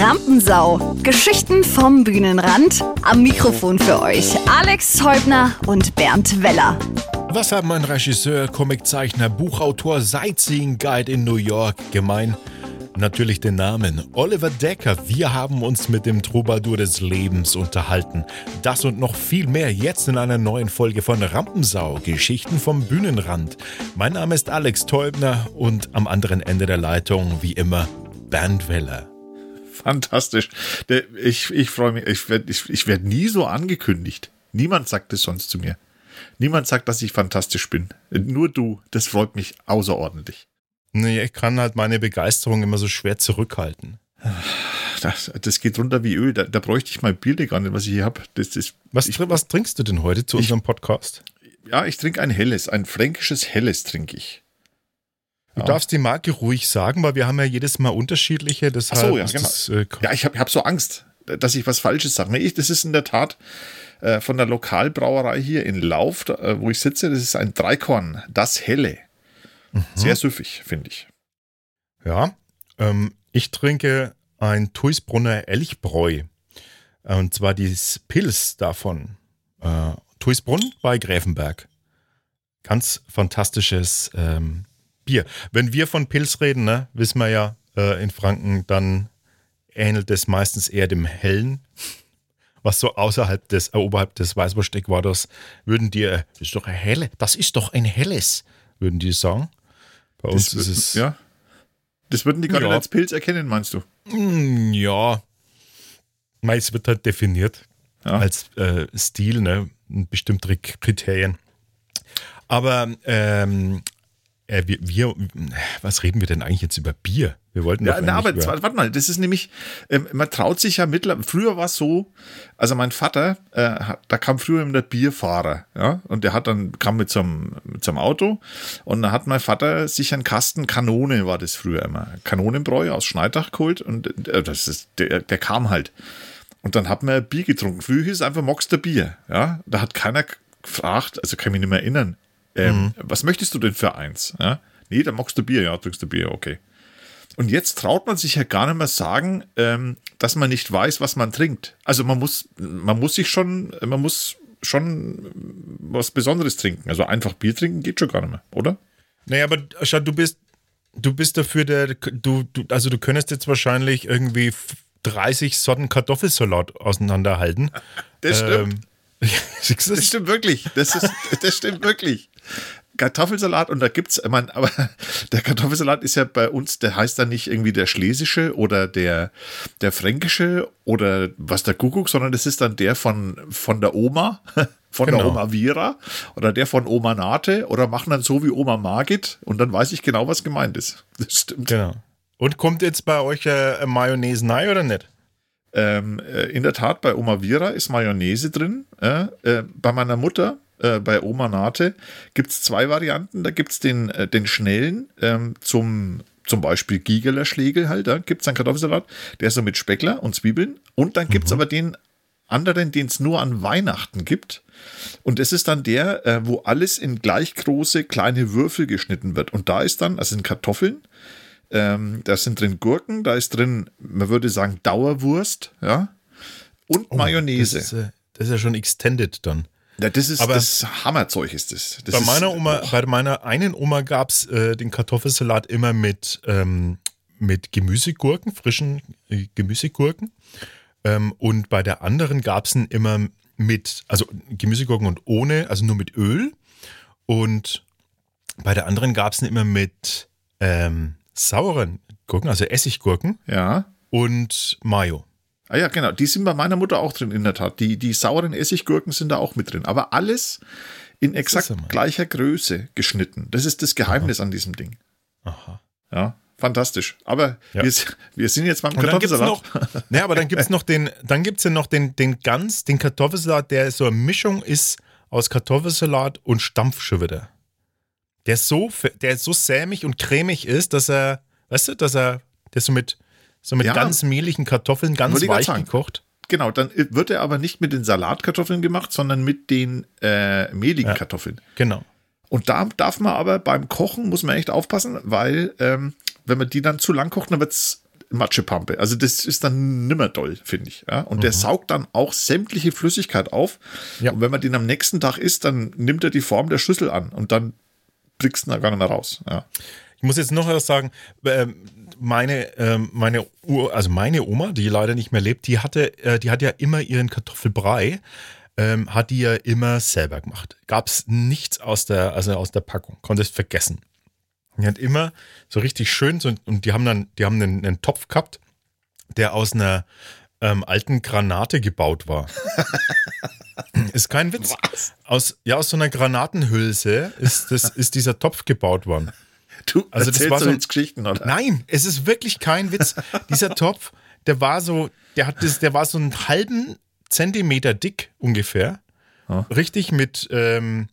Rampensau. Geschichten vom Bühnenrand. Am Mikrofon für euch Alex Häubner und Bernd Weller. Was haben ein Regisseur, Comiczeichner, Buchautor, Sightseeing Guide in New York gemein? Natürlich den Namen. Oliver Decker. Wir haben uns mit dem Troubadour des Lebens unterhalten. Das und noch viel mehr jetzt in einer neuen Folge von Rampensau. Geschichten vom Bühnenrand. Mein Name ist Alex Teubner und am anderen Ende der Leitung, wie immer, Bernd Weller. Fantastisch. Ich, ich freue mich. Ich werde ich, ich werd nie so angekündigt. Niemand sagt es sonst zu mir. Niemand sagt, dass ich fantastisch bin. Nur du. Das freut mich außerordentlich. Nee, ich kann halt meine Begeisterung immer so schwer zurückhalten. Das, das geht runter wie Öl. Da, da bräuchte ich mal Bilder gar nicht, was ich hier habe. Was, ich, was trinkst du denn heute zu ich, unserem Podcast? Ja, ich trinke ein helles, ein fränkisches helles trinke ich. Du ja. darfst die Marke ruhig sagen, weil wir haben ja jedes Mal unterschiedliche. Deshalb Ach so, ja, genau. Das, äh, ja, ich habe hab so Angst, dass ich was Falsches sage. Nee, das ist in der Tat äh, von der Lokalbrauerei hier in Lauf, äh, wo ich sitze. Das ist ein Dreikorn, das helle. Mhm. Sehr süffig, finde ich. Ja, ähm, ich trinke ein Tuisbrunner Elchbräu. Und zwar dieses Pilz davon. Äh, Tuisbrunn bei Gräfenberg. Ganz fantastisches ähm, Bier. Wenn wir von Pilz reden, ne, wissen wir ja äh, in Franken, dann ähnelt es meistens eher dem Hellen. Was so außerhalb des, äh, oberhalb des Weißwurst-Äquators würden die, äh, das ist doch ein helle, das ist doch ein helles, würden die sagen. Bei uns das ist es. Ja. Das würden die gar ja. nicht als Pilz erkennen, meinst du? Mm, ja. Meist wird halt definiert ja. als äh, Stil, ne? Bestimmte Kriterien. Aber ähm, äh, wir, wir, was reden wir denn eigentlich jetzt über Bier? Wir wollten ja, na, aber warte mal, das ist nämlich, ähm, man traut sich ja mittlerweile, früher war es so, also mein Vater, äh, da kam früher immer der Bierfahrer, ja, und der hat dann, kam mit einem, mit so einem Auto und dann hat mein Vater sich einen Kasten Kanone, war das früher immer, Kanonenbräu aus Schneidach geholt und äh, das ist, der, der kam halt. Und dann hat man Bier getrunken. Früher hieß es einfach Moxter Bier, ja, da hat keiner gefragt, also kann ich mich nicht mehr erinnern, ähm, mhm. Was möchtest du denn für eins? Ja? Nee, dann magst du Bier, ja, trinkst du Bier, okay. Und jetzt traut man sich ja gar nicht mehr sagen, ähm, dass man nicht weiß, was man trinkt. Also man muss, man muss sich schon, man muss schon was Besonderes trinken. Also einfach Bier trinken geht schon gar nicht mehr, oder? Naja, aber schau, du bist, du bist dafür der, du, du, also du könntest jetzt wahrscheinlich irgendwie 30 Sorten Kartoffelsalat auseinanderhalten. Das stimmt. Ähm, das stimmt wirklich. Das, ist, das stimmt wirklich. Kartoffelsalat und da gibt's, ich meine, aber der Kartoffelsalat ist ja bei uns, der heißt dann nicht irgendwie der schlesische oder der, der fränkische oder was der Kuckuck, sondern das ist dann der von, von der Oma, von genau. der Oma Vira oder der von Oma Nate oder machen dann so wie Oma Margit und dann weiß ich genau, was gemeint ist. Das stimmt. Genau. Und kommt jetzt bei euch äh, Mayonnaise rein oder nicht? Ähm, äh, in der Tat, bei Oma Vira ist Mayonnaise drin. Äh, äh, bei meiner Mutter äh, bei Oma Nate gibt es zwei Varianten. Da gibt es den, äh, den schnellen ähm, zum zum Beispiel Gigeler Schlegel halt, da gibt es einen Kartoffelsalat, der ist so mit Speckler und Zwiebeln. Und dann gibt es mhm. aber den anderen, den es nur an Weihnachten gibt. Und es ist dann der, äh, wo alles in gleich große kleine Würfel geschnitten wird. Und da ist dann, also sind Kartoffeln, ähm, da sind drin Gurken, da ist drin, man würde sagen, Dauerwurst, ja, und oh, Mayonnaise. Das ist, äh, das ist ja schon extended dann. Ja, das ist Aber das Hammerzeug ist das. das bei ist, meiner Oma, boah. bei meiner einen Oma gab es äh, den Kartoffelsalat immer mit, ähm, mit Gemüsegurken, frischen äh, Gemüsegurken. Ähm, und bei der anderen gab es ihn immer mit, also Gemüsegurken und ohne, also nur mit Öl. Und bei der anderen gab es ihn immer mit ähm, sauren Gurken, also Essiggurken. Ja. Und Mayo. Ah ja, genau. Die sind bei meiner Mutter auch drin, in der Tat. Die, die sauren Essiggurken sind da auch mit drin. Aber alles in exakt gleicher Größe geschnitten. Das ist das Geheimnis Aha. an diesem Ding. Aha. Ja, fantastisch. Aber ja. wir, wir sind jetzt beim Kartoffelsalat. Noch, ne, aber dann gibt es noch den, dann gibt's ja noch den, den ganz, den Kartoffelsalat, der so eine Mischung ist aus Kartoffelsalat und Stampfschwitter. Der so, der so sämig und cremig ist, dass er, weißt du, dass er, der so mit, so mit ja. ganz mehligen Kartoffeln, ganz weich gekocht. Genau, dann wird er aber nicht mit den Salatkartoffeln gemacht, sondern mit den äh, mehligen ja, Kartoffeln. Genau. Und da darf man aber beim Kochen, muss man echt aufpassen, weil ähm, wenn man die dann zu lang kocht, dann wird es Matschepampe. Also das ist dann nimmer toll, finde ich. Ja? Und der saugt dann auch sämtliche Flüssigkeit auf. Ja. Und wenn man den am nächsten Tag isst, dann nimmt er die Form der Schüssel an und dann kriegst du da gar nicht mehr raus. Ja. Ich muss jetzt noch was sagen. Ähm, meine, ähm, meine, Ur also meine Oma, die leider nicht mehr lebt, die hatte, äh, die hat ja immer ihren Kartoffelbrei, ähm, hat die ja immer selber gemacht. Gab es nichts aus der, also aus der Packung, konntest vergessen. Die hat immer so richtig schön, so, und die haben dann, die haben einen, einen Topf gehabt, der aus einer ähm, alten Granate gebaut war. ist kein Witz. Aus, ja, aus so einer Granatenhülse ist, das, ist dieser Topf gebaut worden. Du Also das war so- jetzt Geschichten, oder? Nein, es ist wirklich kein Witz. Dieser Topf, der war so, der hat das, der war so einen halben Zentimeter dick ungefähr. Ja. Richtig mit, ähm,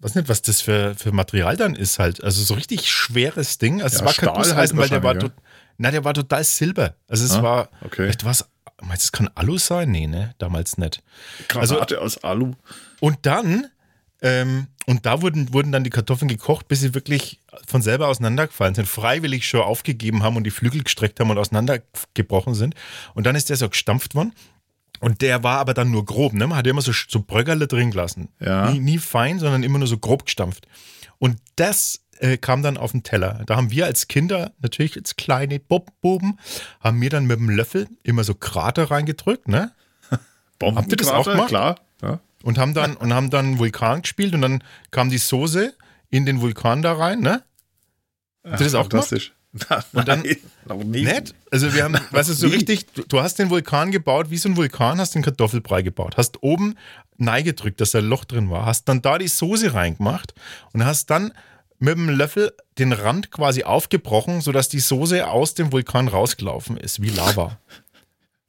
weiß nicht, was das für, für Material dann ist halt. Also so richtig schweres Ding. Also Ja, es war kein Stahl Gusseisen, halt weil der war, tot, na, der war total silber. Also es Ah, war, okay. vielleicht was, meinst du, es kann Alu sein? Nee, ne, damals nicht. Also Granate aus Alu. und dann, ähm, und da wurden, wurden dann die Kartoffeln gekocht, bis sie wirklich von selber auseinandergefallen sind, freiwillig schon aufgegeben haben und die Flügel gestreckt haben und auseinandergebrochen sind. Und dann ist der so gestampft worden. Und der war aber dann nur grob, ne? Man hat immer so, so Bröckerle drin gelassen. Ja. Nie, nie fein, sondern immer nur so grob gestampft. Und das äh, kam dann auf den Teller. Da haben wir als Kinder, natürlich als kleine Buben, haben mir dann mit dem Löffel immer so Krater reingedrückt, ne? Habt ihr das auch gemacht? Klar. Ja. Und haben dann und haben dann Vulkan gespielt und dann kam die Soße in den Vulkan da rein, ne? Ihr das auch gemacht? Fantastisch. Und dann- Nein, noch nie. Nett? Also wir haben, weißt du, so richtig, du, du hast den Vulkan gebaut, wie so ein Vulkan, hast den Kartoffelbrei gebaut, hast oben neigedrückt, dass da ein Loch drin war, hast dann da die Soße reingemacht und hast dann mit dem Löffel den Rand quasi aufgebrochen, sodass die Soße aus dem Vulkan rausgelaufen ist, wie Lava.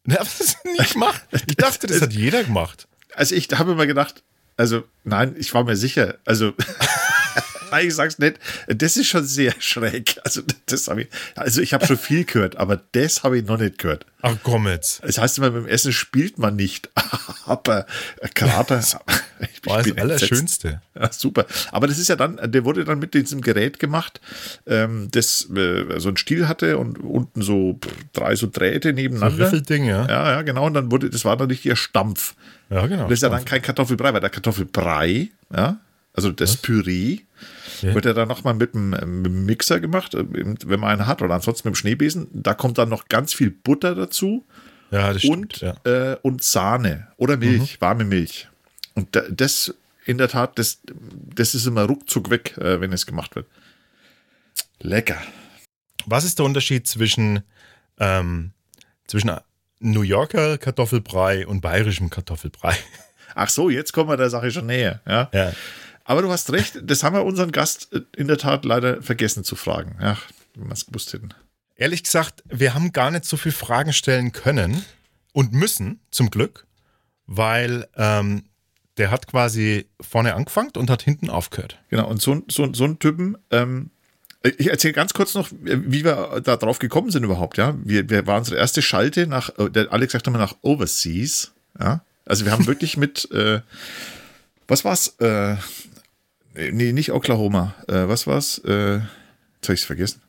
Das gemacht. Ich dachte, das hat jeder gemacht. Also ich habe immer gedacht, also nein, ich war mir sicher, also ich sag's nicht, das ist schon sehr schräg. Also das habe ich, also ich habe schon viel gehört, aber das habe ich noch nicht gehört. Ach komm jetzt. Das heißt immer, beim Essen spielt man nicht, aber Krater, ich, War das. Allerschönste. Ja, super. Aber das ist ja dann, der wurde dann mit diesem Gerät gemacht, ähm, das äh, so ein Stiel hatte und unten so drei so Drähte So nebeneinander. Riffelding, ja. ja, ja, genau. Und dann wurde, das war dann nicht ihr Stampf. Ja, genau. Das ist ja dann kein Kartoffelbrei, weil der Kartoffelbrei, ja, also das Püree, Ja. wird ja dann nochmal mit dem, äh, mit dem Mixer gemacht, äh, wenn man einen hat, oder ansonsten mit dem Schneebesen. Da kommt dann noch ganz viel Butter dazu ja, das und, stimmt. Ja. Mhm. äh, und Sahne oder Milch, warme Milch. Und da, das, in der Tat, das, das ist immer ruckzuck weg, äh, wenn es gemacht wird. Lecker. Was ist der Unterschied zwischen, ähm, zwischen New Yorker Kartoffelbrei und bayerischem Kartoffelbrei? Ach so, jetzt kommen wir der Sache schon näher. Ja. Ja. Aber du hast recht, das haben wir unseren Gast äh, in der Tat leider vergessen zu fragen. Ach, wenn wir es gewusst hätten. Ehrlich gesagt, wir haben gar nicht so viele Fragen stellen können und müssen, zum Glück, weil ähm, der hat quasi vorne angefangen und hat hinten aufgehört. Genau, und so, so, so ein Typen, ähm, ich erzähle ganz kurz noch, wie wir da drauf gekommen sind überhaupt, ja. Wir, wir waren unsere erste Schalte nach, äh, der Alex sagt immer nach Overseas, ja. Also wir haben wirklich mit, äh, was war's? Äh, nee, nicht Oklahoma. Äh, was war's? Äh, jetzt habe ich es vergessen.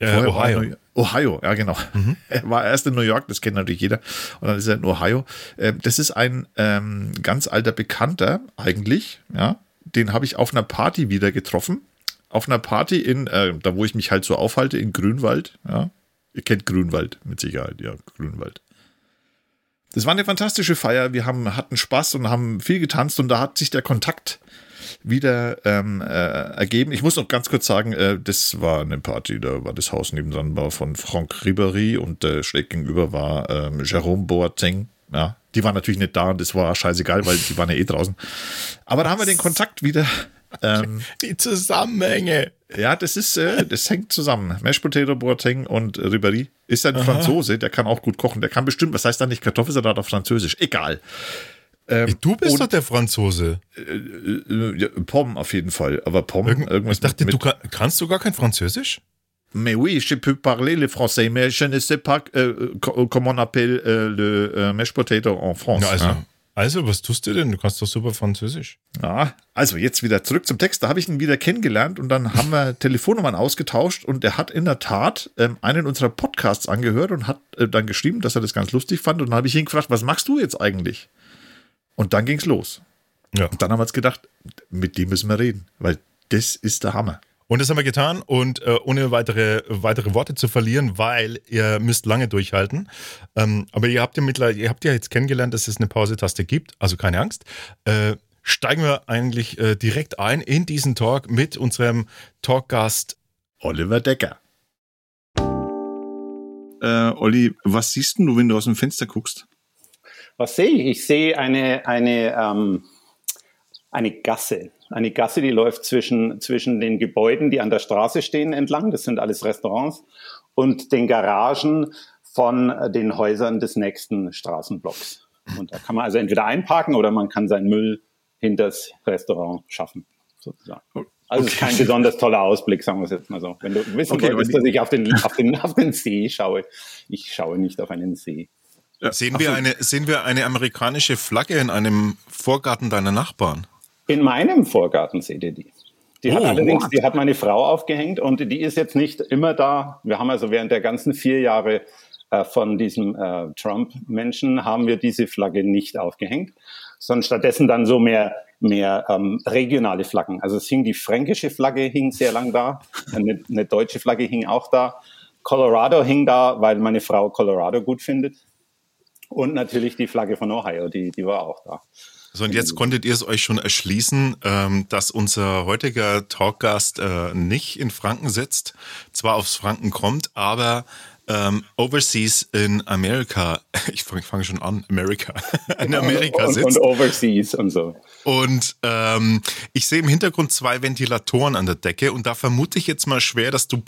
Äh, Vorher er Ohio. Ohio, ja genau. Er war erst in New York, das kennt natürlich jeder. Und dann ist er in Ohio. Ähm, Das ist ein ähm, ganz alter Bekannter eigentlich, ja. Den habe ich auf einer Party wieder getroffen. Auf einer Party in, äh, da wo ich mich halt so aufhalte, in Grünwald, ja. Ihr kennt Grünwald mit Sicherheit, ja, Grünwald. Das war eine fantastische Feier. Wir haben, hatten Spaß und haben viel getanzt und da hat sich der Kontakt wieder ähm, äh, ergeben. Ich muss noch ganz kurz sagen, äh, das war eine Party, da war das Haus nebendran war von Franck Ribéry und äh, schräg gegenüber war ähm, Jérôme Boateng. Ja, die waren natürlich nicht da und das war scheißegal, weil die waren ja eh draußen. Aber da haben wir den Kontakt wieder. Ähm, Die Zusammenhänge. ja, das ist, äh, das hängt zusammen. Mashed Potato Boateng und Ribéry ist ein Franzose, der kann auch gut kochen. Der kann bestimmt, was heißt da nicht Kartoffelsalat auf Französisch? Egal. Ähm, Du bist und- doch der Franzose. Äh, ja, Pomm auf jeden Fall. Aber Pomm, Irgend, irgendwas ich dachte, mit, du kann, kannst du gar kein Französisch? Mais oui, je peux parler le français, mais je ne sais pas euh, co- comment on appelle euh, le euh, mashed potato en France. Ja, also, hein. Also, was tust du denn? Du kannst doch super Französisch. Ja, also jetzt wieder zurück zum Text. Da habe ich ihn wieder kennengelernt und dann haben wir Telefonnummern ausgetauscht und er hat in der Tat ähm, einen unserer Podcasts angehört und hat äh, dann geschrieben, dass er das ganz lustig fand. Und dann habe ich ihn gefragt, was machst du jetzt eigentlich? Und dann ging es los. Ja. Und dann haben wir uns gedacht, mit dem müssen wir reden, weil das ist der Hammer. Und das haben wir getan und äh, ohne weitere, weitere Worte zu verlieren, weil ihr müsst lange durchhalten. Ähm, aber ihr habt ja mittlerweile, ihr habt ja jetzt kennengelernt, dass es eine Pause-Taste gibt, also keine Angst. Äh, steigen wir eigentlich äh, direkt ein in diesen Talk mit unserem Talkgast Oliver Decker. Äh, Olli, was siehst du, wenn du aus dem Fenster guckst? Was sehe ich? Ich sehe eine, eine, ähm, eine Gasse. Eine Gasse, die läuft zwischen, zwischen den Gebäuden, die an der Straße stehen, entlang. Das sind alles Restaurants. Und den Garagen von den Häusern des nächsten Straßenblocks. Und da kann man also entweder einparken oder man kann seinen Müll hinter das Restaurant schaffen, sozusagen. Also es ist kein besonders toller Ausblick, sagen wir es jetzt mal so. Wenn du wissen Okay, wolltest, dass ich auf den, auf, den, auf den See schaue. Ich schaue nicht auf einen See. Ja, Sehen wir, eine, sehen wir eine amerikanische Flagge in einem Vorgarten deiner Nachbarn? In meinem Vorgarten seht ihr die. Die hat Oh, allerdings, what? die hat meine Frau aufgehängt und die ist jetzt nicht immer da. Wir haben also während der ganzen vier Jahre äh, von diesem äh, Trump-Menschen haben wir diese Flagge nicht aufgehängt, sondern stattdessen dann so mehr mehr ähm, regionale Flaggen. Also es hing die fränkische Flagge hing sehr lang da, eine, eine deutsche Flagge hing auch da, Colorado hing da, weil meine Frau Colorado gut findet und natürlich die Flagge von Ohio, die die war auch da. So, und jetzt konntet ihr es euch schon erschließen, ähm, dass unser heutiger Talkgast äh, nicht in Franken sitzt, zwar aufs Franken kommt, aber ähm, overseas in Amerika, ich fange fang schon an, Amerika, in Amerika und, sitzt. und overseas und so. Und ähm, ich sehe im Hintergrund zwei Ventilatoren an der Decke und da vermute ich jetzt mal schwer, dass du,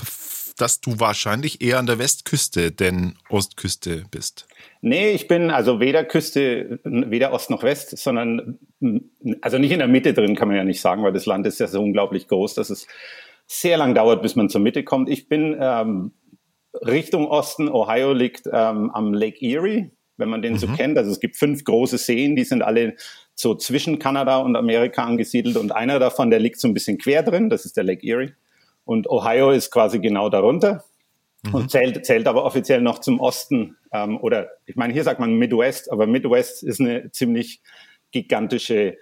dass du wahrscheinlich eher an der Westküste denn Ostküste bist. Nee, ich bin also weder Küste, weder Ost noch West, sondern also nicht in der Mitte drin, kann man ja nicht sagen, weil das Land ist ja so unglaublich groß, dass es sehr lang dauert, bis man zur Mitte kommt. Ich bin ähm, Richtung Osten. Ohio liegt ähm, am Lake Erie, wenn man den so kennt. Also es gibt fünf große Seen, die sind alle so zwischen Kanada und Amerika angesiedelt und einer davon, der liegt so ein bisschen quer drin, das ist der Lake Erie. Und Ohio ist quasi genau darunter und zählt, zählt aber offiziell noch zum Osten. Ähm, oder ich meine, hier sagt man Midwest, aber Midwest ist eine ziemlich gigantische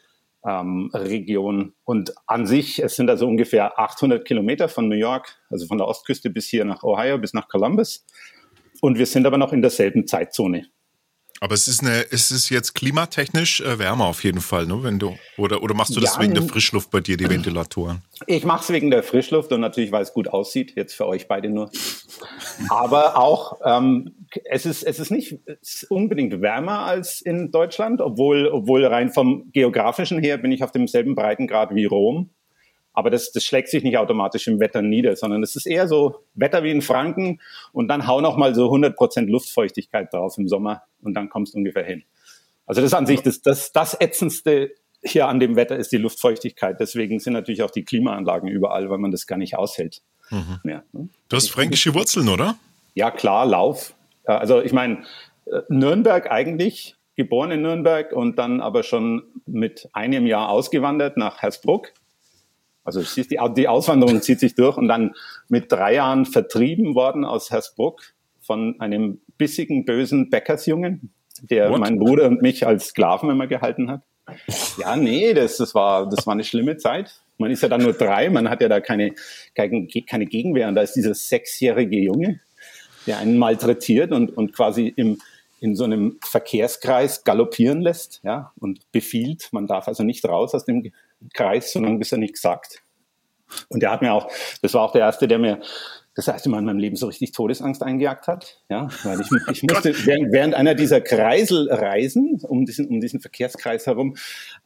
ähm, Region. Und an sich, es sind also ungefähr 800 Kilometer von New York, also von der Ostküste bis hier nach Ohio, bis nach Columbus. Und wir sind aber noch in derselben Zeitzone. Aber es ist eine, es ist jetzt klimatechnisch äh, wärmer auf jeden Fall, ne? Wenn du oder oder machst du das Ja, wegen der Frischluft bei dir, die Ventilatoren? Ich mache es wegen der Frischluft und natürlich, weil es gut aussieht, jetzt für euch beide nur. Aber auch, ähm, es, ist, es ist nicht unbedingt wärmer als in Deutschland, obwohl, obwohl rein vom geografischen her bin ich auf demselben Breitengrad wie Rom. Aber das, das schlägt sich nicht automatisch im Wetter nieder, sondern es ist eher so Wetter wie in Franken und dann hau noch mal so 100% Luftfeuchtigkeit drauf im Sommer und dann kommst du ungefähr hin. Also das an sich, das, das, das Ätzendste hier an dem Wetter ist die Luftfeuchtigkeit. Deswegen sind natürlich auch die Klimaanlagen überall, weil man das gar nicht aushält. Mehr, ne? Du hast fränkische Wurzeln, oder? Ja, klar, Lauf. Äh, Also ich meine, äh, Nürnberg eigentlich, geboren in Nürnberg und dann aber schon mit einem Jahr ausgewandert nach Hersbruck. Also siehst, die, die Auswanderung zieht sich durch und dann mit drei Jahren vertrieben worden aus Hersbruck von einem bissigen, bösen Bäckersjungen, der What? meinen Bruder und mich als Sklaven immer gehalten hat. Ja, nee, das, das, war, das war eine schlimme Zeit. Man ist ja dann nur drei, man hat ja da keine, keine, keine Gegenwehr. Und da ist dieser sechsjährige Junge, der einen malträtiert und, und quasi im, in so einem Verkehrskreis galoppieren lässt ja, und befiehlt, man darf also nicht raus aus dem Kreis, solange bis er nichts sagt. Und der hat mir auch, das war auch der Erste, der mir das erste Mal in meinem Leben so richtig Todesangst eingejagt hat. Ja, weil ich, ich musste während, während einer dieser Kreiselreisen um diesen, um diesen Verkehrskreis herum,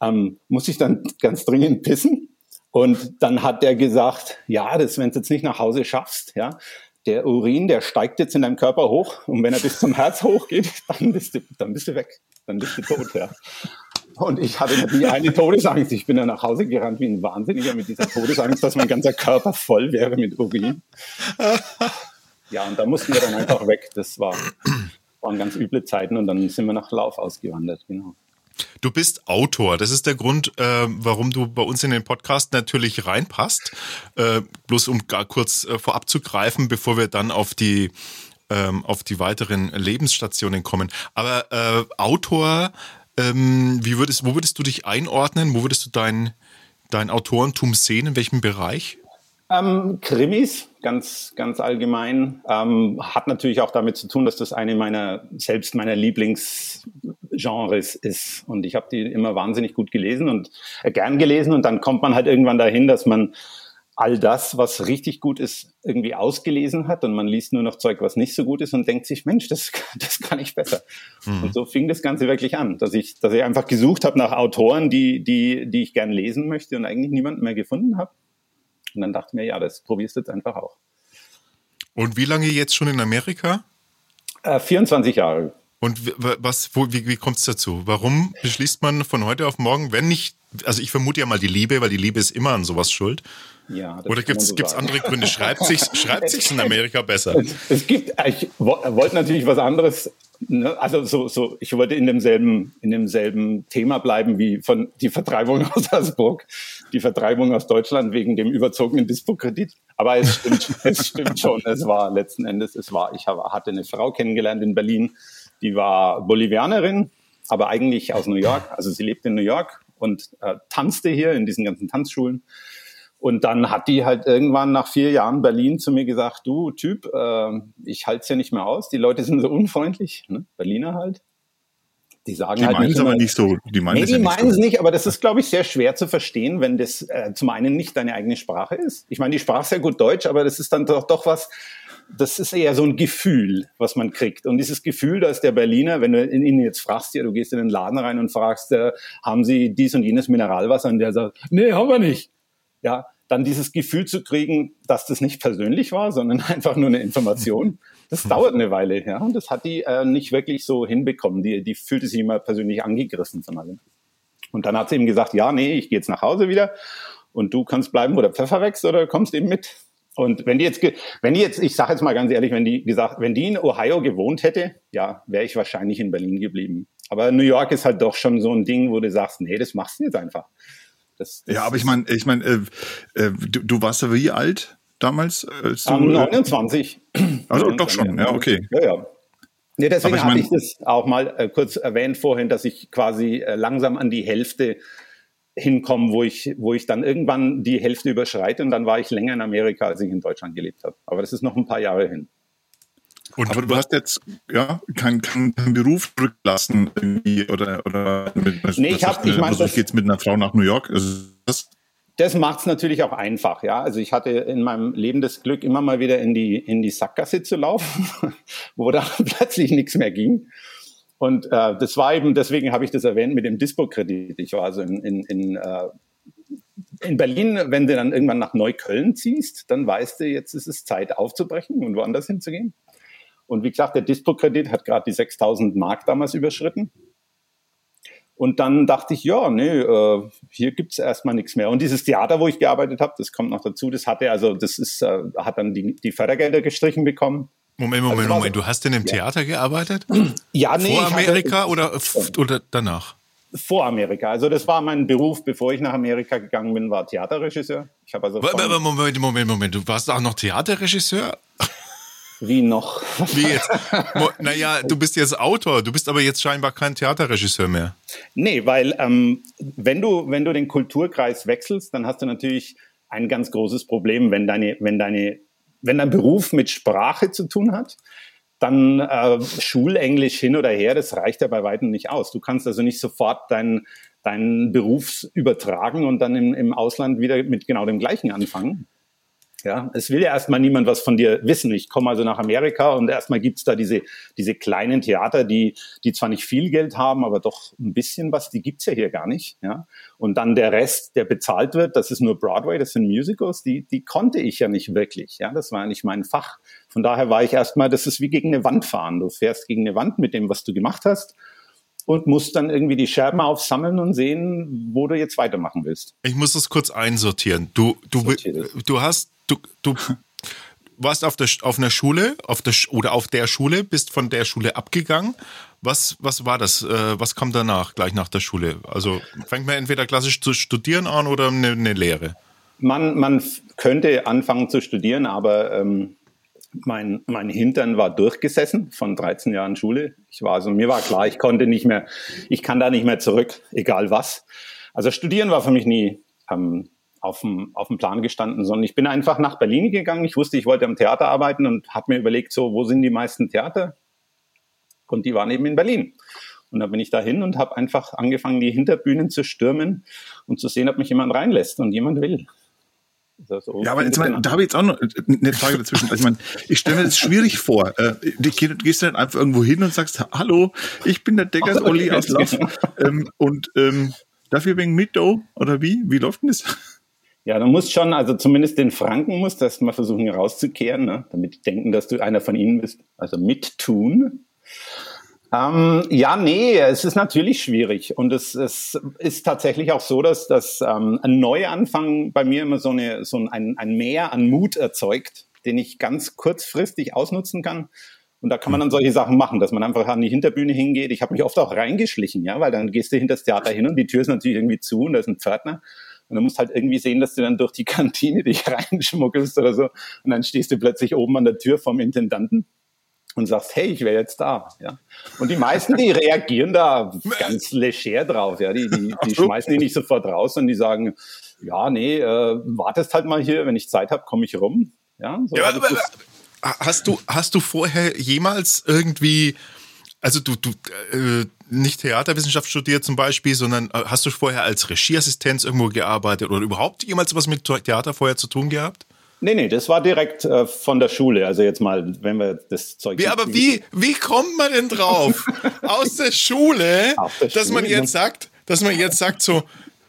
ähm, musste ich dann ganz dringend pissen. Und dann hat der gesagt, ja, das, wenn du jetzt nicht nach Hause schaffst, ja, der Urin, der steigt jetzt in deinem Körper hoch und wenn er bis zum Herz hochgeht, dann bist du, dann bist du weg, dann bist du tot, ja. Und ich hatte natürlich eine Todesangst. Ich bin dann nach Hause gerannt wie ein Wahnsinniger mit dieser Todesangst, dass mein ganzer Körper voll wäre mit Urin. Ja, und da mussten wir dann einfach weg. Das war, waren ganz üble Zeiten und dann sind wir nach Lauf ausgewandert, genau. Du bist Autor. Das ist der Grund, äh, warum du bei uns in den Podcast natürlich reinpasst. Äh, bloß um gar kurz äh, vorab zu greifen, bevor wir dann auf die ähm, auf die weiteren Lebensstationen kommen. Aber äh, Autor, ähm, wie würdest, wo würdest du dich einordnen? Wo würdest du dein, dein Autorentum sehen? In welchem Bereich? Ähm, Krimis, ganz, ganz allgemein. Ähm, hat natürlich auch damit zu tun, dass das eine meiner, selbst meiner Lieblingsgenres ist. Und ich habe die immer wahnsinnig gut gelesen und äh, gern gelesen. Und dann kommt man halt irgendwann dahin, dass man all das, was richtig gut ist, irgendwie ausgelesen hat und man liest nur noch Zeug, was nicht so gut ist und denkt sich, Mensch, das, das kann ich besser. Mhm. Und so fing das Ganze wirklich an, dass ich, dass ich einfach gesucht habe nach Autoren, die, die, die ich gern lesen möchte und eigentlich niemanden mehr gefunden habe. Und dann dachte ich mir, ja, das probierst du jetzt einfach auch. Und wie lange jetzt schon in Amerika? Äh, 24 Jahre. Und was, wo, wie, wie kommt es dazu? Warum beschließt man von heute auf morgen, wenn nicht, also ich vermute ja mal die Liebe, weil die Liebe ist immer an sowas schuld. Ja, Oder gibt es so andere Gründe? Schreibt sich schreibt sich's in Amerika besser? Es, es gibt, ich wollte natürlich was anderes Ne? Also so, so, ich wollte in demselben, in demselben Thema bleiben wie von die Vertreibung aus Salzburg, die Vertreibung aus Deutschland wegen dem überzogenen Dispo-Kredit. Aber es stimmt, es stimmt schon. Es war letzten Endes, es war, ich hatte eine Frau kennengelernt in Berlin, die war Bolivianerin, aber eigentlich aus New York. Also sie lebt in New York und äh, tanzte hier in diesen ganzen Tanzschulen. Und dann hat die halt irgendwann nach vier Jahren Berlin zu mir gesagt, du Typ, äh, ich halte es ja nicht mehr aus. Die Leute sind so unfreundlich, ne? Berliner halt. Die sagen die halt meinen es aber nicht so. Die meinen nee, die ja meinen es so. nicht, aber das ist, glaube ich, sehr schwer zu verstehen, wenn das äh, zum einen nicht deine eigene Sprache ist. Ich meine, die Sprache ist ja gut Deutsch, aber das ist dann doch, doch was, das ist eher so ein Gefühl, was man kriegt. Und dieses Gefühl, dass der Berliner, wenn du ihn jetzt fragst, ja, du gehst in den Laden rein und fragst, äh, haben sie dies und jenes Mineralwasser? Und der sagt, nee, haben wir nicht ja, dann dieses Gefühl zu kriegen, dass das nicht persönlich war, sondern einfach nur eine Information, das dauert eine Weile, ja. Und das hat die äh, nicht wirklich so hinbekommen. Die, die fühlte sich immer persönlich angegriffen von allem. Und dann hat sie ihm gesagt, ja, nee, ich gehe jetzt nach Hause wieder und du kannst bleiben, wo der Pfeffer wächst oder kommst eben mit. Und wenn die jetzt, wenn die jetzt, ich sage jetzt mal ganz ehrlich, wenn die gesagt, wenn die in Ohio gewohnt hätte, ja, wäre ich wahrscheinlich in Berlin geblieben. Aber New York ist halt doch schon so ein Ding, wo du sagst, nee, das machst du jetzt einfach. Das, das ja, aber ich meine, ich meine, äh, äh, du, du, warst ja wie alt damals? Äh, so, um, 29. Also doch schon, ja, okay. Ja, ja. Nee, deswegen ich habe ich das auch mal äh, kurz erwähnt vorhin, dass ich quasi äh, langsam an die Hälfte hinkomme, wo ich, wo ich dann irgendwann die Hälfte überschreite und dann war ich länger in Amerika, als ich in Deutschland gelebt habe. Aber das ist noch ein paar Jahre hin. Und aber du hast jetzt ja keinen kein, kein Beruf zurücklassen irgendwie oder oder mit, nee, ich habe ich meine also ich gehe jetzt mit einer Frau nach New York. Also das das macht es natürlich auch einfach, ja. Also ich hatte in meinem Leben das Glück, immer mal wieder in die in die Sackgasse zu laufen, wo da plötzlich nichts mehr ging. Und äh, das war eben, deswegen habe ich das erwähnt mit dem Dispo-Kredit. Ich war also in, in, in, äh, in Berlin, wenn du dann irgendwann nach Neukölln ziehst, dann weißt du, jetzt ist es Zeit aufzubrechen und woanders hinzugehen. Und wie gesagt, der Dispo-Kredit hat gerade die 6000 Mark damals überschritten. Und dann dachte ich, ja, nee, äh, hier gibt's erstmal nichts mehr. Und dieses Theater, wo ich gearbeitet habe, das kommt noch dazu, das hatte, also das ist, äh, hat dann die, die Fördergelder gestrichen bekommen. Moment, Moment, also, Moment, du hast in einem ja. Theater gearbeitet? Ja, nee. Vor Amerika hatte, oder, oder danach? Vor Amerika. Also das war mein Beruf, bevor ich nach Amerika gegangen bin, war Theaterregisseur. Ich habe also Moment, Moment, Moment, du warst auch noch Theaterregisseur? Wie noch? Wie jetzt? naja, du bist jetzt Autor, du bist aber jetzt scheinbar kein Theaterregisseur mehr. Nee, weil ähm, wenn, du, wenn du den Kulturkreis wechselst, dann hast du natürlich ein ganz großes Problem, wenn, deine, wenn, deine, wenn dein Beruf mit Sprache zu tun hat. Dann äh, Schulenglisch hin oder her, das reicht ja bei weitem nicht aus. Du kannst also nicht sofort deinen deinen Beruf übertragen und dann im, im Ausland wieder mit genau dem gleichen anfangen. Ja, es will ja erstmal niemand was von dir wissen. Ich komme also nach Amerika und erstmal gibt's da diese, diese kleinen Theater, die, die zwar nicht viel Geld haben, aber doch ein bisschen was, die gibt's ja hier gar nicht. Ja? Und dann der Rest, der bezahlt wird, das ist nur Broadway, das sind Musicals, die, die konnte ich ja nicht wirklich. Ja? Das war ja nicht mein Fach. Von daher war ich erstmal, das ist wie gegen eine Wand fahren. Du fährst gegen eine Wand mit dem, was du gemacht hast und musst dann irgendwie die Scherben aufsammeln und sehen, wo du jetzt weitermachen willst. Ich muss das kurz einsortieren. Du, du, du hast du, du warst auf, der, auf einer Schule auf der, oder auf der Schule, bist von der Schule abgegangen. Was, was war das? Äh, was kam danach, gleich nach der Schule? Also fängt man entweder klassisch zu studieren an oder eine, eine Lehre? Man, man könnte anfangen zu studieren, aber ähm, mein, mein Hintern war durchgesessen von 13 Jahren Schule. Ich war also, mir war klar, ich konnte nicht mehr, ich kann da nicht mehr zurück, egal was. Also studieren war für mich nie ähm, auf dem, auf dem Plan gestanden, sondern ich bin einfach nach Berlin gegangen. Ich wusste, ich wollte am Theater arbeiten und habe mir überlegt, so, wo sind die meisten Theater? Und die waren eben in Berlin. Und da bin ich dahin und habe einfach angefangen, die Hinterbühnen zu stürmen und zu sehen, ob mich jemand reinlässt und jemand will. So ja, aber jetzt mein, da habe ich jetzt auch noch eine Frage dazwischen. Also ich meine, ich stelle mir das schwierig vor. Äh, du gehst dann einfach irgendwo hin und sagst, hallo, ich bin der Deckers Olli aus Lauf ähm, und ähm, dafür wegen Mitdo oder wie? Wie läuft denn das? Ja, du musst schon, also zumindest den Franken musst das mal versuchen herauszukehren, ne? damit die denken, dass du einer von ihnen bist. Also mittun. Ähm, ja, nee, es ist natürlich schwierig. Und es, es ist tatsächlich auch so, dass, dass ähm, ein Neuanfang bei mir immer so, eine, so ein, ein Mehr an Mut erzeugt, den ich ganz kurzfristig ausnutzen kann. Und da kann man dann solche Sachen machen, dass man einfach an die Hinterbühne hingeht. Ich habe mich oft auch reingeschlichen, ja, weil dann gehst du hinter das Theater hin und die Tür ist natürlich irgendwie zu und da ist ein Pförtner. Und du musst halt irgendwie sehen, dass du dann durch die Kantine dich reinschmuggelst oder so. Und dann stehst du plötzlich oben an der Tür vom Intendanten und sagst, hey, ich wäre jetzt da. Ja. Und die meisten, die reagieren da ganz leger drauf. Ja. Die, die, die schmeißen die nicht sofort raus und die sagen, ja, nee, äh, wartest halt mal hier, wenn ich Zeit habe, komme ich rum. Ja, so ja aber, hast du hast du vorher jemals irgendwie also du du äh, nicht Theaterwissenschaft studiert zum Beispiel, sondern äh, hast du vorher als Regieassistenz irgendwo gearbeitet oder überhaupt jemals was mit Theater vorher zu tun gehabt? Nee, nee, das war direkt äh, von der Schule. Also jetzt mal, wenn wir das Zeug. Wie, aber wie, wie kommt man denn drauf? Aus der Schule, der dass Schule, man jetzt sagt, dass man jetzt sagt so,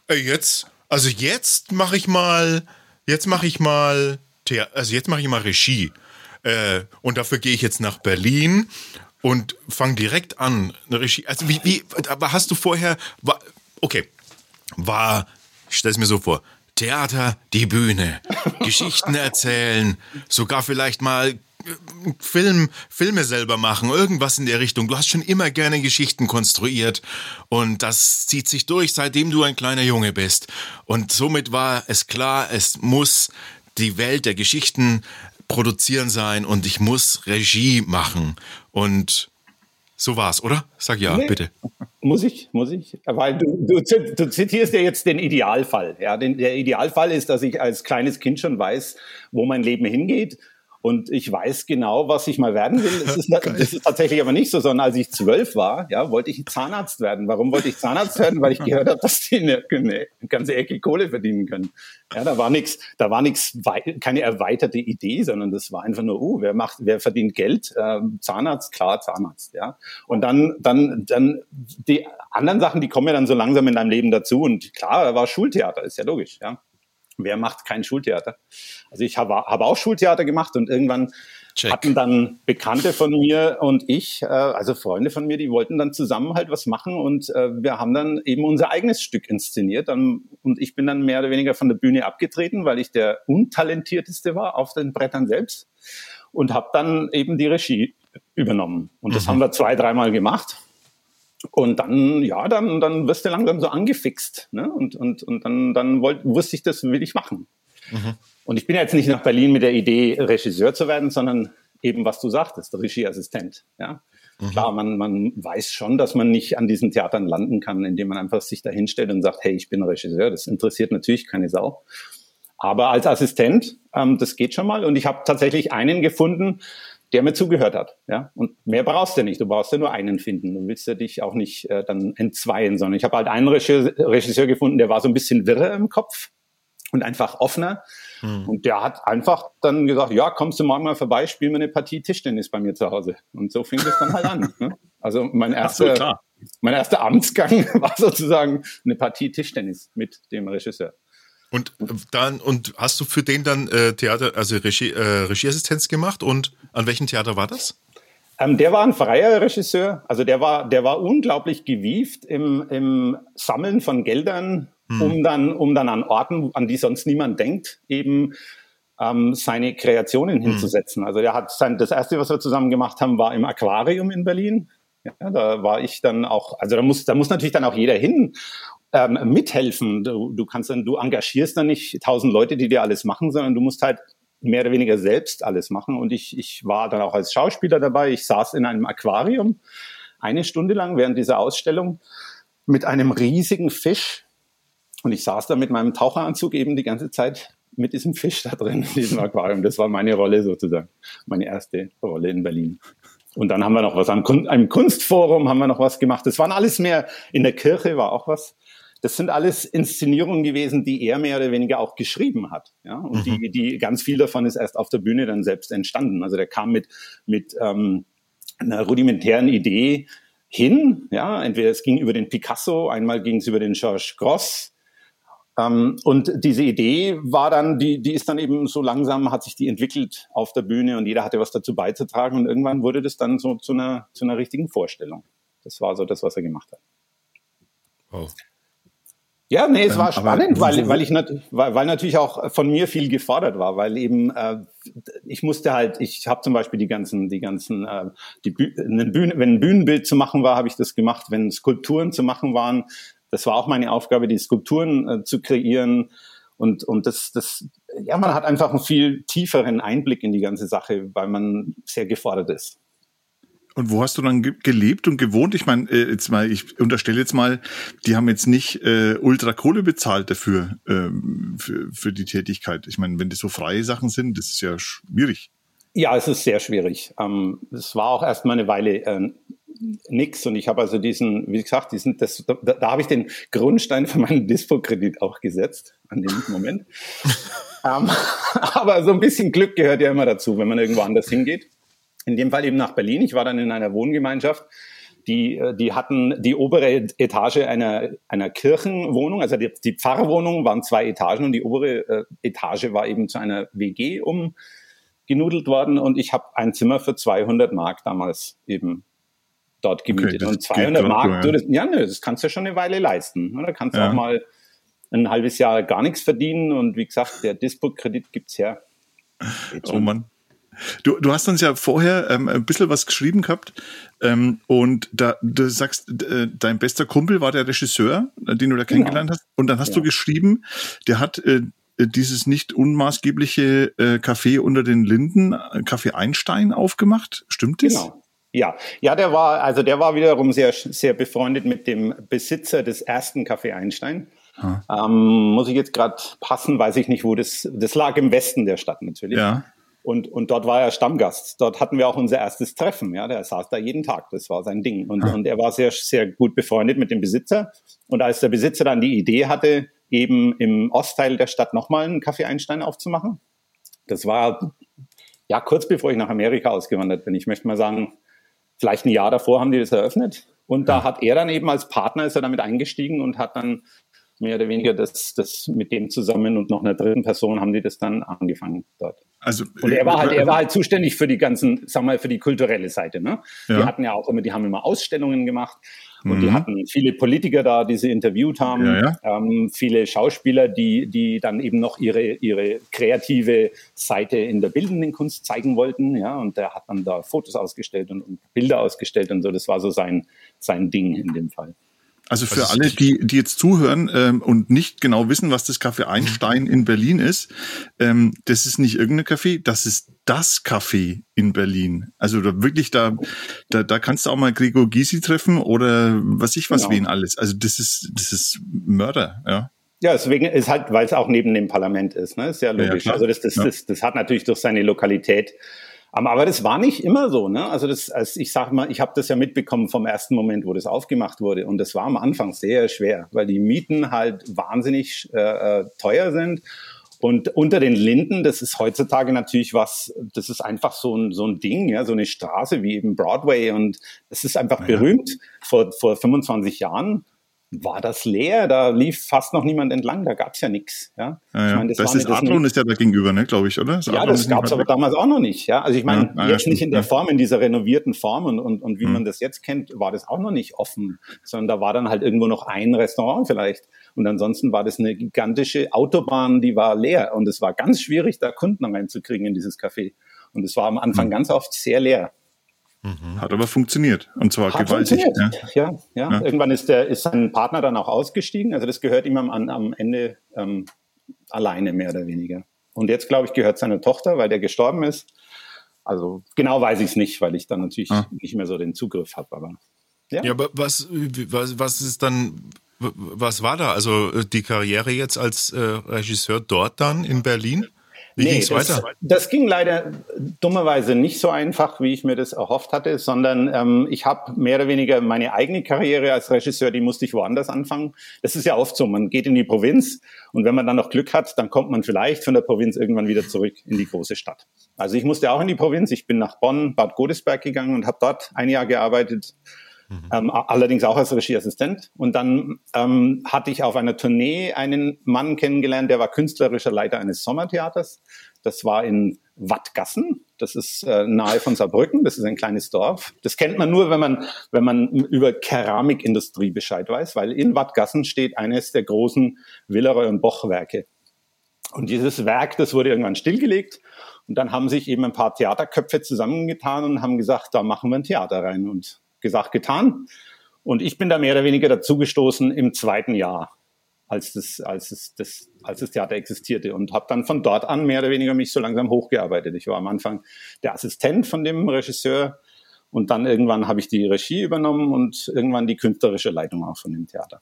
äh, jetzt, also jetzt mache ich mal, jetzt mache ich mal, also jetzt mache ich mal Regie. Äh, und dafür gehe ich jetzt nach Berlin und fange direkt an, eine Regie. Also wie, wie, aber hast du vorher, war, okay, war, ich stelle es mir so vor, Theater, die Bühne, Geschichten erzählen, sogar vielleicht mal äh, Film, Filme selber machen, irgendwas in der Richtung. Du hast schon immer gerne Geschichten konstruiert und das zieht sich durch, seitdem du ein kleiner Junge bist. Und somit war es klar, es muss die Welt der Geschichten produzieren sein und ich muss Regie machen. Und so war's, oder? Sag ja, nee. bitte. Muss ich, muss ich. Weil du, du, du zitierst ja jetzt den Idealfall. Ja, den, der Idealfall ist, dass ich als kleines Kind schon weiß, wo mein Leben hingeht und ich weiß genau, was ich mal werden will. Es ist, das ist tatsächlich aber nicht so, sondern als ich zwölf war, ja, wollte ich Zahnarzt werden. Warum wollte ich Zahnarzt werden? Weil ich gehört habe, dass die eine, eine ganze Ecke Kohle verdienen können. Ja, da war nichts, da war nichts, keine erweiterte Idee, sondern das war einfach nur, uh, wer macht, wer verdient Geld? Ähm, Zahnarzt, klar, Zahnarzt, ja. Und dann, dann, dann die anderen Sachen, die kommen ja dann so langsam in deinem Leben dazu. Und klar, da war Schultheater, ist ja logisch, ja. Wer macht kein Schultheater? Also ich habe, habe auch Schultheater gemacht und irgendwann Check. hatten dann Bekannte von mir und ich, äh, also Freunde von mir, die wollten dann zusammen halt was machen und äh, wir haben dann eben unser eigenes Stück inszeniert und ich bin dann mehr oder weniger von der Bühne abgetreten, weil ich der untalentierteste war auf den Brettern selbst und habe dann eben die Regie übernommen und das mhm. haben wir zwei, dreimal gemacht und dann, ja, dann, dann wirst du langsam so angefixt. Ne? Und, und, und dann, dann wollt, wusste ich, das will ich machen. Mhm. Und ich bin jetzt nicht nach Berlin mit der Idee, Regisseur zu werden, sondern eben, was du sagtest, Regieassistent. Ja? Mhm. Klar, man, man weiß schon, dass man nicht an diesen Theatern landen kann, indem man einfach sich da hinstellt und sagt, hey, ich bin Regisseur. Das interessiert natürlich keine Sau. Aber als Assistent, ähm, das geht schon mal. Und ich habe tatsächlich einen gefunden, der mir zugehört hat. Ja? Und mehr brauchst du nicht. Du brauchst ja nur einen finden. Du willst ja dich auch nicht äh, dann entzweien, sondern ich habe halt einen Regisseur gefunden, der war so ein bisschen wirrer im Kopf und einfach offener. Hm. Und der hat einfach dann gesagt, ja, kommst du morgen mal vorbei, spiel mir eine Partie Tischtennis bei mir zu Hause. Und so fing das dann halt an. Ne? Also mein erster, so, mein erster Amtsgang war sozusagen eine Partie Tischtennis mit dem Regisseur. Und dann und hast du für den dann äh, Theater, also Regie, äh, Regieassistenz gemacht und an welchem Theater war das? Ähm, der war ein freier Regisseur, also der war, der war unglaublich gewieft im, im Sammeln von Geldern, hm. um dann, um dann an Orten, an die sonst niemand denkt, eben ähm, seine Kreationen Mhm. hinzusetzen. Also er hat sein, das erste, was wir zusammen gemacht haben, war im Aquarium in Berlin. Ja, da war ich dann auch, also da muss, da muss natürlich dann auch jeder hin ähm, mithelfen. Du, du kannst dann, du engagierst dann nicht tausend Leute, die dir alles machen, sondern du musst halt mehr oder weniger selbst alles machen. Und ich, ich war dann auch als Schauspieler dabei. Ich saß in einem Aquarium eine Stunde lang während dieser Ausstellung mit einem riesigen Fisch. Und ich saß da mit meinem Taucheranzug eben die ganze Zeit mit diesem Fisch da drin, in diesem Aquarium. Das war meine Rolle sozusagen, meine erste Rolle in Berlin. Und dann haben wir noch was am Kunstforum haben wir noch was gemacht. Das waren alles mehr in der Kirche war auch was. Das sind alles Inszenierungen gewesen, die er mehr oder weniger auch geschrieben hat. Ja, und Mhm. die, die ganz viel davon ist erst auf der Bühne dann selbst entstanden. Also der kam mit mit ähm, einer rudimentären Idee hin. Ja, entweder es ging über den Picasso, einmal ging es über den Georges Gross. Ähm, und diese Idee war dann, die, die ist dann eben so langsam, hat sich die entwickelt auf der Bühne und jeder hatte was dazu beizutragen und irgendwann wurde das dann so zu einer, zu einer richtigen Vorstellung. Das war so das, was er gemacht hat. Wow. Ja, nee, es Ähm, war spannend, weil, weil ich nat weil, weil natürlich auch von mir viel gefordert war, weil eben äh, ich musste halt, ich habe zum Beispiel die ganzen, die ganzen, äh, die eine Bühne, wenn ein Bühnenbild zu machen war, habe ich das gemacht. Wenn Skulpturen zu machen waren, das war auch meine Aufgabe, die Skulpturen äh, zu kreieren. Und, und das, das, ja, man hat einfach einen viel tieferen Einblick in die ganze Sache, weil man sehr gefordert ist. Und wo hast du dann ge gelebt und gewohnt? Ich meine, äh, jetzt mal, ich unterstelle jetzt mal, die haben jetzt nicht äh, ultra Kohle bezahlt dafür, ähm, für, für die Tätigkeit. Ich meine, wenn das so freie Sachen sind, das ist ja schwierig. Ja, es ist sehr schwierig. Ähm, es war auch erstmal eine Weile äh, nix und ich habe also diesen, wie gesagt, diesen, das, da, da habe ich den Grundstein für meinen Dispo-Kredit auch gesetzt an dem Moment. ähm, aber so ein bisschen Glück gehört ja immer dazu, wenn man irgendwo anders hingeht. In dem Fall eben nach Berlin. Ich war dann in einer Wohngemeinschaft. Die, äh, die hatten die obere Etage einer, einer Kirchenwohnung, also die, die Pfarrwohnung waren zwei Etagen und die obere äh, Etage war eben zu einer WG um, genudelt worden und ich habe ein Zimmer für 200 Mark damals eben dort gemietet. das und geht 200 grad Mark, ja. du, das, ja, nö, das kannst du schon eine Weile leisten. ne? Da kannst du Ja. auch mal ein halbes Jahr gar nichts verdienen und wie gesagt, der Dispo-Kredit gibt's her. Geht Oh. Mann. Du, du hast uns ja vorher ähm, ein bisschen was geschrieben gehabt ähm, und da du sagst, äh, dein bester Kumpel war der Regisseur, äh, den du da kennengelernt hast. Und dann hast du Ja. geschrieben, der hat äh, dieses nicht unmaßgebliche äh, Café unter den Linden, äh, Café Einstein, aufgemacht. Stimmt das? Genau. Ja, ja, der war, also der war wiederum sehr, sehr befreundet mit dem Besitzer des ersten Café Einstein. Ähm, muss ich jetzt gerade passen, weiß ich nicht, wo das, das lag im Westen der Stadt natürlich. Ja. Und, und dort war er Stammgast. Dort hatten wir auch unser erstes Treffen. Ja, der saß da jeden Tag. Das war sein Ding. Und, und er war sehr, sehr gut befreundet mit dem Besitzer. Und als der Besitzer dann die Idee hatte, eben im Ostteil der Stadt nochmal einen Café Einstein aufzumachen, das war ja kurz bevor ich nach Amerika ausgewandert bin. Ich möchte mal sagen, vielleicht ein Jahr davor haben die das eröffnet. Und da hat er dann eben als Partner ist er damit eingestiegen und hat dann mehr oder weniger das, das mit dem zusammen und noch einer dritten Person haben die das dann angefangen dort. Also, Und er war halt, er war halt zuständig für die ganzen, sag mal, für die kulturelle Seite. Ne? Die Ja. hatten ja auch immer, die haben immer Ausstellungen gemacht und Mhm. die hatten viele Politiker da, die sie interviewt haben, Ja, Ähm, viele Schauspieler, die, die dann eben noch ihre, ihre kreative Seite in der bildenden Kunst zeigen wollten. Ja, und der hat dann da Fotos ausgestellt und, und Bilder ausgestellt und so. Das war so sein, sein Ding in dem Fall. Also für Also alle, die, die jetzt zuhören ähm, und nicht genau wissen, was das Café Einstein in Berlin ist, ähm, das ist nicht irgendein Café, das ist das Café in Berlin. Also da wirklich, da, da, da kannst du auch mal Gregor Gysi treffen oder was ich was Genau. wen alles. Also das ist, das ist Mörder, ja. Ja, deswegen ist halt, weil es auch neben dem Parlament ist, ne? Ist ja Ja, logisch. klar. also das, das, Ja. das, das hat natürlich durch seine Lokalität. Ähm, Aber das war nicht immer so, ne? Also das, als ich sag mal, ich habe das ja mitbekommen vom ersten Moment, wo das aufgemacht wurde, und das war am Anfang sehr schwer, weil die Mieten halt wahnsinnig äh, äh, teuer sind. Und unter den Linden, das ist heutzutage natürlich was, das ist einfach so ein, so ein Ding, ja, so eine Straße wie eben Broadway und das ist einfach berühmt vor, vor 25 Jahren war das leer. Da lief fast noch niemand entlang, da gab es ja nichts. Ja? Ja, ja. Ich mein, das, das ist Adlon ist ja da gegenüber, ne, glaube ich, oder? Das ja, das gab es aber damals auch noch nicht. Ja? Also ich meine, ja, jetzt nicht in der Form, in dieser renovierten Form und, und, und wie hm. man das jetzt kennt, war das auch noch nicht offen, sondern da war dann halt irgendwo noch ein Restaurant vielleicht. Und ansonsten war das eine gigantische Autobahn, die war leer und es war ganz schwierig, da Kunden reinzukriegen in dieses Café. Und es war am Anfang hm. ganz oft sehr leer. Mhm. Hat aber funktioniert. Und zwar Hat gewaltig. Ja. Ja, ja. ja. Irgendwann ist, der, ist sein Partner dann auch ausgestiegen. Also das gehört ihm am, am Ende ähm, alleine mehr oder weniger. Und jetzt, glaube ich, gehört seine Tochter, weil der gestorben ist. Also genau weiß ich es nicht, weil ich dann natürlich ah. nicht mehr so den Zugriff habe. Aber ja. ja, aber was, was, was ist dann, was war da? Also äh, die Karriere jetzt als äh, Regisseur dort dann in Berlin? Wie nee, ging's weiter? Das, ging leider dummerweise nicht so einfach, wie ich mir das erhofft hatte, sondern ähm, ich habe mehr oder weniger meine eigene Karriere als Regisseur, die musste ich woanders anfangen. Das ist ja oft so, man geht in die Provinz und wenn man dann noch Glück hat, dann kommt man vielleicht von der Provinz irgendwann wieder zurück in die große Stadt. Also ich musste auch in die Provinz, ich bin nach Bonn, Bad Godesberg gegangen und habe dort ein Jahr gearbeitet Mhm. Ähm, allerdings auch als Regieassistent. Und dann ähm, hatte ich auf einer Tournee einen Mann kennengelernt, der war künstlerischer Leiter eines Sommertheaters. Das war in Wattgassen. Das ist äh, nahe von Saarbrücken. Das ist ein kleines Dorf. Das kennt man nur, wenn man, wenn man über Keramikindustrie Bescheid weiß, weil in Wattgassen steht eines der großen Willeroy und Boch Werke. Und dieses Werk, das wurde irgendwann stillgelegt. Und dann haben sich eben ein paar Theaterköpfe zusammengetan und haben gesagt, da machen wir ein Theater rein. Und gesagt, getan. Und ich bin da mehr oder weniger dazugestoßen im zweiten Jahr, als das, als es, das, als das Theater existierte und habe dann von dort an mehr oder weniger mich so langsam hochgearbeitet. Ich war am Anfang der Assistent von dem Regisseur und dann irgendwann habe ich die Regie übernommen und irgendwann die künstlerische Leitung auch von dem Theater.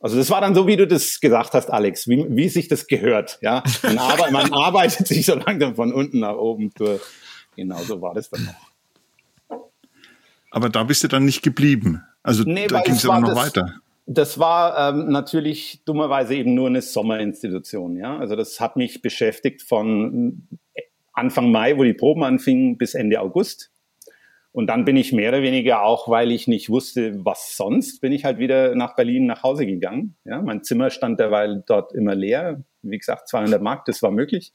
Also das war dann so, wie du das gesagt hast, Alex, wie, wie sich das gehört. Ja, man, arbeitet, man arbeitet sich so langsam von unten nach oben durch. Genau so war das dann noch. Aber da bist du dann nicht geblieben. Also nee, da ging es ja noch das, weiter. Das war ähm, natürlich dummerweise eben nur eine Sommerinstitution. Ja, also das hat mich beschäftigt von Anfang Mai, wo die Proben anfingen, bis Ende August. Und dann bin ich mehr oder weniger auch, weil ich nicht wusste, was sonst, bin ich halt wieder nach Berlin nach Hause gegangen. Ja, mein Zimmer stand derweil dort immer leer. Wie gesagt, 200 Mark, das war möglich.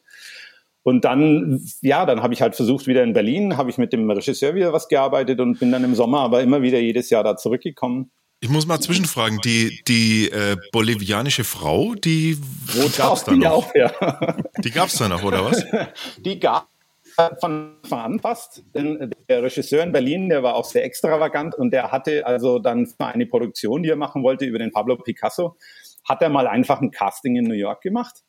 Und dann, ja, dann habe ich halt versucht, wieder in Berlin, habe ich mit dem Regisseur wieder was gearbeitet und bin dann im Sommer aber immer wieder jedes Jahr da zurückgekommen. Ich muss mal zwischenfragen, die, die äh, bolivianische Frau, die Wo gab's da noch? Auch, ja. Die gab's da noch, oder was? Die gab von fast. Denn der Regisseur in Berlin, der war auch sehr extravagant und der hatte also dann für eine Produktion, die er machen wollte über den Pablo Picasso, hat er mal einfach ein Casting in New York gemacht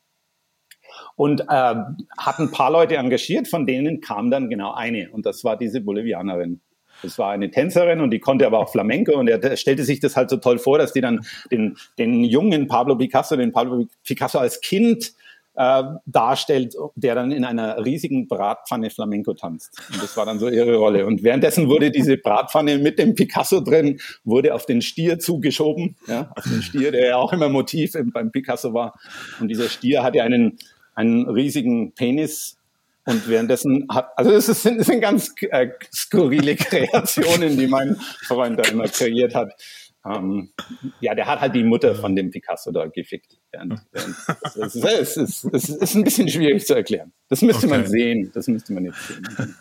und äh, hat ein paar Leute engagiert, von denen kam dann genau eine und das war diese Bolivianerin. Das war eine Tänzerin und die konnte aber auch Flamenco und er stellte sich das halt so toll vor, dass die dann den, den jungen Pablo Picasso, den Pablo Picasso als Kind äh, darstellt, der dann in einer riesigen Bratpfanne Flamenco tanzt. Und das war dann so ihre Rolle. Und währenddessen wurde diese Bratpfanne mit dem Picasso drin, wurde auf den Stier zugeschoben, ja, auf den Stier, der ja auch immer Motiv beim Picasso war. Und dieser Stier hatte einen einen riesigen Penis und währenddessen hat, also es sind, sind ganz äh, skurrile Kreationen, die mein Freund da immer kreiert hat. Ähm, ja, der hat halt die Mutter von dem Picasso da gefickt. Während, während, es, ist, es, ist, es ist ein bisschen schwierig zu erklären. Das müsste okay. man sehen. Das müsste man jetzt sehen.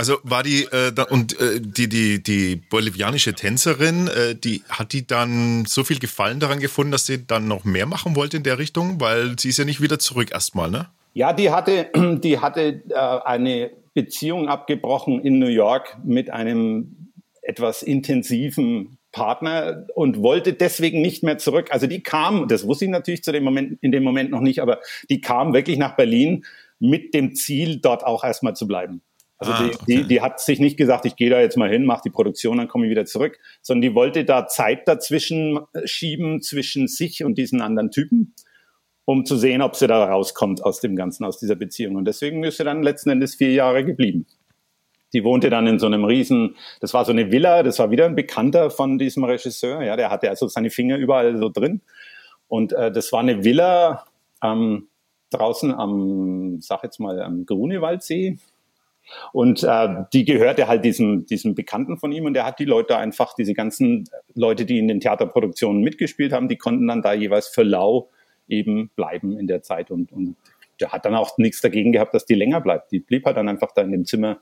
Also war die äh, da, und äh, die die die bolivianische Tänzerin, äh, die hat die dann so viel Gefallen daran gefunden, dass sie dann noch mehr machen wollte in der Richtung, weil sie ist ja nicht wieder zurück erstmal, ne? Ja, die hatte die hatte äh, eine Beziehung abgebrochen in New York mit einem etwas intensiven Partner und wollte deswegen nicht mehr zurück. Also die kam, das wusste ich natürlich zu dem Moment in dem Moment noch nicht, aber die kam wirklich nach Berlin mit dem Ziel, dort auch erstmal zu bleiben. Also ah, die, okay. die, die hat sich nicht gesagt, ich gehe da jetzt mal hin, mache die Produktion, dann komme ich wieder zurück, sondern die wollte da Zeit dazwischen schieben zwischen sich und diesen anderen Typen, um zu sehen, ob sie da rauskommt aus dem Ganzen, aus dieser Beziehung. Und deswegen ist sie dann letzten Endes vier Jahre geblieben. Die wohnte dann in so einem riesen, das war so eine Villa, das war wieder ein Bekannter von diesem Regisseur, ja, der hatte also seine Finger überall so drin. Und äh, das war eine Villa ähm, draußen am, sag jetzt mal, am Grunewaldsee, und äh, die gehörte halt diesem, diesem Bekannten von ihm und der hat die Leute einfach, diese ganzen Leute, die in den Theaterproduktionen mitgespielt haben, die konnten dann da jeweils für lau eben bleiben in der Zeit und, und der hat dann auch nichts dagegen gehabt, dass die länger bleibt. Die blieb halt dann einfach da in dem Zimmer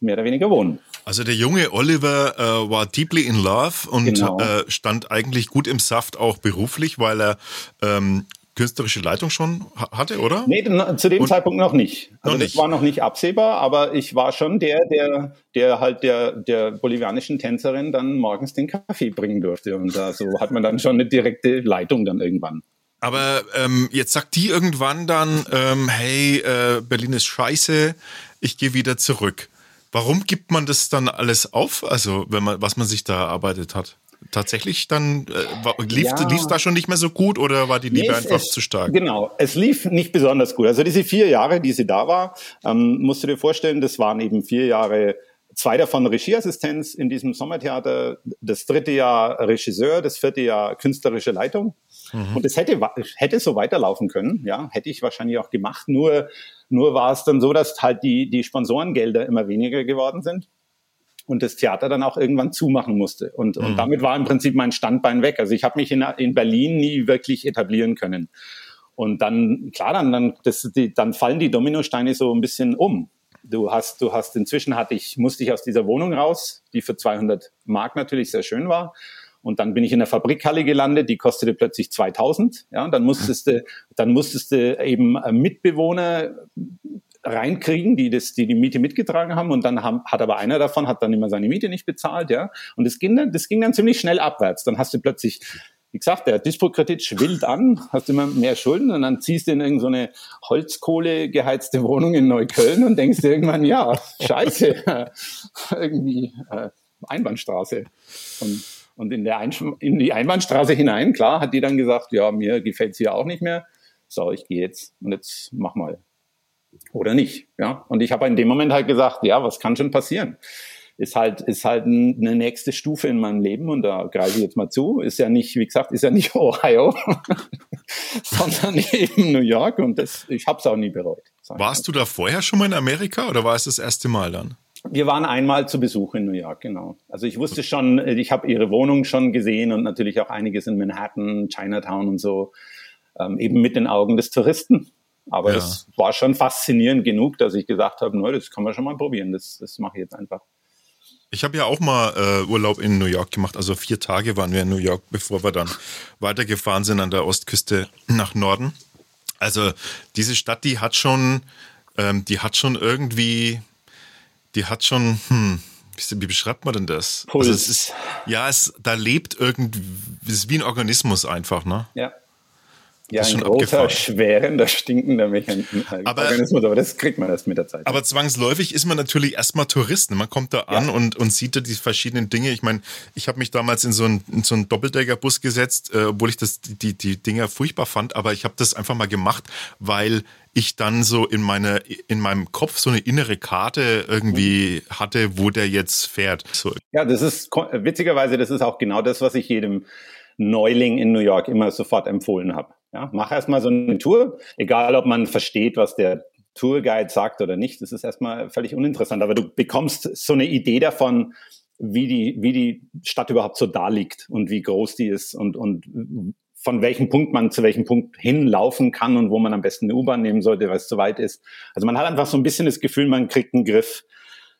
mehr oder weniger wohnen. Also der junge Oliver äh, war deeply in love und genau. äh, stand eigentlich gut im Saft auch beruflich, weil er ähm, künstlerische Leitung schon hatte, oder? Nee, zu dem und Zeitpunkt noch nicht. Also noch das war noch nicht absehbar, aber ich war schon der, der, der halt der, der bolivianischen Tänzerin dann morgens den Kaffee bringen durfte. Und da so hat man dann schon eine direkte Leitung dann irgendwann. Aber ähm, jetzt sagt die irgendwann dann, ähm, hey, äh, Berlin ist scheiße, ich gehe wieder zurück. Warum gibt man das dann alles auf? Also, wenn man, was man sich da erarbeitet hat? Tatsächlich dann äh, lief es ja. da schon nicht mehr so gut oder war die Liebe nee, einfach es, zu stark? Genau, es lief nicht besonders gut. Also diese vier Jahre, die sie da war, ähm, musst du dir vorstellen, das waren eben vier Jahre zwei davon Regieassistenz in diesem Sommertheater, das dritte Jahr Regisseur, das vierte Jahr künstlerische Leitung. Mhm. Und es hätte, hätte so weiterlaufen können, ja, hätte ich wahrscheinlich auch gemacht. Nur, nur war es dann so, dass halt die, die Sponsorengelder immer weniger geworden sind und das Theater dann auch irgendwann zumachen musste. Und, mhm. und damit war im Prinzip mein Standbein weg. Also ich habe mich in, in Berlin nie wirklich etablieren können. Und dann, klar, dann, dann, das, die, dann fallen die Dominosteine so ein bisschen um. Du hast, du hast inzwischen hatte ich, musste ich aus dieser Wohnung raus, die für 200 Mark natürlich sehr schön war. Und dann bin ich in der Fabrikhalle gelandet, die kostete plötzlich 2000. Ja, und dann musstest du, dann musstest du eben Mitbewohner reinkriegen, die das, die die Miete mitgetragen haben. Und dann haben, hat aber einer davon hat dann immer seine Miete nicht bezahlt, ja. Und das ging dann, das ging dann ziemlich schnell abwärts. Dann hast du plötzlich wie gesagt, der Dispo-Kredit schwillt an, hast immer mehr Schulden und dann ziehst du in irgendeine so Holzkohle geheizte Wohnung in Neukölln und denkst dir irgendwann, ja, scheiße, irgendwie äh, Einbahnstraße. Und, und in, der Ein in die Einbahnstraße hinein, klar, hat die dann gesagt, ja, mir gefällt's hier auch nicht mehr. So, ich gehe jetzt und jetzt mach mal. Oder nicht, ja. Und ich habe in dem Moment halt gesagt, ja, was kann schon passieren? ist halt, ist halt eine nächste Stufe in meinem Leben und da greife ich jetzt mal zu. Ist ja nicht, wie gesagt, ist ja nicht Ohio, sondern eben New York und das, ich habe es auch nie bereut. Warst du da vorher schon mal in Amerika oder war es das erste Mal dann? Wir waren einmal zu Besuch in New York, genau. Also ich wusste schon, ich habe ihre Wohnung schon gesehen und natürlich auch einiges in Manhattan, Chinatown und so, ähm, eben mit den Augen des Touristen. Aber ja. es war schon faszinierend genug, dass ich gesagt habe, no, das kann man schon mal probieren, das, das mache ich jetzt einfach. Ich habe ja auch mal äh, Urlaub in New York gemacht. Also vier Tage waren wir in New York, bevor wir dann weitergefahren sind an der Ostküste nach Norden. Also diese Stadt, die hat schon, ähm, die hat schon irgendwie, die hat schon, hm, wie, wie beschreibt man denn das? Puls. Also es ist, ja, es, da lebt irgendwie, es ist wie ein Organismus einfach, ne? Ja. Ja, ein großer, abgefahren. schwerender, stinkender Mechanismus. Aber, Organismus, aber das kriegt man erst mit der Zeit. Aber zwangsläufig ist man natürlich erstmal Tourist. Man kommt da an ja. und, und sieht da die verschiedenen Dinge. Ich meine, ich habe mich damals in so einen, in so einen Doppeldeckerbus gesetzt, äh, obwohl ich das, die, die Dinger furchtbar fand, aber ich habe das einfach mal gemacht, weil ich dann so in meine, in meinem Kopf so eine innere Karte irgendwie hatte, wo der jetzt fährt. So. Ja, das ist witzigerweise, das ist auch genau das, was ich jedem Neuling in New York immer sofort empfohlen habe. Ja, mach erstmal so eine Tour, egal ob man versteht, was der Tourguide sagt oder nicht, das ist erstmal völlig uninteressant, aber du bekommst so eine Idee davon, wie die, wie die Stadt überhaupt so da liegt und wie groß die ist und, und von welchem Punkt man zu welchem Punkt hinlaufen kann und wo man am besten eine U-Bahn nehmen sollte, weil es zu weit ist. Also man hat einfach so ein bisschen das Gefühl, man kriegt einen Griff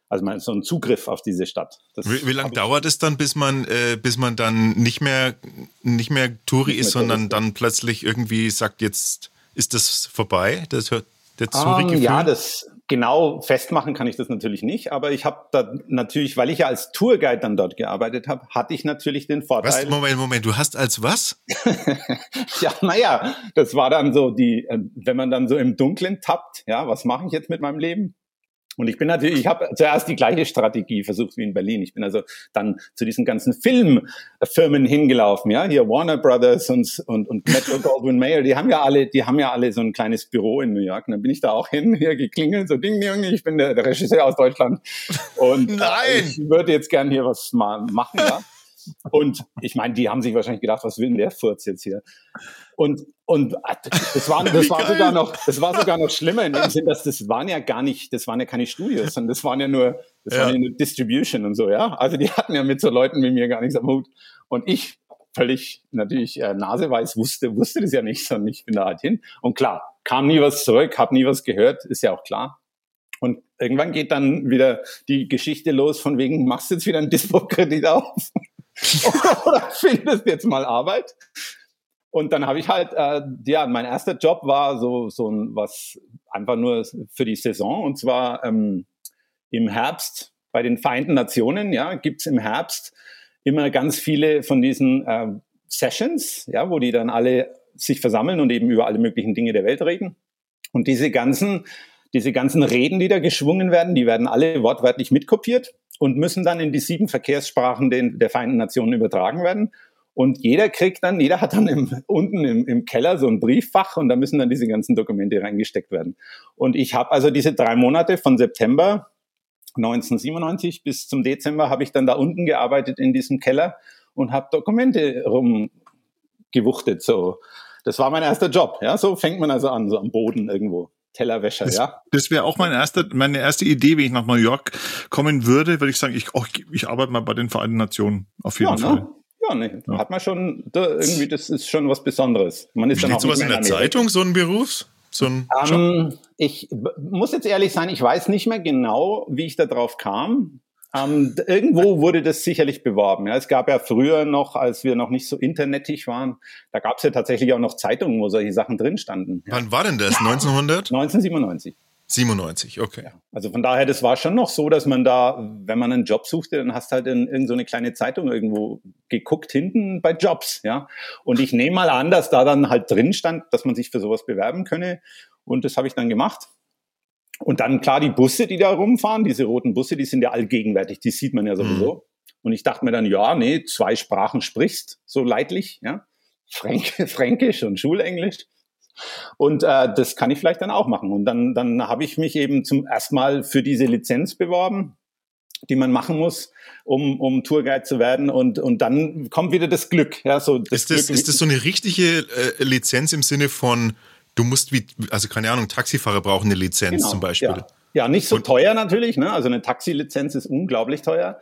also man so einen Zugriff auf diese Stadt. Das wie, wie lange dauert es dann, bis man, äh, bis man dann nicht mehr, nicht mehr Touri ist, sondern dann plötzlich irgendwie sagt, jetzt ist das vorbei, das hört der um, ähm, Ja, das genau festmachen kann ich das natürlich nicht, aber ich habe da natürlich, weil ich ja als Tourguide dann dort gearbeitet habe, hatte ich natürlich den Vorteil. Was? Moment, Moment, du hast als was? ja, naja, das war dann so die, äh, wenn man dann so im Dunkeln tappt, ja, was mache ich jetzt mit meinem Leben? Und ich bin natürlich, ich habe zuerst die gleiche Strategie versucht wie in Berlin. Ich bin also dann zu diesen ganzen Filmfirmen hingelaufen, ja, hier Warner Brothers und, und, und Metro Goldwyn Mayer, die haben ja alle, die haben ja alle so ein kleines Büro in New York. Und dann bin ich da auch hin, hier geklingelt, so ding, ding, ich bin der, der Regisseur aus Deutschland. Und Nein. Äh, ich würde jetzt gern hier was mal machen, ja. Und ich meine, die haben sich wahrscheinlich gedacht, was will denn der Furz jetzt hier? Und, und das war, das war sogar noch, das war sogar noch schlimmer in dem Sinn, dass das waren ja gar nicht, das waren ja keine Studios, sondern das waren ja nur, das ja. waren ja nur Distribution und so, ja. Also die hatten ja mit so Leuten wie mir gar nichts am Hut. Und ich völlig natürlich äh, naseweiß wusste, wusste das ja nicht, sondern ich bin da halt hin. Und klar, kam nie was zurück, habe nie was gehört, ist ja auch klar. Und irgendwann geht dann wieder die Geschichte los von wegen, machst du jetzt wieder einen Dispo-Kredit auf? Oder findest jetzt mal Arbeit? Und dann habe ich halt, äh, ja, mein erster Job war so, so ein, was einfach nur für die Saison. Und zwar ähm, im Herbst bei den Vereinten Nationen, ja, gibt's im Herbst immer ganz viele von diesen äh, Sessions, ja, wo die dann alle sich versammeln und eben über alle möglichen Dinge der Welt reden. Und diese ganzen diese ganzen Reden, die da geschwungen werden, die werden alle wortwörtlich mitkopiert und müssen dann in die sieben Verkehrssprachen den, der Vereinten Nationen übertragen werden. Und jeder kriegt dann, jeder hat dann im, unten im, im Keller so ein Brieffach und da müssen dann diese ganzen Dokumente reingesteckt werden. Und ich habe also diese drei Monate von September 1997 bis zum Dezember habe ich dann da unten gearbeitet in diesem Keller und habe Dokumente rumgewuchtet. So, das war mein erster Job. Ja, so fängt man also an, so am Boden irgendwo. Tellerwäscher, das, ja. Das wäre auch mein erster, meine erste Idee, wenn ich nach New York kommen würde, würde ich sagen, ich, oh, ich arbeite mal bei den Vereinten Nationen auf jeden ja, Fall. Ne? Ja, ne, ja. hat man schon, da irgendwie, das ist schon was Besonderes. Man ist Wie dann auch sowas in der Zeitung, so ein Beruf? So ein um, ähm, ich muss jetzt ehrlich sein, ich weiß nicht mehr genau, wie ich da drauf kam. Ähm, irgendwo wurde das sicherlich beworben. Ja, es gab ja früher noch, als wir noch nicht so internetig waren, da gab es ja tatsächlich auch noch Zeitungen, wo solche Sachen drin standen. Wann war denn das? 1900? 1997. 97, okay. Ja, also von daher, das war schon noch so, dass man da, wenn man einen Job suchte, dann hast halt in irgendeine so kleine Zeitung irgendwo geguckt hinten bei Jobs, ja. Und ich nehme mal an, dass da dann halt drin stand, dass man sich für sowas bewerben könne. Und das habe ich dann gemacht. Und dann klar die Busse, die da rumfahren, diese roten Busse, die sind ja allgegenwärtig, die sieht man ja sowieso. Mhm. Und ich dachte mir dann, ja, nee, zwei Sprachen sprichst, so leidlich, ja. Fränk Fränkisch und Schulenglisch. Und äh, das kann ich vielleicht dann auch machen. Und dann, dann habe ich mich eben zum ersten Mal für diese Lizenz beworben, die man machen muss, um, um Tourguide zu werden. Und, und dann kommt wieder das Glück. Ja, so das ist, das, Glück. ist das so eine richtige äh, Lizenz im Sinne von, du musst wie, also keine Ahnung, Taxifahrer brauchen eine Lizenz genau, zum Beispiel. Ja. ja, nicht so und, teuer natürlich. Ne? Also eine Taxilizenz ist unglaublich teuer.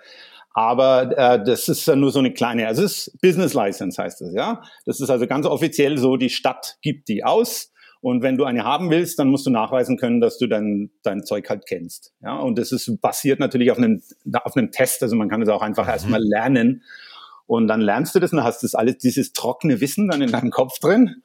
Aber äh, das ist ja nur so eine kleine, also es ist Business License heißt es, ja. Das ist also ganz offiziell so, die Stadt gibt die aus. Und wenn du eine haben willst, dann musst du nachweisen können, dass du dein, dein Zeug halt kennst. Ja, und das ist basiert natürlich auf einem, auf einem Test. Also man kann es auch einfach mhm. erstmal lernen. Und dann lernst du das und hast das alles, dieses trockene Wissen dann in deinem Kopf drin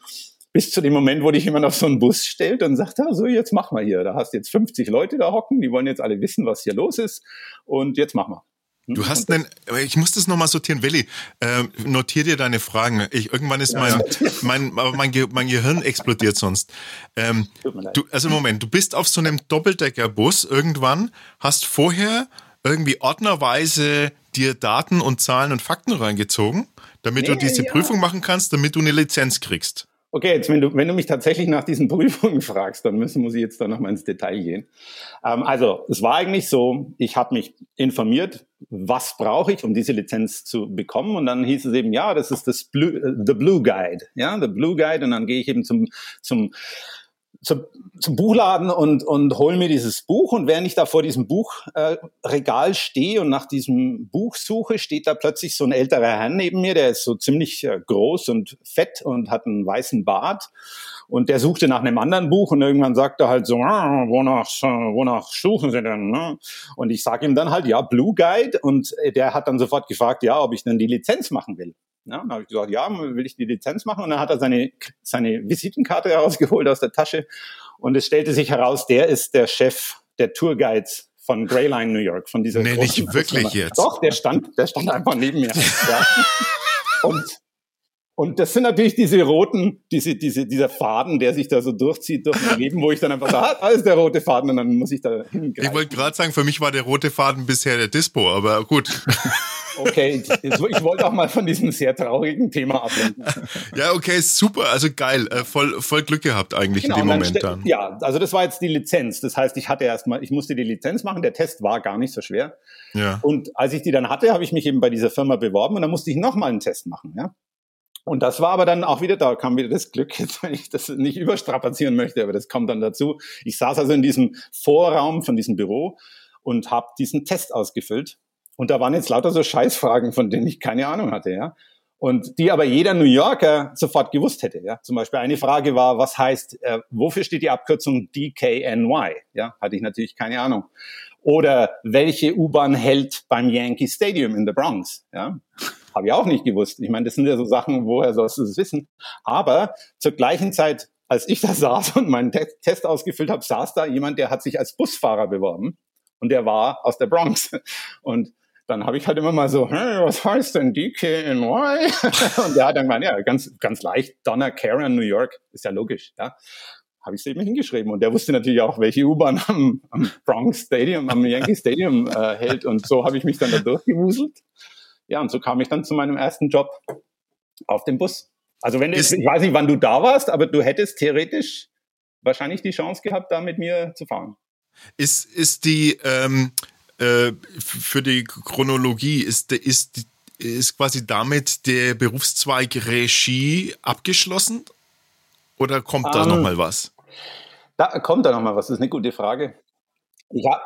bis zu dem Moment, wo dich jemand auf so einen Bus stellt und sagt, ah, so jetzt mach mal hier. Da hast jetzt 50 Leute da hocken, die wollen jetzt alle wissen, was hier los ist und jetzt mach mal. Hm? Du hast einen, ich muss das nochmal sortieren, Willi, äh, notier dir deine Fragen. Ich, irgendwann ist mein, mein, mein, Ge mein Gehirn explodiert sonst. Ähm, du, also Moment, du bist auf so einem Doppeldeckerbus irgendwann, hast vorher irgendwie ordnerweise dir Daten und Zahlen und Fakten reingezogen, damit nee, du diese ja. Prüfung machen kannst, damit du eine Lizenz kriegst. Okay, jetzt wenn du, wenn du mich tatsächlich nach diesen Prüfungen fragst, dann müssen, muss ich jetzt da nochmal ins Detail gehen. Ähm, also, es war eigentlich so, ich habe mich informiert, was brauche ich, um diese Lizenz zu bekommen. Und dann hieß es eben, ja, das ist das Blue, äh, The Blue Guide. Ja, The Blue Guide. Und dann gehe ich eben zum, zum zum, zum Buchladen und, und hol mir dieses Buch. Und während ich da vor diesem Buchregal äh, stehe und nach diesem Buch suche, steht da plötzlich so ein älterer Herr neben mir, der ist so ziemlich äh, groß und fett und hat einen weißen Bart. Und der suchte nach einem anderen Buch und irgendwann sagt er halt so, ah, wonach, wonach suchen Sie denn? Ne? Und ich sage ihm dann halt, ja, Blue Guide. Und der hat dann sofort gefragt, ja, ob ich denn die Lizenz machen will. Ja, dann habe ich gesagt, ja, will ich die Lizenz machen? Und dann hat er seine, seine Visitenkarte herausgeholt aus der Tasche. Und es stellte sich heraus, der ist der Chef der Tourguides von Greyline New York, von dieser Nee, nicht wirklich Firma. jetzt. Doch, der stand, der stand einfach neben mir. ja. Und und das sind natürlich diese roten, diese, diese, dieser Faden, der sich da so durchzieht durch mein Leben, wo ich dann einfach sage, ah, da ist der rote Faden und dann muss ich da hingreifen. Ich wollte gerade sagen, für mich war der rote Faden bisher der Dispo, aber gut. Okay, ich wollte auch mal von diesem sehr traurigen Thema ablenken. Ja, okay, super, also geil, äh, voll, voll Glück gehabt eigentlich genau, in dem Moment dann, dann. Ja, also das war jetzt die Lizenz. Das heißt, ich hatte erstmal, ich musste die Lizenz machen. Der Test war gar nicht so schwer. Ja. Und als ich die dann hatte, habe ich mich eben bei dieser Firma beworben und dann musste ich nochmal einen Test machen. Ja. Und das war aber dann auch wieder, da kam wieder das Glück, jetzt, wenn ich das nicht überstrapazieren möchte, aber das kommt dann dazu. Ich saß also in diesem Vorraum von diesem Büro und habe diesen Test ausgefüllt und da waren jetzt lauter so Scheißfragen, von denen ich keine Ahnung hatte, ja. Und die aber jeder New Yorker sofort gewusst hätte, ja. Zum Beispiel eine Frage war, was heißt, äh, wofür steht die Abkürzung DKNY? Ja, hatte ich natürlich keine Ahnung. Oder welche U-Bahn hält beim Yankee Stadium in the Bronx? Ja, habe ich auch nicht gewusst. Ich meine, das sind ja so Sachen, woher sollst du das wissen? Aber zur gleichen Zeit, als ich da saß und meinen Test ausgefüllt habe, saß da jemand, der hat sich als Busfahrer beworben und der war aus der Bronx. Und dann habe ich halt immer mal so, hey, was heißt denn DKNY? und der hat dann gemeint, ja, ganz, ganz leicht, Donna Karen, New York, ist ja logisch, ja. Habe ich es eben hingeschrieben. Und der wusste natürlich auch, welche U-Bahn am, am, Bronx Stadium, am Yankee Stadium äh, hält. Und so habe ich mich dann da durchgewuselt. Ja, und so kam ich dann zu meinem ersten Job auf dem Bus. Also wenn du, ich weiß nicht, wann du da warst, aber du hättest theoretisch wahrscheinlich die Chance gehabt, da mit mir zu fahren. Ist, ist die, ähm, äh, für die Chronologie ist, ist, ist quasi damit der Berufszweig Regie abgeschlossen? Oder kommt um, da ähm, nochmal was? Da kommt da nochmal was, das ist eine gute Frage. Ja,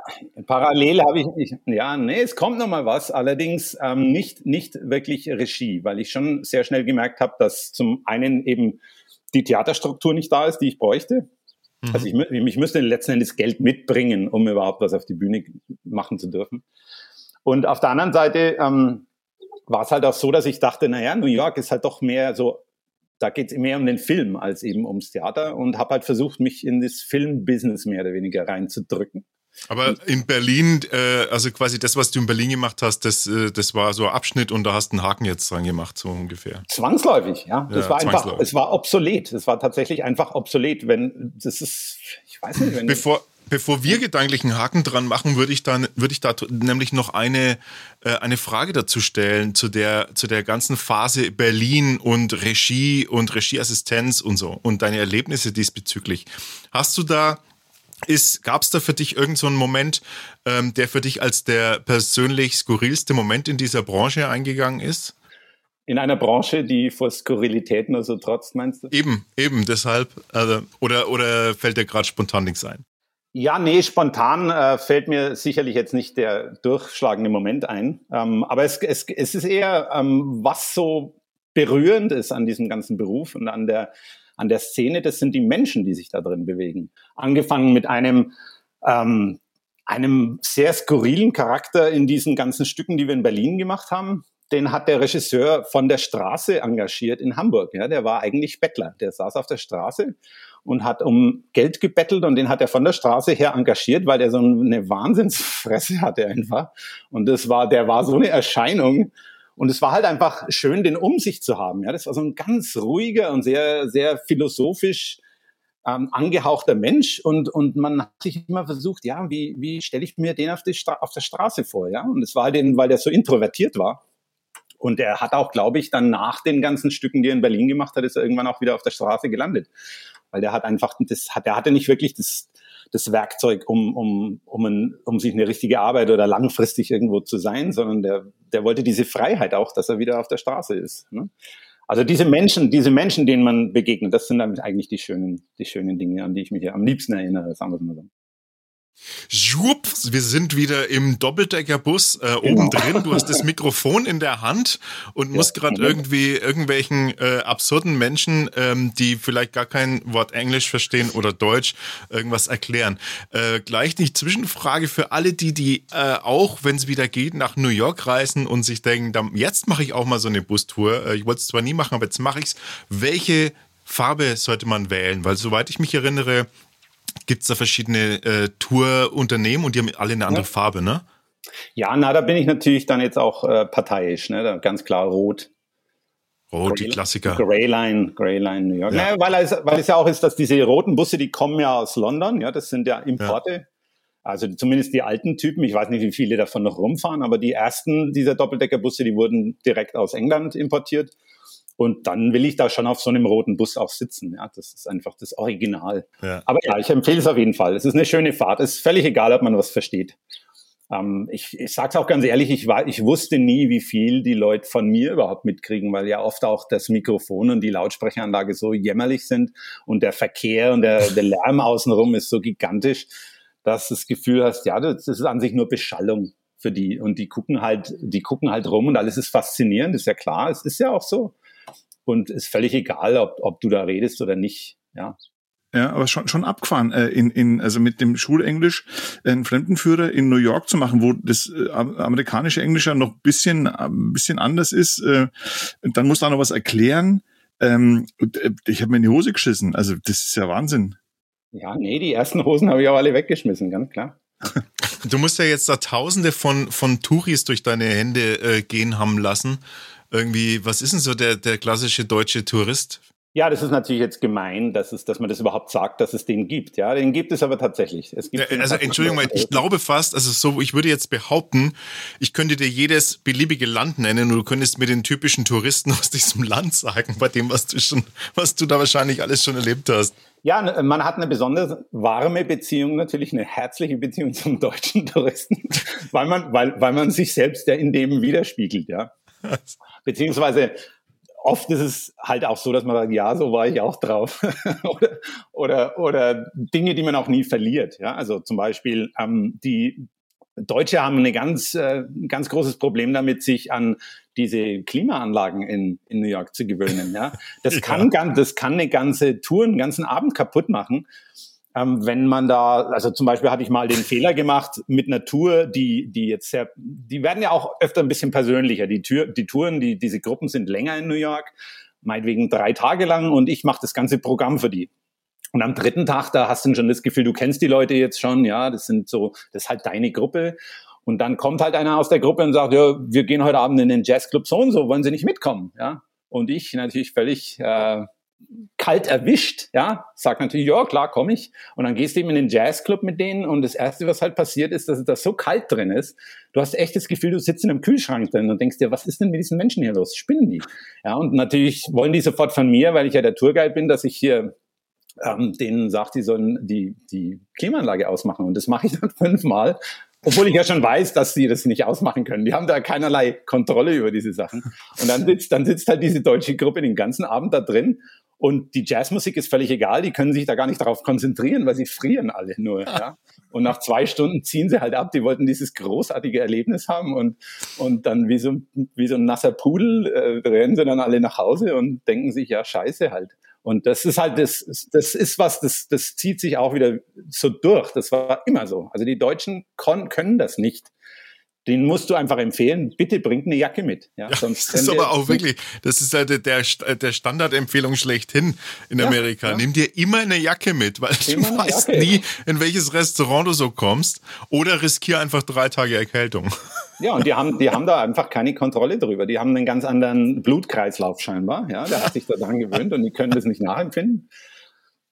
parallel habe ich nicht, ja, nee, es kommt nochmal was, allerdings ähm, nicht, nicht wirklich Regie, weil ich schon sehr schnell gemerkt habe, dass zum einen eben die Theaterstruktur nicht da ist, die ich bräuchte. Mhm. Also ich, ich müsste letzten Endes Geld mitbringen, um überhaupt was auf die Bühne machen zu dürfen. Und auf der anderen Seite ähm, war es halt auch so, dass ich dachte, naja, New York ist halt doch mehr so, da geht es mehr um den Film als eben ums Theater und habe halt versucht, mich in das Filmbusiness mehr oder weniger reinzudrücken. Aber in Berlin, äh, also quasi das, was du in Berlin gemacht hast, das, äh, das war so ein Abschnitt und da hast du einen Haken jetzt dran gemacht, so ungefähr. Zwangsläufig, ja. Das ja, war einfach, es war obsolet. Es war tatsächlich einfach obsolet. Wenn, das ist, ich weiß nicht, wenn. Bevor, Bevor wir gedanklich einen Haken dran machen, würde ich dann, würde ich da nämlich noch eine, äh, eine Frage dazu stellen zu der, zu der ganzen Phase Berlin und Regie und Regieassistenz und so und deine Erlebnisse diesbezüglich. Hast du da Gab es da für dich irgendeinen so Moment, ähm, der für dich als der persönlich skurrilste Moment in dieser Branche eingegangen ist? In einer Branche, die vor Skurrilitäten also trotzt, meinst du? Eben, eben, deshalb. Also, oder, oder fällt dir gerade spontan nichts ein? Ja, nee, spontan äh, fällt mir sicherlich jetzt nicht der durchschlagende Moment ein. Ähm, aber es, es, es ist eher, ähm, was so berührend ist an diesem ganzen Beruf und an der an der Szene, das sind die Menschen, die sich da drin bewegen. Angefangen mit einem, ähm, einem sehr skurrilen Charakter in diesen ganzen Stücken, die wir in Berlin gemacht haben. Den hat der Regisseur von der Straße engagiert in Hamburg. Ja, der war eigentlich Bettler. Der saß auf der Straße und hat um Geld gebettelt und den hat er von der Straße her engagiert, weil der so eine Wahnsinnsfresse hatte einfach. Und das war, der war so eine Erscheinung. Und es war halt einfach schön, den um sich zu haben. Ja, das war so ein ganz ruhiger und sehr, sehr philosophisch ähm, angehauchter Mensch. Und, und man hat sich immer versucht, ja, wie, wie stelle ich mir den auf, die auf der Straße vor? Ja, und es war halt den, weil der so introvertiert war. Und er hat auch, glaube ich, dann nach den ganzen Stücken, die er in Berlin gemacht hat, ist er irgendwann auch wieder auf der Straße gelandet. Weil der hat einfach, das hat, der hatte nicht wirklich das, das Werkzeug, um, um, um, ein, um sich eine richtige Arbeit oder langfristig irgendwo zu sein, sondern der, der wollte diese Freiheit auch, dass er wieder auf der Straße ist. Ne? Also diese Menschen, diese Menschen, denen man begegnet, das sind eigentlich die schönen, die schönen Dinge, an die ich mich am liebsten erinnere, sagen wir mal so. Jups, wir sind wieder im Doppeldeckerbus äh, genau. oben drin. Du hast das Mikrofon in der Hand und ja, musst gerade irgendwie irgendwelchen äh, absurden Menschen, ähm, die vielleicht gar kein Wort Englisch verstehen oder Deutsch, irgendwas erklären. Äh, gleich die Zwischenfrage für alle, die, die äh, auch, wenn es wieder geht, nach New York reisen und sich denken, dann, jetzt mache ich auch mal so eine Bustour. Äh, ich wollte es zwar nie machen, aber jetzt mache ich's. Welche Farbe sollte man wählen? Weil soweit ich mich erinnere, gibt es da verschiedene äh, Tourunternehmen und die haben alle eine andere ja. Farbe, ne? Ja, na, da bin ich natürlich dann jetzt auch äh, parteiisch, ne? Ganz klar rot. Rot, Grey, die Klassiker. Greyline, Greyline New York. Ja. Naja, weil, es, weil es ja auch ist, dass diese roten Busse, die kommen ja aus London, ja, das sind ja Importe. Also zumindest die alten Typen, ich weiß nicht, wie viele davon noch rumfahren, aber die ersten dieser Doppeldeckerbusse, die wurden direkt aus England importiert. Und dann will ich da schon auf so einem roten Bus auch sitzen. Ja, das ist einfach das Original. Ja. Aber ja, ich empfehle es auf jeden Fall. Es ist eine schöne Fahrt. Es ist völlig egal, ob man was versteht. Ähm, ich ich sage es auch ganz ehrlich, ich, war, ich wusste nie, wie viel die Leute von mir überhaupt mitkriegen, weil ja oft auch das Mikrofon und die Lautsprecheranlage so jämmerlich sind und der Verkehr und der, der Lärm außenrum ist so gigantisch, dass du das Gefühl hast, ja, das ist an sich nur Beschallung für die und die gucken halt, die gucken halt rum und alles ist faszinierend, ist ja klar, es ist ja auch so und ist völlig egal, ob, ob du da redest oder nicht, ja. Ja, aber schon, schon abgefahren, äh, in, in, also mit dem Schulenglisch einen Fremdenführer in New York zu machen, wo das äh, amerikanische Englisch ja noch bisschen, ein bisschen anders ist. Äh, dann musst du auch noch was erklären. Ähm, äh, ich habe mir in die Hose geschissen. Also das ist ja Wahnsinn. Ja, nee, die ersten Hosen habe ich auch alle weggeschmissen, ganz klar. Du musst ja jetzt da Tausende von, von Touris durch deine Hände äh, gehen haben lassen. Irgendwie, was ist denn so der, der klassische deutsche Tourist? Ja, das ist natürlich jetzt gemein, dass, es, dass man das überhaupt sagt, dass es den gibt. Ja, den gibt es aber tatsächlich. Es gibt ja, also Entschuldigung mal, ich glaube fast, also so, ich würde jetzt behaupten, ich könnte dir jedes beliebige Land nennen und du könntest mir den typischen Touristen aus diesem Land sagen, bei dem, was du schon, was du da wahrscheinlich alles schon erlebt hast. Ja, man hat eine besonders warme Beziehung, natürlich eine herzliche Beziehung zum deutschen Touristen, weil man, weil, weil man sich selbst ja in dem widerspiegelt, ja. Beziehungsweise oft ist es halt auch so, dass man sagt, ja, so war ich auch drauf. oder, oder, oder Dinge, die man auch nie verliert. Ja, also zum Beispiel ähm, die Deutsche haben eine ganz, äh, ein ganz großes Problem damit, sich an diese Klimaanlagen in, in New York zu gewöhnen. Ja, das kann, ja. das kann eine ganze Tour, einen ganzen Abend kaputt machen ähm, wenn man da, also zum Beispiel hatte ich mal den Fehler gemacht mit einer Tour, die, die jetzt sehr, die werden ja auch öfter ein bisschen persönlicher. Die, Tür, die Touren, die, diese Gruppen sind länger in New York, meinetwegen drei Tage lang und ich mache das ganze Programm für die. Und am dritten Tag, da hast du schon das Gefühl, du kennst die Leute jetzt schon, ja, das sind so, das ist halt deine Gruppe. Und dann kommt halt einer aus der Gruppe und sagt, ja, wir gehen heute Abend in den Jazzclub so und so, wollen Sie nicht mitkommen, ja? Und ich natürlich völlig äh, kalt erwischt, ja, sagt natürlich, ja, klar, komme ich. Und dann gehst du eben in den Jazzclub mit denen und das Erste, was halt passiert, ist, dass da so kalt drin ist. Du hast echt das Gefühl, du sitzt in einem Kühlschrank drin und denkst dir, was ist denn mit diesen Menschen hier los? Spinnen die? Ja, und natürlich wollen die sofort von mir, weil ich ja der Tourguide bin, dass ich hier ähm, denen sage, die sollen die, die Klimaanlage ausmachen. Und das mache ich dann fünfmal. Obwohl ich ja schon weiß, dass sie das nicht ausmachen können. Die haben da keinerlei Kontrolle über diese Sachen. Und dann sitzt, dann sitzt halt diese deutsche Gruppe den ganzen Abend da drin und die Jazzmusik ist völlig egal, die können sich da gar nicht darauf konzentrieren, weil sie frieren alle nur. Ja? Und nach zwei Stunden ziehen sie halt ab. Die wollten dieses großartige Erlebnis haben und, und dann wie so, wie so ein nasser Pudel äh, rennen sie dann alle nach Hause und denken sich, ja, scheiße halt. Und das ist halt, das, das ist was, das, das zieht sich auch wieder so durch. Das war immer so. Also die Deutschen können das nicht den musst du einfach empfehlen, bitte bringt eine Jacke mit. Ja, ja sonst das ist aber auch wirklich, das ist halt der, der Standardempfehlung schlechthin in ja, Amerika. Ja. Nimm dir immer eine Jacke mit, weil immer du weißt Jacke. nie, in welches Restaurant du so kommst oder riskier einfach drei Tage Erkältung. Ja, und die haben, die haben da einfach keine Kontrolle drüber. Die haben einen ganz anderen Blutkreislauf scheinbar. Ja, der hat sich daran gewöhnt und die können das nicht nachempfinden.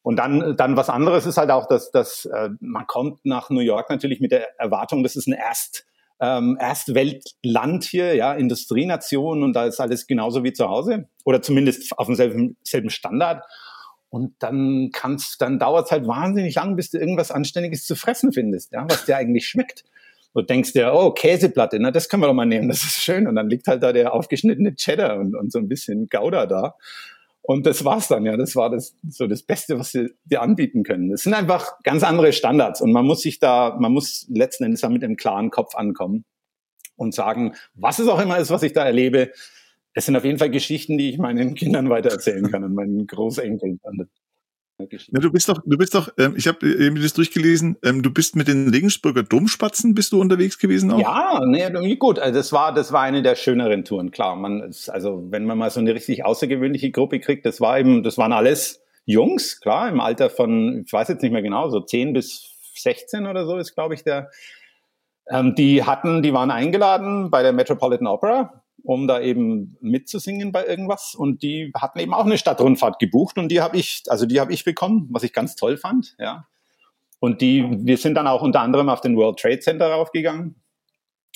Und dann, dann was anderes ist halt auch, dass, dass äh, man kommt nach New York natürlich mit der Erwartung, das ist ein Erst, ähm, Erstweltland hier, ja, Industrienation und da ist alles genauso wie zu Hause oder zumindest auf demselben selben Standard. Und dann kannst, dann dauert es halt wahnsinnig lang, bis du irgendwas Anständiges zu fressen findest, ja, was dir eigentlich schmeckt. Du denkst dir, oh, Käseplatte, na, das können wir doch mal nehmen, das ist schön. Und dann liegt halt da der aufgeschnittene Cheddar und, und so ein bisschen Gouda da. Und das war's dann, ja. Das war das, so das Beste, was sie dir anbieten können. Das sind einfach ganz andere Standards und man muss sich da, man muss letzten Endes da mit einem klaren Kopf ankommen und sagen, was es auch immer ist, was ich da erlebe. Es sind auf jeden Fall Geschichten, die ich meinen Kindern weitererzählen kann und meinen Großenkeln. Ja, du bist doch, du bist doch, ähm, ich habe eben das durchgelesen, ähm, du bist mit den Regensburger Domspatzen, bist du unterwegs gewesen auch? Ja, nee, gut, also das war, das war eine der schöneren Touren, klar. Man, also wenn man mal so eine richtig außergewöhnliche Gruppe kriegt, das war eben, das waren alles Jungs, klar, im Alter von, ich weiß jetzt nicht mehr genau, so 10 bis 16 oder so ist, glaube ich, der, ähm, die hatten, die waren eingeladen bei der Metropolitan Opera um da eben mitzusingen bei irgendwas. Und die hatten eben auch eine Stadtrundfahrt gebucht und die habe ich, also die habe ich bekommen, was ich ganz toll fand, ja. Und die, wir sind dann auch unter anderem auf den World Trade Center raufgegangen.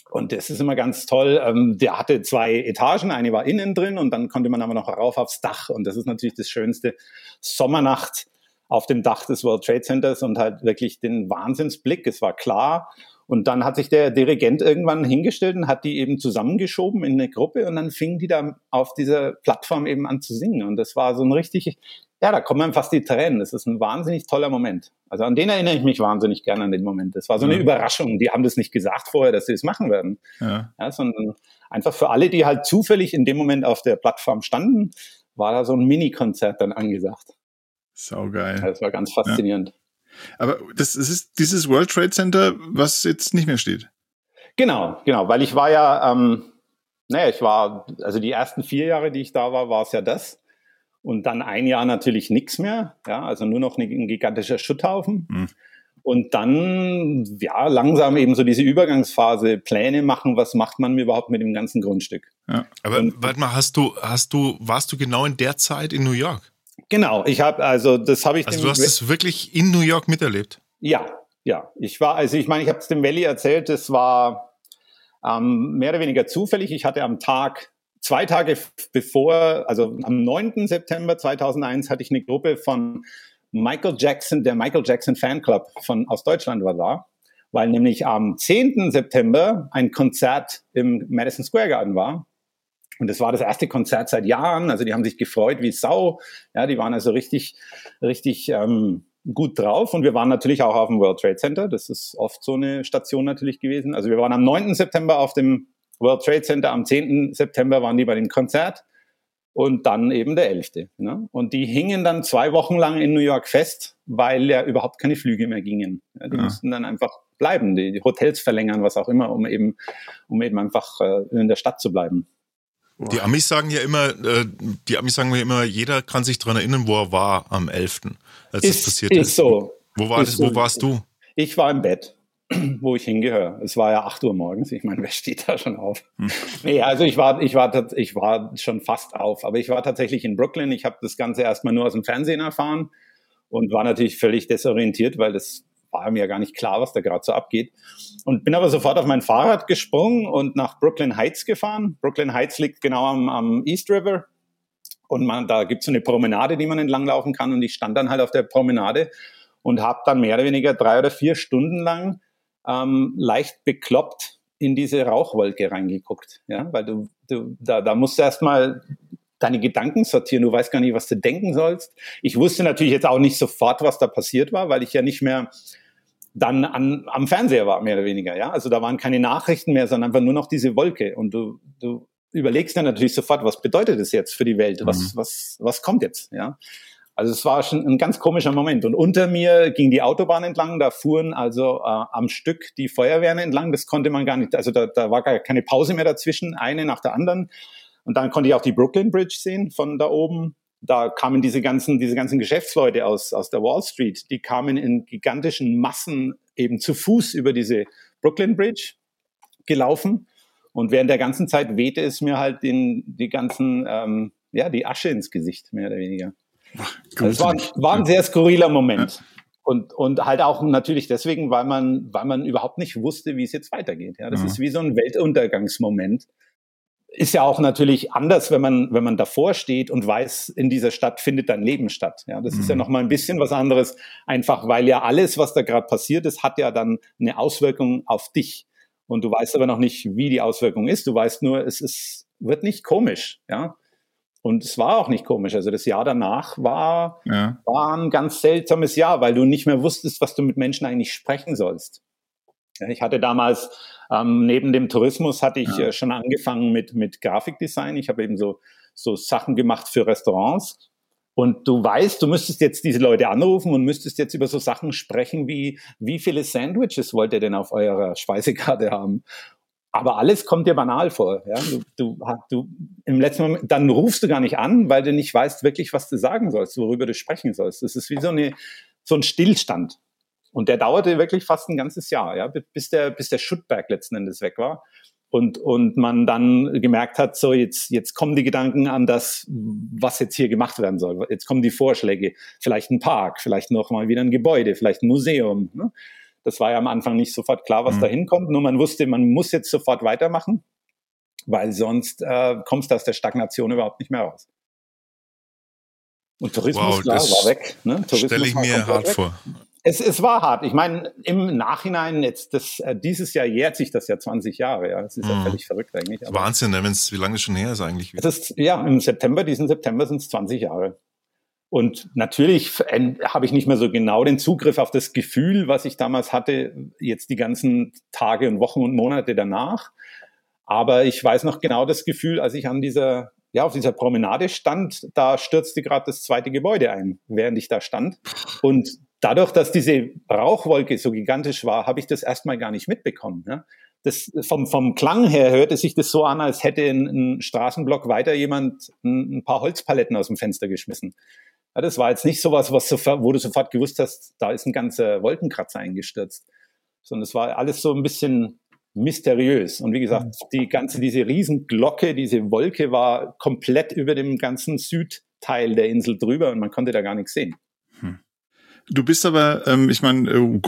Und das ist immer ganz toll. Ähm, der hatte zwei Etagen, eine war innen drin und dann konnte man aber noch rauf aufs Dach. Und das ist natürlich das schönste Sommernacht auf dem Dach des World Trade Centers und halt wirklich den Wahnsinnsblick. Es war klar. Und dann hat sich der Dirigent irgendwann hingestellt und hat die eben zusammengeschoben in eine Gruppe und dann fingen die da auf dieser Plattform eben an zu singen. Und das war so ein richtig, ja, da kommen fast die Tränen. Das ist ein wahnsinnig toller Moment. Also an den erinnere ich mich wahnsinnig gerne an den Moment. Das war so eine ja. Überraschung. Die haben das nicht gesagt vorher, dass sie das machen werden. Ja. ja. sondern einfach für alle, die halt zufällig in dem Moment auf der Plattform standen, war da so ein Mini-Konzert dann angesagt. Saugeil. Das war ganz faszinierend. Ja. Aber das, das ist dieses World Trade Center, was jetzt nicht mehr steht. Genau, genau, weil ich war ja, ähm, naja, ich war, also die ersten vier Jahre, die ich da war, war es ja das. Und dann ein Jahr natürlich nichts mehr, ja, also nur noch ein gigantischer Schutthaufen. Mhm. Und dann, ja, langsam eben so diese Übergangsphase, Pläne machen, was macht man überhaupt mit dem ganzen Grundstück. Ja. Aber warte mal, hast du, hast du, warst du genau in der Zeit in New York? Genau, ich habe, also das habe ich. Also du hast es wirklich in New York miterlebt? Ja, ja. Ich war, also ich meine, ich habe es dem Valley erzählt, das war ähm, mehr oder weniger zufällig. Ich hatte am Tag, zwei Tage bevor, also am 9. September 2001 hatte ich eine Gruppe von Michael Jackson, der Michael Jackson Fanclub von, aus Deutschland war da, weil nämlich am 10. September ein Konzert im Madison Square Garden war und das war das erste Konzert seit Jahren. Also die haben sich gefreut wie Sau. Ja, die waren also richtig, richtig ähm, gut drauf. Und wir waren natürlich auch auf dem World Trade Center. Das ist oft so eine Station natürlich gewesen. Also wir waren am 9. September auf dem World Trade Center. Am 10. September waren die bei dem Konzert. Und dann eben der 11. Ne? Und die hingen dann zwei Wochen lang in New York fest, weil ja überhaupt keine Flüge mehr gingen. Ja, die ja. mussten dann einfach bleiben, die, die, Hotels verlängern, was auch immer, um eben, um eben einfach äh, in der Stadt zu bleiben. Die Amis sagen ja immer, äh, die Amis sagen ja immer, jeder kann sich daran erinnern, wo er war am 11., als ist, das passiert ist. Ist so. Wo, war das, wo warst du? Ich war im Bett, wo ich hingehöre. Es war ja 8 Uhr morgens. Ich meine, wer steht da schon auf? Hm. Nee, also ich war, ich war, ich war schon fast auf, aber ich war tatsächlich in Brooklyn. Ich habe das Ganze erstmal nur aus dem Fernsehen erfahren und war natürlich völlig desorientiert, weil das war mir gar nicht klar, was da gerade so abgeht. Und bin aber sofort auf mein Fahrrad gesprungen und nach Brooklyn Heights gefahren. Brooklyn Heights liegt genau am, am East River. Und man, da gibt es so eine Promenade, die man entlanglaufen kann. Und ich stand dann halt auf der Promenade und habe dann mehr oder weniger drei oder vier Stunden lang ähm, leicht bekloppt in diese Rauchwolke reingeguckt. Ja, weil du, du da, da musst du erstmal deine Gedanken sortieren. Du weißt gar nicht, was du denken sollst. Ich wusste natürlich jetzt auch nicht sofort, was da passiert war, weil ich ja nicht mehr dann an, am Fernseher war, mehr oder weniger. Ja? Also da waren keine Nachrichten mehr, sondern einfach nur noch diese Wolke. Und du, du überlegst dann natürlich sofort, was bedeutet das jetzt für die Welt? Was, mhm. was, was kommt jetzt? Ja? Also es war schon ein ganz komischer Moment. Und unter mir ging die Autobahn entlang, da fuhren also äh, am Stück die Feuerwehren entlang. Das konnte man gar nicht, also da, da war gar keine Pause mehr dazwischen, eine nach der anderen. Und dann konnte ich auch die Brooklyn Bridge sehen von da oben da kamen diese ganzen, diese ganzen Geschäftsleute aus, aus der Wall Street, die kamen in gigantischen Massen eben zu Fuß über diese Brooklyn Bridge gelaufen. Und während der ganzen Zeit wehte es mir halt den, die ganzen, ähm, ja, die Asche ins Gesicht, mehr oder weniger. Also es war, war ein sehr skurriler Moment. Und, und halt auch natürlich deswegen, weil man, weil man überhaupt nicht wusste, wie es jetzt weitergeht. Ja, das ja. ist wie so ein Weltuntergangsmoment ist ja auch natürlich anders, wenn man, wenn man davor steht und weiß, in dieser Stadt findet dann Leben statt. Ja, das mhm. ist ja mhm. noch mal ein bisschen was anderes, einfach weil ja alles, was da gerade passiert ist, hat ja dann eine Auswirkung auf dich. Und du weißt aber noch nicht, wie die Auswirkung ist. Du weißt nur, es ist, wird nicht komisch. Ja, und es war auch nicht komisch. Also das Jahr danach war, ja. war ein ganz seltsames Jahr, weil du nicht mehr wusstest, was du mit Menschen eigentlich sprechen sollst. Ich hatte damals ähm, neben dem Tourismus hatte ich ja. äh, schon angefangen mit mit Grafikdesign. Ich habe eben so so Sachen gemacht für Restaurants. Und du weißt, du müsstest jetzt diese Leute anrufen und müsstest jetzt über so Sachen sprechen wie, wie viele Sandwiches wollt ihr denn auf eurer Speisekarte haben? Aber alles kommt dir banal vor. Ja? Du, du, du, im letzten Moment, dann rufst du gar nicht an, weil du nicht weißt wirklich, was du sagen sollst, worüber du sprechen sollst. Das ist wie so, eine, so ein Stillstand. Und der dauerte wirklich fast ein ganzes Jahr, ja, bis der, bis der Schuttberg letzten Endes weg war. und, und man dann gemerkt hat, so jetzt, jetzt kommen die Gedanken an das, was jetzt hier gemacht werden soll. Jetzt kommen die Vorschläge, vielleicht ein Park, vielleicht noch mal wieder ein Gebäude, vielleicht ein Museum. Ne? Das war ja am Anfang nicht sofort klar, was mhm. da hinkommt, nur man wusste, man muss jetzt sofort weitermachen, weil sonst äh, kommst du aus der Stagnation überhaupt nicht mehr raus. Und Tourismus, wow, klar, war weg. Ne? Stelle ich mir hart weg. vor. Es, es war hart. Ich meine, im Nachhinein, jetzt das, äh, dieses Jahr jährt sich das ja 20 Jahre. Ja, das ist ja mhm. völlig verrückt eigentlich. Wahnsinn, ne? Wenn's, wie lange schon her ist eigentlich? Es ist, ja, im September, diesen September sind es 20 Jahre. Und natürlich habe ich nicht mehr so genau den Zugriff auf das Gefühl, was ich damals hatte, jetzt die ganzen Tage und Wochen und Monate danach. Aber ich weiß noch genau das Gefühl, als ich an dieser, ja, auf dieser Promenade stand, da stürzte gerade das zweite Gebäude ein, während ich da stand. Und dadurch, dass diese Rauchwolke so gigantisch war, habe ich das erstmal gar nicht mitbekommen. Ja? Das, vom, vom Klang her hörte sich das so an, als hätte ein, ein Straßenblock weiter jemand ein, ein, paar Holzpaletten aus dem Fenster geschmissen. Ja, das war jetzt nicht sowas, was sofort, wo du sofort gewusst hast, da ist ein ganzer Wolkenkratzer eingestürzt, sondern es war alles so ein bisschen mysteriös. Und wie gesagt, die ganze, diese Riesenglocke, diese Wolke war komplett über dem ganzen Südteil der Insel drüber und man konnte da gar nichts sehen. Du bist aber, ähm, ich meine, äh,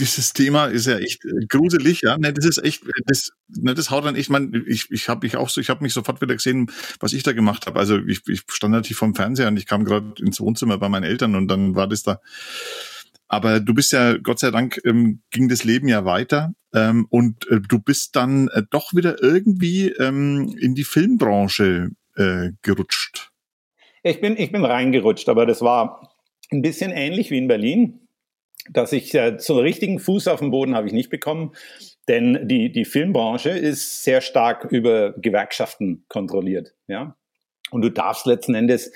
dieses Thema ist ja echt äh, gruselig, ja. Ne, das ist echt, das, ne, das haut dann, ich meine, ich, ich habe mich auch so, ich habe mich sofort wieder gesehen, was ich da gemacht habe. Also ich, ich stand natürlich vom Fernseher und ich kam gerade ins Wohnzimmer bei meinen Eltern und dann war das da. Aber du bist ja, Gott sei Dank, ähm, ging das Leben ja weiter ähm, und äh, du bist dann äh, doch wieder irgendwie ähm, in die Filmbranche äh, gerutscht. Ich bin, ich bin reingerutscht, aber das war ein bisschen ähnlich wie in Berlin, dass ich äh, so einen richtigen Fuß auf dem Boden habe ich nicht bekommen, denn die, die Filmbranche ist sehr stark über Gewerkschaften kontrolliert, ja. Und du darfst letzten Endes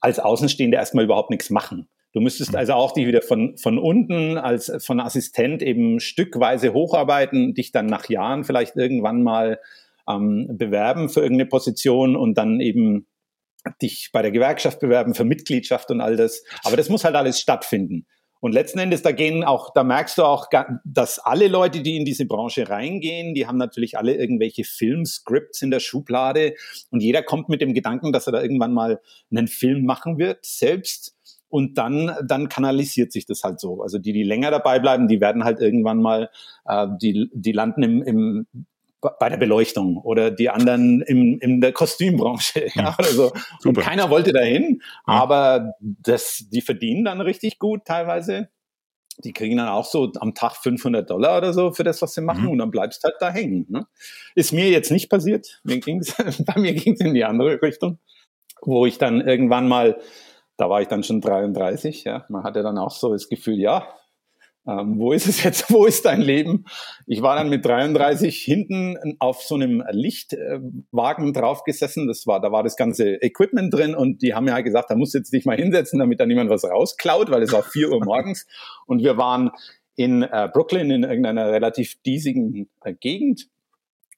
als Außenstehender erstmal überhaupt nichts machen. Du müsstest also auch dich wieder von, von unten als von Assistent eben stückweise hocharbeiten, dich dann nach Jahren vielleicht irgendwann mal ähm, bewerben für irgendeine Position und dann eben dich bei der Gewerkschaft bewerben für Mitgliedschaft und all das. Aber das muss halt alles stattfinden. Und letzten Endes, da gehen auch, da merkst du auch, dass alle Leute, die in diese Branche reingehen, die haben natürlich alle irgendwelche Filmscripts in der Schublade und jeder kommt mit dem Gedanken, dass er da irgendwann mal einen Film machen wird, selbst. Und dann, dann kanalisiert sich das halt so. Also die, die länger dabei bleiben, die werden halt irgendwann mal, äh, die, die landen im, im bei der Beleuchtung oder die anderen im, in der Kostümbranche ja, oder so. Super. Und keiner wollte dahin, ja. aber das, die verdienen dann richtig gut teilweise. Die kriegen dann auch so am Tag 500 Dollar oder so für das, was sie machen mhm. und dann bleibst halt da hängen. Ne? Ist mir jetzt nicht passiert. Mir ging's, bei mir ging es in die andere Richtung, wo ich dann irgendwann mal, da war ich dann schon 33, ja, man hatte dann auch so das Gefühl, ja, ähm, wo ist es jetzt? Wo ist dein Leben? Ich war dann mit 33 hinten auf so einem Lichtwagen drauf gesessen. Das war, da war das ganze Equipment drin und die haben mir halt gesagt, da musst du jetzt dich mal hinsetzen, damit da niemand was rausklaut, weil es war vier Uhr morgens und wir waren in äh, Brooklyn in irgendeiner relativ diesigen äh, Gegend.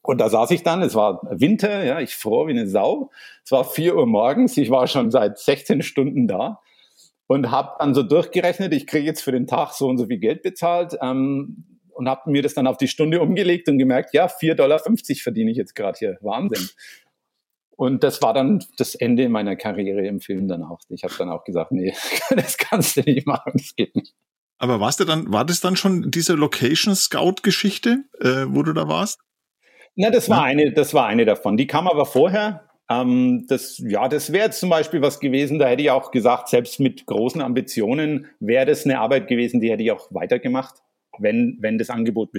Und da saß ich dann, es war Winter, ja, ich froh wie eine Sau. Es war vier Uhr morgens, ich war schon seit 16 Stunden da und habe dann so durchgerechnet, ich kriege jetzt für den Tag so und so viel Geld bezahlt ähm, und habe mir das dann auf die Stunde umgelegt und gemerkt, ja, 4,50 Dollar verdiene ich jetzt gerade hier. Wahnsinn. Und das war dann das Ende meiner Karriere im Film dann auch. Ich habe dann auch gesagt, nee, das kannst du nicht machen, das geht nicht. Aber warst du dann, war das dann schon diese Location Scout Geschichte, äh, wo du da warst? Na, das war ja. eine, das war eine davon. Die kam aber vorher. Ähm, das, ja, das wäre jetzt zum Beispiel was gewesen, da hätte ich auch gesagt, selbst mit großen Ambitionen wäre das eine Arbeit gewesen, die hätte ich auch weitergemacht, wenn, wenn das Angebot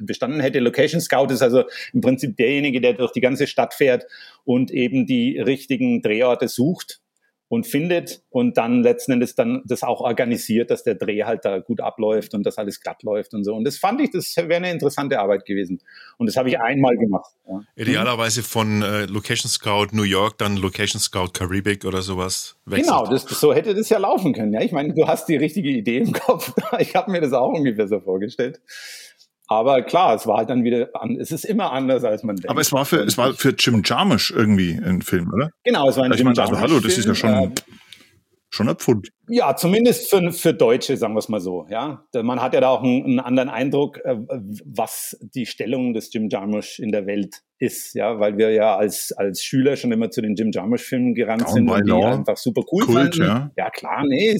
bestanden hätte. Location Scout ist also im Prinzip derjenige, der durch die ganze Stadt fährt und eben die richtigen Drehorte sucht und findet und dann letzten Endes dann das auch organisiert, dass der Dreh halt da gut abläuft und dass alles glatt läuft und so. Und das fand ich, das wäre eine interessante Arbeit gewesen. Und das habe ich einmal gemacht. Ja. Idealerweise von äh, Location Scout New York, dann Location Scout Karibik oder sowas. Wechselt. Genau, das, so hätte das ja laufen können. Ja, ich meine, du hast die richtige Idee im Kopf. Ich habe mir das auch ungefähr so vorgestellt. Aber klar, es war halt dann wieder, an, es ist immer anders, als man denkt. Aber es war für, es war für Jim Jarmusch irgendwie ein Film, oder? Genau, es war ein ich Jim meine, also hallo, das ist ja schon, äh, schon ein Pfund. Ja, zumindest für, für Deutsche, sagen wir es mal so. Ja, man hat ja da auch einen, einen anderen Eindruck, äh, was die Stellung des Jim Jarmusch in der Welt ist, ja, weil wir ja als als Schüler schon immer zu den Jim Jarmusch-Filmen gerannt Down sind und die Law. einfach super cool Kult, fanden. ja. ja, klar, nee,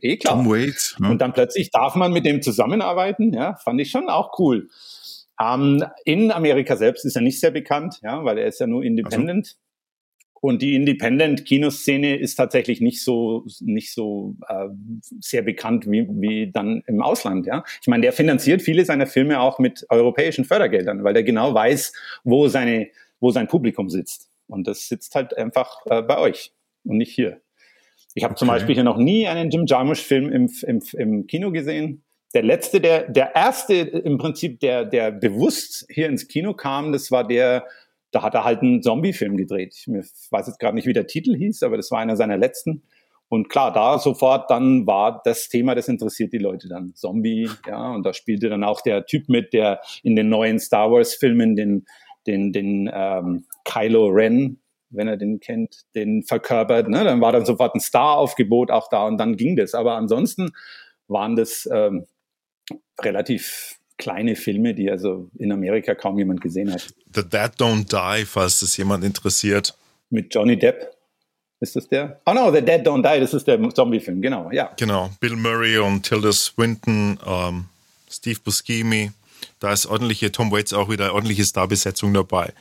eh klar. Tom Waits. Ne? Und dann plötzlich darf man mit dem zusammenarbeiten, ja, fand ich schon auch cool. Ähm, in Amerika selbst ist er nicht sehr bekannt, ja, weil er ist ja nur Independent. Und die Independent-Kinoszene ist tatsächlich nicht so nicht so äh, sehr bekannt wie, wie dann im Ausland. Ja, ich meine, der finanziert viele seiner Filme auch mit europäischen Fördergeldern, weil der genau weiß, wo seine wo sein Publikum sitzt. Und das sitzt halt einfach äh, bei euch und nicht hier. Ich habe zum Okay. Beispiel hier noch nie einen Jim Jarmusch-Film im, im, im Kino gesehen. Der letzte, der, der erste im Prinzip, der, der bewusst hier ins Kino kam, das war der, da hat er halt einen Zombie-Film gedreht. Ich weiß jetzt gerade nicht, wie der Titel hieß, aber das war einer seiner letzten. Und klar, da sofort dann war das Thema, das interessiert die Leute dann. Zombie, ja, und da spielte dann auch der Typ mit, der in den neuen Star Wars-Filmen den, den, den ähm, Kylo Ren, wenn er den kennt, den verkörpert. Ne? Dann war dann sofort ein Star-Aufgebot auch da und dann ging das. Aber ansonsten waren das ähm, relativ kleine Filme, die also in Amerika kaum jemand gesehen hat. The Dead Don't Die, falls das jemand interessiert. Mit Johnny Depp. Ist das der? Oh no, The Dead Don't Die, das ist der Zombie-Film, genau, ja. Genau, Bill Murray und Tilda Swinton, ähm, Steve Buscemi. Da ist ordentliche, Tom Waits auch wieder ordentliche Starbesetzung dabei.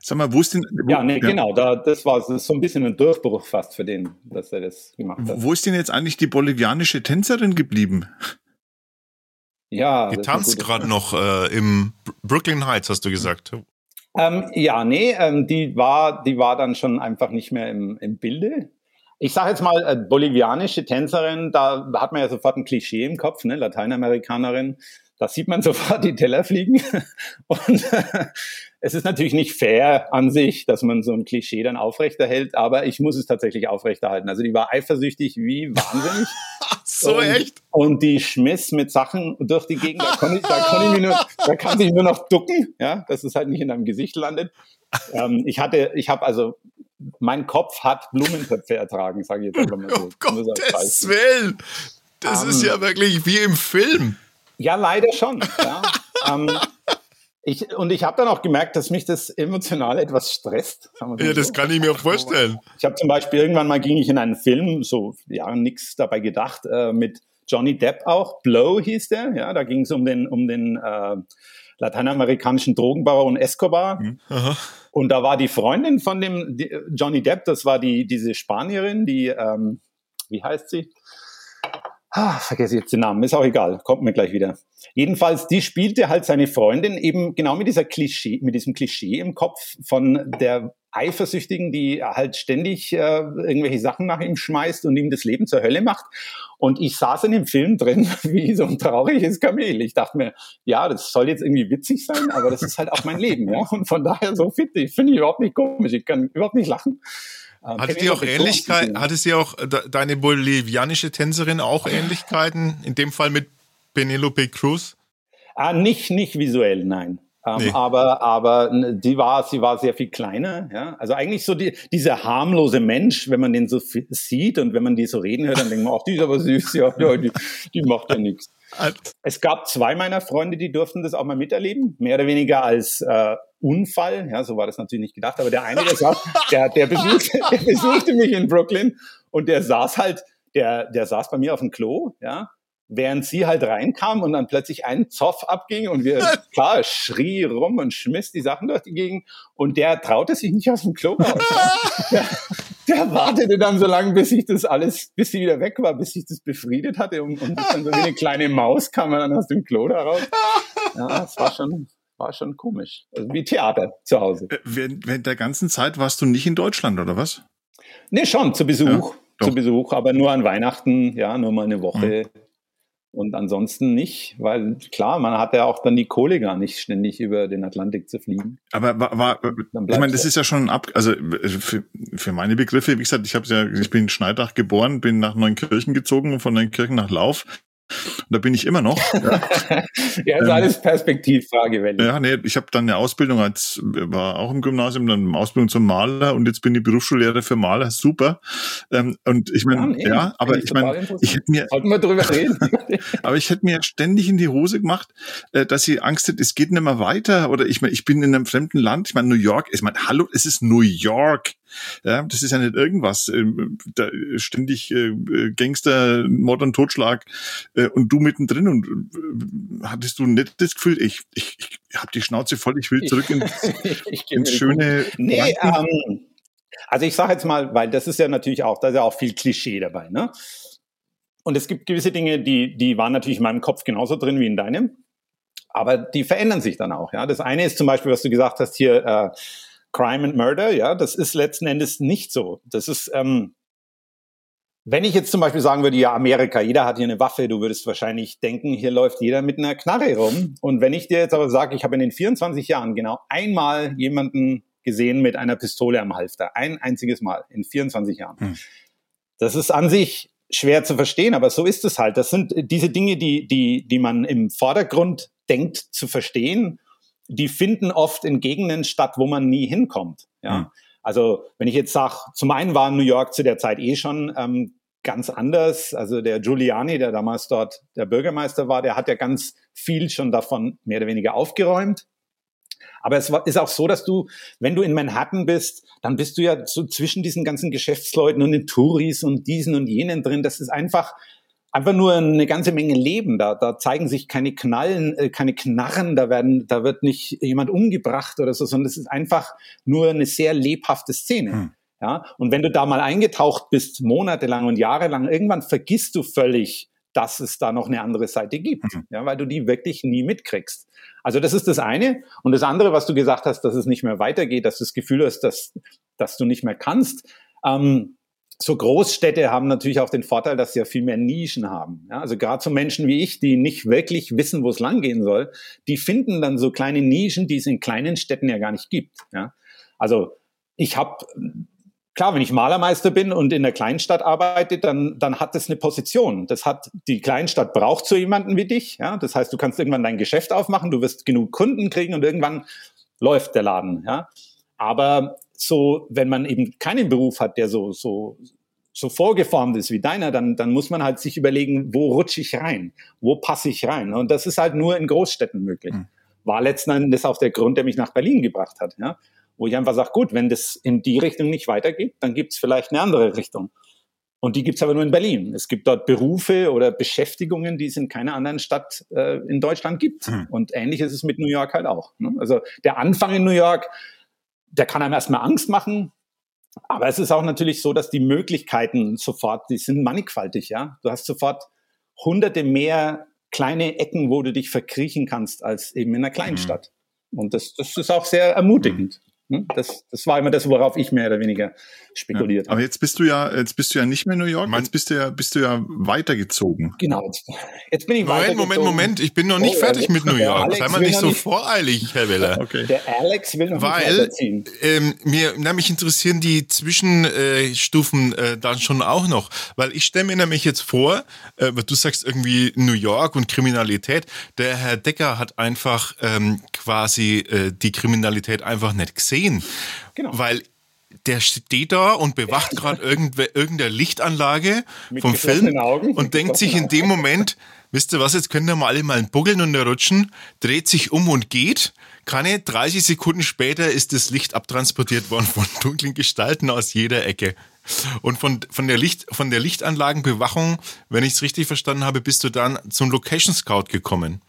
Sag mal, wo ist denn, wo, Ja, nee, genau, da, das war das so ein bisschen ein Durchbruch fast für den, dass er das gemacht hat. Wo ist denn jetzt eigentlich die bolivianische Tänzerin geblieben? Ja, eine tanzt gerade noch äh, im Br- Brooklyn Heights, hast du gesagt. Ähm, ja, nee, ähm, die war, die war dann schon einfach nicht mehr im, im Bilde. Ich sage jetzt mal, äh, bolivianische Tänzerin, da hat man ja sofort ein Klischee im Kopf, ne, Lateinamerikanerin. Da sieht man sofort die Teller fliegen. Und äh, es ist natürlich nicht fair an sich, dass man so ein Klischee dann aufrechterhält, aber ich muss es tatsächlich aufrechterhalten. Also die war eifersüchtig wie wahnsinnig. So und, echt? Und die schmiss mit Sachen durch die Gegend. Da, konnte ich, da, konnte ich mich nur, da kann sich nur noch ducken, ja, dass es halt nicht in deinem Gesicht landet. Ähm, ich hatte, ich habe also, mein Kopf hat Blumentöpfe ertragen, sage ich jetzt einfach mal so. Um Gottes. Willen! Das Ähm, ist ja wirklich wie im Film. Ja, leider schon. Ja. ähm, ich, und ich habe dann auch gemerkt, dass mich das emotional etwas stresst. Ja, das so. kann ich mir vorstellen. Ich habe zum Beispiel irgendwann mal ging ich in einen Film, so ja nix dabei gedacht, äh, mit Johnny Depp auch. Blow hieß der, ja, da ging es um den um den äh, lateinamerikanischen Drogenbaron Escobar. Aha. Und da war die Freundin von dem die, Johnny Depp, das war die diese Spanierin, die ähm, wie heißt sie? Ah, vergesse jetzt den Namen, ist auch egal, kommt mir gleich wieder. Jedenfalls, die spielte halt seine Freundin eben genau mit dieser Klischee, mit diesem Klischee im Kopf von der Eifersüchtigen, die halt ständig äh, irgendwelche Sachen nach ihm schmeißt und ihm das Leben zur Hölle macht. Und ich saß in dem Film drin wie so ein trauriges Kamel. Ich dachte mir, ja, das soll jetzt irgendwie witzig sein, aber das ist halt auch mein Leben, ja. Und von daher so fit, ich finde ich überhaupt nicht komisch, ich kann überhaupt nicht lachen. Hatte kenn die ich auch noch Ähnlichkeit, Betonungen. hatte sie auch de- deine bolivianische Tänzerin auch Ähnlichkeiten? In dem Fall mit Penelope Cruz? Ah, nicht, nicht visuell, nein. Ähm, Nee. Aber, aber die war, sie war sehr viel kleiner. Ja? Also eigentlich so die, dieser harmlose Mensch, wenn man den so sieht und wenn man die so reden hört, dann denkt man, ach, die ist aber süß, ja, ja die, die macht ja nichts. Es gab zwei meiner Freunde, die durften das auch mal miterleben, mehr oder weniger als äh, Unfall. Ja, so war das natürlich nicht gedacht. Aber der eine, der, saß, der, der, besuchte, der besuchte mich in Brooklyn und der saß halt, der, der saß bei mir auf dem Klo, ja, während sie halt reinkam und dann plötzlich ein Zoff abging und wir, klar, schrie rum und schmiss die Sachen durch die Gegend und der traute sich nicht aus dem Klo raus. Ja. Der, der wartete dann so lange, bis ich das alles, bis sie wieder weg war, bis sich das befriedet hatte und, und dann so wie eine kleine Maus kam man dann aus dem Klo da raus. Ja, es war schon, war schon komisch. Also wie Theater zu Hause. Äh, Während, während der ganzen Zeit warst du nicht in Deutschland, oder was? Nee, schon, zu Besuch. Ja, zu Besuch, aber nur an Weihnachten, ja, nur mal eine Woche. Und ansonsten nicht, weil klar, man hat ja auch dann die Kohle gar nicht, ständig über den Atlantik zu fliegen. Aber war, war ich meine, das ist ja schon ab, also äh, für, für meine Begriffe, wie gesagt, ich habe ja, ich bin in Schneidach geboren, bin nach Neunkirchen gezogen und von Neunkirchen nach Lauf. Und da bin ich immer noch. Ja, ja ist alles Perspektivfrage, wenn Ja, nee, ich habe dann eine Ausbildung als, war auch im Gymnasium, dann eine Ausbildung zum Maler und jetzt bin ich Berufsschullehrer für Maler, super. Ähm, und ich meine, ja, ja, aber ich meine, ich hätte mir, Sollten wir drüber reden. aber ich hätte mir ständig in die Hose gemacht, äh, dass ich Angst hätte, es geht nicht mehr weiter oder ich meine, ich bin in einem fremden Land, ich meine, New York, ich meine, hallo, es ist New York. Ja, das ist ja nicht irgendwas. Ähm, da ständig äh, Gangster, Mord und Totschlag äh, und du mittendrin und äh, hattest du nicht das Gefühl, ich, ich, ich habe die Schnauze voll, ich will zurück ins, ins schöne. Nee, ähm, also ich sage jetzt mal, weil das ist ja natürlich auch, da ist ja auch viel Klischee dabei, ne? Und es gibt gewisse Dinge, die, die waren natürlich in meinem Kopf genauso drin wie in deinem. Aber die verändern sich dann auch. Ja, das eine ist zum Beispiel, was du gesagt hast hier, äh, Crime and Murder, ja, das ist letzten Endes nicht so. Das ist, ähm, wenn ich jetzt zum Beispiel sagen würde, ja, Amerika, jeder hat hier eine Waffe, du würdest wahrscheinlich denken, hier läuft jeder mit einer Knarre rum. Und wenn ich dir jetzt aber sage, ich habe in den 24 Jahren genau einmal jemanden gesehen mit einer Pistole am Halfter, ein einziges Mal in 24 Jahren. Hm. Das ist an sich schwer zu verstehen, aber so ist es halt. Das sind diese Dinge, die, die, die man im Vordergrund denkt zu verstehen die finden oft in Gegenden statt, wo man nie hinkommt. Ja. Mhm. Also wenn ich jetzt sage, zum einen war New York zu der Zeit eh schon ähm, ganz anders. Also der Giuliani, der damals dort der Bürgermeister war, der hat ja ganz viel schon davon mehr oder weniger aufgeräumt. Aber es ist auch so, dass du, wenn du in Manhattan bist, dann bist du ja so zwischen diesen ganzen Geschäftsleuten und den Touris und diesen und jenen drin. Das ist einfach einfach nur eine ganze Menge Leben. Da, da zeigen sich keine Knallen, äh, keine Knarren, da werden, da wird nicht jemand umgebracht oder so, sondern es ist einfach nur eine sehr lebhafte Szene. Hm. Ja, und wenn du da mal eingetaucht bist, monatelang und jahrelang, irgendwann vergisst du völlig, dass es da noch eine andere Seite gibt, mhm. ja, weil du die wirklich nie mitkriegst. Also das ist das eine. Und das andere, was du gesagt hast, dass es nicht mehr weitergeht, dass du das Gefühl hast, dass, dass du nicht mehr kannst. Ähm, so Großstädte haben natürlich auch den Vorteil, dass sie ja viel mehr Nischen haben. Ja, also gerade so Menschen wie ich, die nicht wirklich wissen, wo es langgehen soll, die finden dann so kleine Nischen, die es in kleinen Städten ja gar nicht gibt. Ja, also ich habe klar, wenn ich Malermeister bin und in der Kleinstadt arbeite, dann, dann hat das eine Position. Das hat, die Kleinstadt braucht so jemanden wie dich. Ja? Das heißt, du kannst irgendwann dein Geschäft aufmachen, du wirst genug Kunden kriegen und irgendwann läuft der Laden. Ja? Aber so, wenn man eben keinen Beruf hat, der so, so, so vorgeformt ist wie deiner, dann, dann muss man halt sich überlegen, wo rutsche ich rein? Wo passe ich rein? Und das ist halt nur in Großstädten möglich. Mhm. War letzten Endes auch der Grund, der mich nach Berlin gebracht hat, ja. Wo ich einfach sage, gut, wenn das in die Richtung nicht weitergeht, dann gibt es vielleicht eine andere Richtung. Und die gibt es aber nur in Berlin. Es gibt dort Berufe oder Beschäftigungen, die es in keiner anderen Stadt äh, in Deutschland gibt. Mhm. Und ähnlich ist es mit New York halt auch. Ne? Also der Anfang in New York der kann einem erstmal Angst machen. Aber es ist auch natürlich so, dass die Möglichkeiten sofort, die sind mannigfaltig, ja. Du hast sofort hunderte mehr kleine Ecken, wo du dich verkriechen kannst, als eben in einer kleinen mhm. Stadt. Und das, das ist auch sehr ermutigend. Mhm. Hm? Das, das war immer das, worauf ich mehr oder weniger spekuliert ja, Aber jetzt bist du ja, jetzt bist du ja nicht mehr in New York, jetzt bist du ja, bist du ja weitergezogen. Genau. Jetzt bin ich Moment, Moment, Moment, ich bin noch nicht oh, fertig mit New York. Sei mal nicht so nicht voreilig, Herr Weller. Okay. Der Alex will noch Weil, nicht ähm, mir, na, mich interessieren die Zwischenstufen äh, dann schon auch noch. Weil ich stelle mir nämlich jetzt vor, äh, du sagst irgendwie New York und Kriminalität. Der Herr Decker hat einfach ähm, quasi äh, die Kriminalität einfach nicht gesehen sehen. Genau. Weil der steht da und bewacht gerade irgendeine Lichtanlage Mit vom Film Augen. und denkt sich in dem Moment, wisst ihr was, jetzt können wir mal alle mal buckeln und rutschen, dreht sich um und geht. Keine 30 Sekunden später ist das Licht abtransportiert worden von dunklen Gestalten aus jeder Ecke. Und von, von, der Licht, von der Lichtanlagenbewachung, wenn ich es richtig verstanden habe, bist du dann zum Location Scout gekommen.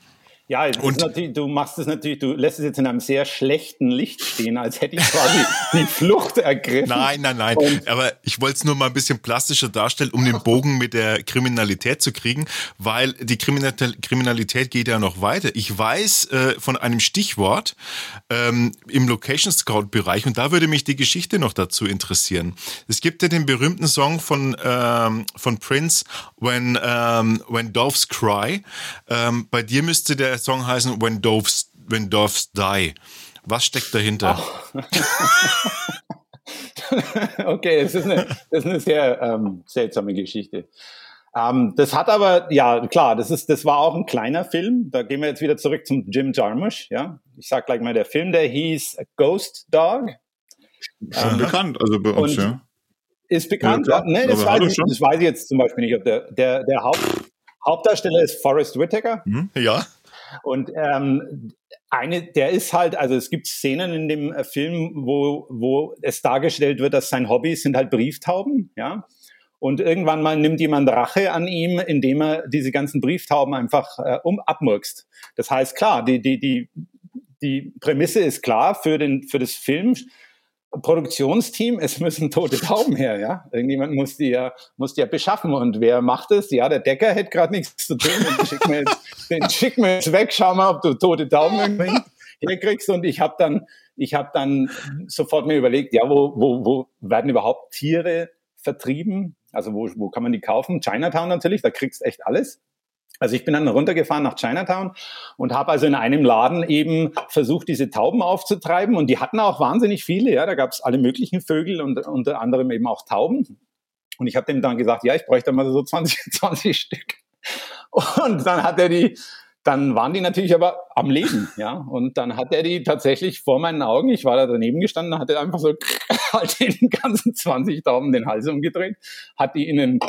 Ja, und du machst es natürlich, du lässt es jetzt in einem sehr schlechten Licht stehen, als hätte ich quasi die Flucht ergriffen. Nein, nein, nein. Und Aber ich wollte es nur mal ein bisschen plastischer darstellen, um den Bogen mit der Kriminalität zu kriegen, weil die Kriminalität geht ja noch weiter. Ich weiß äh, von einem Stichwort ähm, im Location Scout Bereich und da würde mich die Geschichte noch dazu interessieren. Es gibt ja den berühmten Song von ähm, von Prince, When ähm, When Doves Cry. Ähm, bei dir müsste der Song heißen When Doves, When Doves Die. Was steckt dahinter? okay, das ist eine, das ist eine sehr ähm, seltsame Geschichte. Ähm, das hat aber, ja klar, das ist, das war auch ein kleiner Film. Da gehen wir jetzt wieder zurück zum Jim Jarmusch. Ja, ich sag gleich mal, der Film, der hieß Ghost Dog. Schon ähm, bekannt, also bei uns, ja. Ist bekannt, ja, ne, das, weiß ich, das weiß ich jetzt zum Beispiel nicht. Ob der, der, der Haupt, Hauptdarsteller ist Forrest Whitaker. Mhm, ja. Und ähm, eine, der ist halt, also es gibt Szenen in dem äh, Film, wo, wo es dargestellt wird, dass sein Hobby sind halt Brieftauben, ja. Und irgendwann mal nimmt jemand Rache an ihm, indem er diese ganzen Brieftauben einfach äh, um abmurkst. Das heißt, klar, die, die, die, die Prämisse ist klar für, den, für das Film. Produktionsteam, es müssen tote Tauben her, ja. Irgendjemand muss die ja, muss die ja beschaffen. Und wer macht es? Ja, der Decker hätte gerade nichts zu tun. Den schick mir jetzt, den schick mir jetzt weg, schau mal, ob du tote Tauben irgendwie herkriegst. Und ich habe dann, ich habe dann sofort mir überlegt, ja, wo, wo, wo werden überhaupt Tiere vertrieben? Also wo, wo kann man die kaufen? Chinatown natürlich, da kriegst echt alles. Also ich bin dann runtergefahren nach Chinatown und habe also in einem Laden eben versucht, diese Tauben aufzutreiben. Und die hatten auch wahnsinnig viele. Ja, da gab es alle möglichen Vögel und unter anderem eben auch Tauben. Und ich habe dem dann gesagt, ja, ich bräuchte mal so 20, 20 Stück. Und dann hat er die, dann waren die natürlich aber am Leben, ja. Und dann hat er die tatsächlich vor meinen Augen, ich war da daneben gestanden, hat er einfach so halt den ganzen 20 Tauben den Hals umgedreht, hat die in einen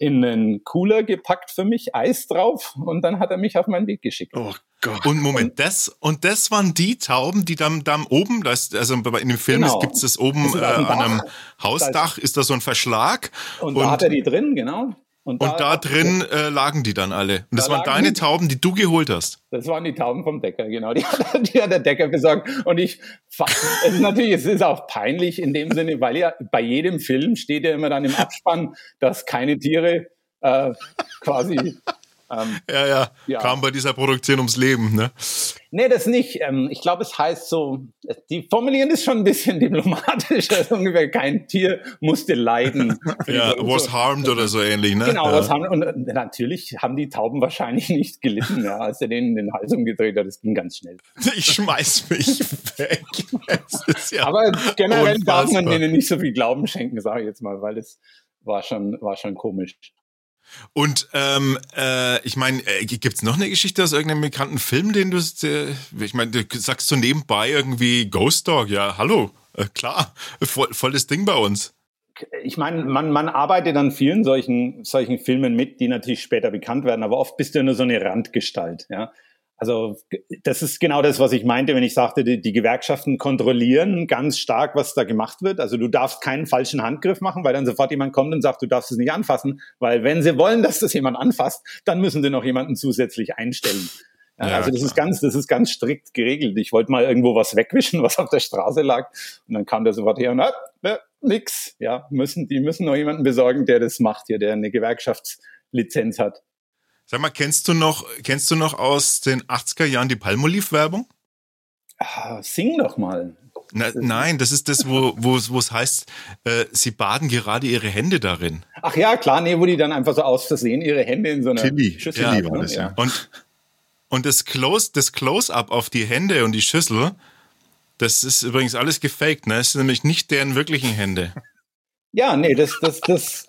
in einen Cooler gepackt für mich, Eis drauf und dann hat er mich auf meinen Weg geschickt. Oh Gott. Und Moment, das und das waren die Tauben, die dann, dann oben, das, also in dem Film genau. gibt es das oben das äh, an einem Hausdach, ist da so ein Verschlag. Und, und da hat er die drin, genau. Und da, und da drin äh, lagen die dann alle. Und das da waren deine die, Tauben, die du geholt hast. Das waren die Tauben vom Decker, genau. Die hat, die hat der Decker besorgt. Und ich, es ist natürlich, es ist auch peinlich in dem Sinne, weil ja bei jedem Film steht ja immer dann im Abspann, dass keine Tiere äh, quasi ähm, ja, ja, ja, kam bei dieser Produktion ums Leben, ne? Nee, das nicht. Ähm, ich glaube, es heißt so, die formulieren ist schon ein bisschen diplomatisch, also ungefähr kein Tier musste leiden. ja, was so. harmed oder so ähnlich, ne? Genau, ja. was harmed. Und äh, natürlich haben die Tauben wahrscheinlich nicht gelitten, ja, als er denen den Hals umgedreht hat. Das ging ganz schnell. Ich schmeiß mich weg. Ja Aber generell unfassbar. darf man denen nicht so viel Glauben schenken, sage ich jetzt mal, weil es war schon, war schon komisch. Und ähm, äh, ich meine, äh, gibt es noch eine Geschichte aus irgendeinem bekannten Film, den du, äh, ich meine, du sagst so nebenbei irgendwie Ghost Dog, ja, hallo, äh, klar, voll, voll das Ding bei uns. Ich meine, man, man arbeitet an vielen solchen, solchen Filmen mit, die natürlich später bekannt werden, aber oft bist du nur so eine Randgestalt, ja. Also das ist genau das, was ich meinte, wenn ich sagte, die, die, Gewerkschaften kontrollieren ganz stark, was da gemacht wird. Also du darfst keinen falschen Handgriff machen, weil dann sofort jemand kommt und sagt, du darfst es nicht anfassen, weil wenn sie wollen, dass das jemand anfasst, dann müssen sie noch jemanden zusätzlich einstellen. Ja, also das ist ganz, das ist ganz strikt geregelt. Ich wollte mal irgendwo was wegwischen, was auf der Straße lag, und dann kam der sofort her und hat äh, nix. Ja, müssen die müssen noch jemanden besorgen, der das macht hier, der eine Gewerkschaftslizenz hat. Sag mal, kennst du noch, kennst du noch aus den 80er Jahren die Palmolive-Werbung? Ah, sing doch mal. Na, nein, das ist das, wo wo es heißt, äh, sie baden gerade ihre Hände darin. Ach ja, klar, nee, wo die dann einfach so aus Versehen ihre Hände in so einer Chili. Schüssel ja, war das, ja. Und, und das Close, das Close-up auf die Hände und die Schüssel, das ist übrigens alles gefaked, ne? Das sind nämlich nicht deren wirklichen Hände. Ja, nee, das, das, das,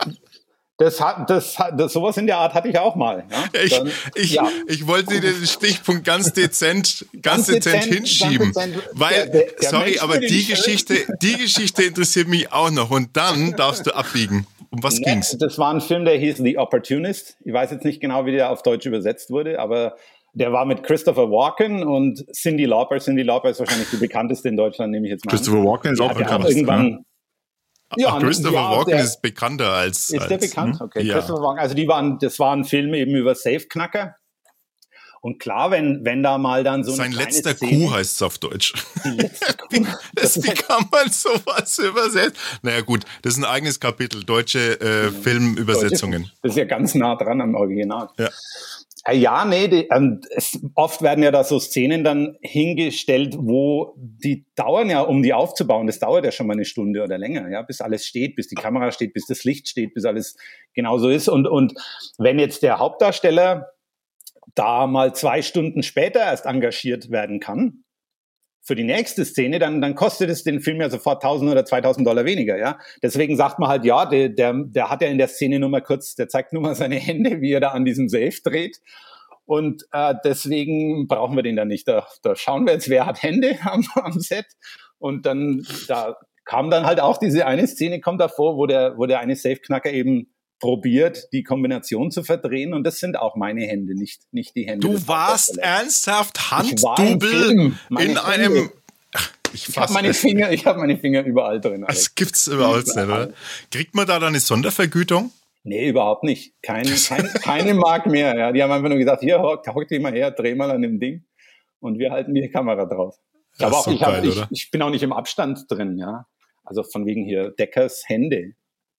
das hat, das das, sowas in der Art hatte ich auch mal. Ja? Ich, Dann, ich, ja. ich wollte den Stichpunkt ganz dezent, ganz, ganz dezent, dezent, hinschieben, ganz dezent, weil, der, der, sorry, Mensch aber die Geschichte, die Geschichte interessiert mich auch noch und dann darfst du abbiegen. Um was ja, ging's? Das war ein Film, der hieß The Opportunist. Ich weiß jetzt nicht genau, wie der auf Deutsch übersetzt wurde, aber der war mit Christopher Walken und Cindy Lauper. Cindy Lauper ist wahrscheinlich die bekannteste in Deutschland, nehme ich jetzt mal. Christopher Walken ist auch bekannt. Irgendwann, ja, Ach, Christopher ja, Walken der, ist bekannter als. Ist als, der bekannt? Hm? Okay, ja. Christopher Walken. Also die waren, das war ein Film eben über Safeknacker. Und klar, wenn, wenn da mal dann so Sein letzter Szene, Kuh heißt es auf Deutsch. Das, wie kann man sowas übersetzen? Naja, gut, das ist ein eigenes Kapitel, deutsche äh, Filmübersetzungen. Das ist ja ganz nah dran am Original. Ja. Äh, ja, nee, die, ähm, es, oft werden ja da so Szenen dann hingestellt, wo die dauern ja, um die aufzubauen. Das dauert ja schon mal eine Stunde oder länger, ja, bis alles steht, bis die Kamera steht, bis das Licht steht, bis alles genau so ist. Und, und wenn jetzt der Hauptdarsteller da mal zwei Stunden später erst engagiert werden kann, für die nächste Szene, dann, dann kostet es den Film ja sofort 1000 oder 2000 Dollar weniger, ja. Deswegen sagt man halt, ja, der, der, der hat ja in der Szene nur mal kurz, der zeigt nur mal seine Hände, wie er da an diesem Safe dreht. Und äh, deswegen brauchen wir den dann nicht. Da, da schauen wir jetzt, wer hat Hände am, am Set. Und dann, da kam dann halt auch diese eine Szene, kommt davor, wo der, wo der eine Safe-Knacker eben probiert, die Kombination zu verdrehen. Und das sind auch meine Hände, nicht, nicht die Hände. Du warst ernsthaft Handdouble in einem. Ich, ich habe meine Finger, ich habe meine Finger überall drin. Alex. Das gibt's überhaupt nicht, oder? Kriegt man da dann eine Sondervergütung? Nee, überhaupt nicht. Keine, keine, keine Mark mehr. Ja. Die haben einfach nur gesagt, hier, hock, hock dich mal her, dreh mal an dem Ding. Und wir halten die Kamera drauf. Aber auch, ich, geil, hab, ich, ich, bin auch nicht im Abstand drin, ja. Also von wegen hier Deckers Hände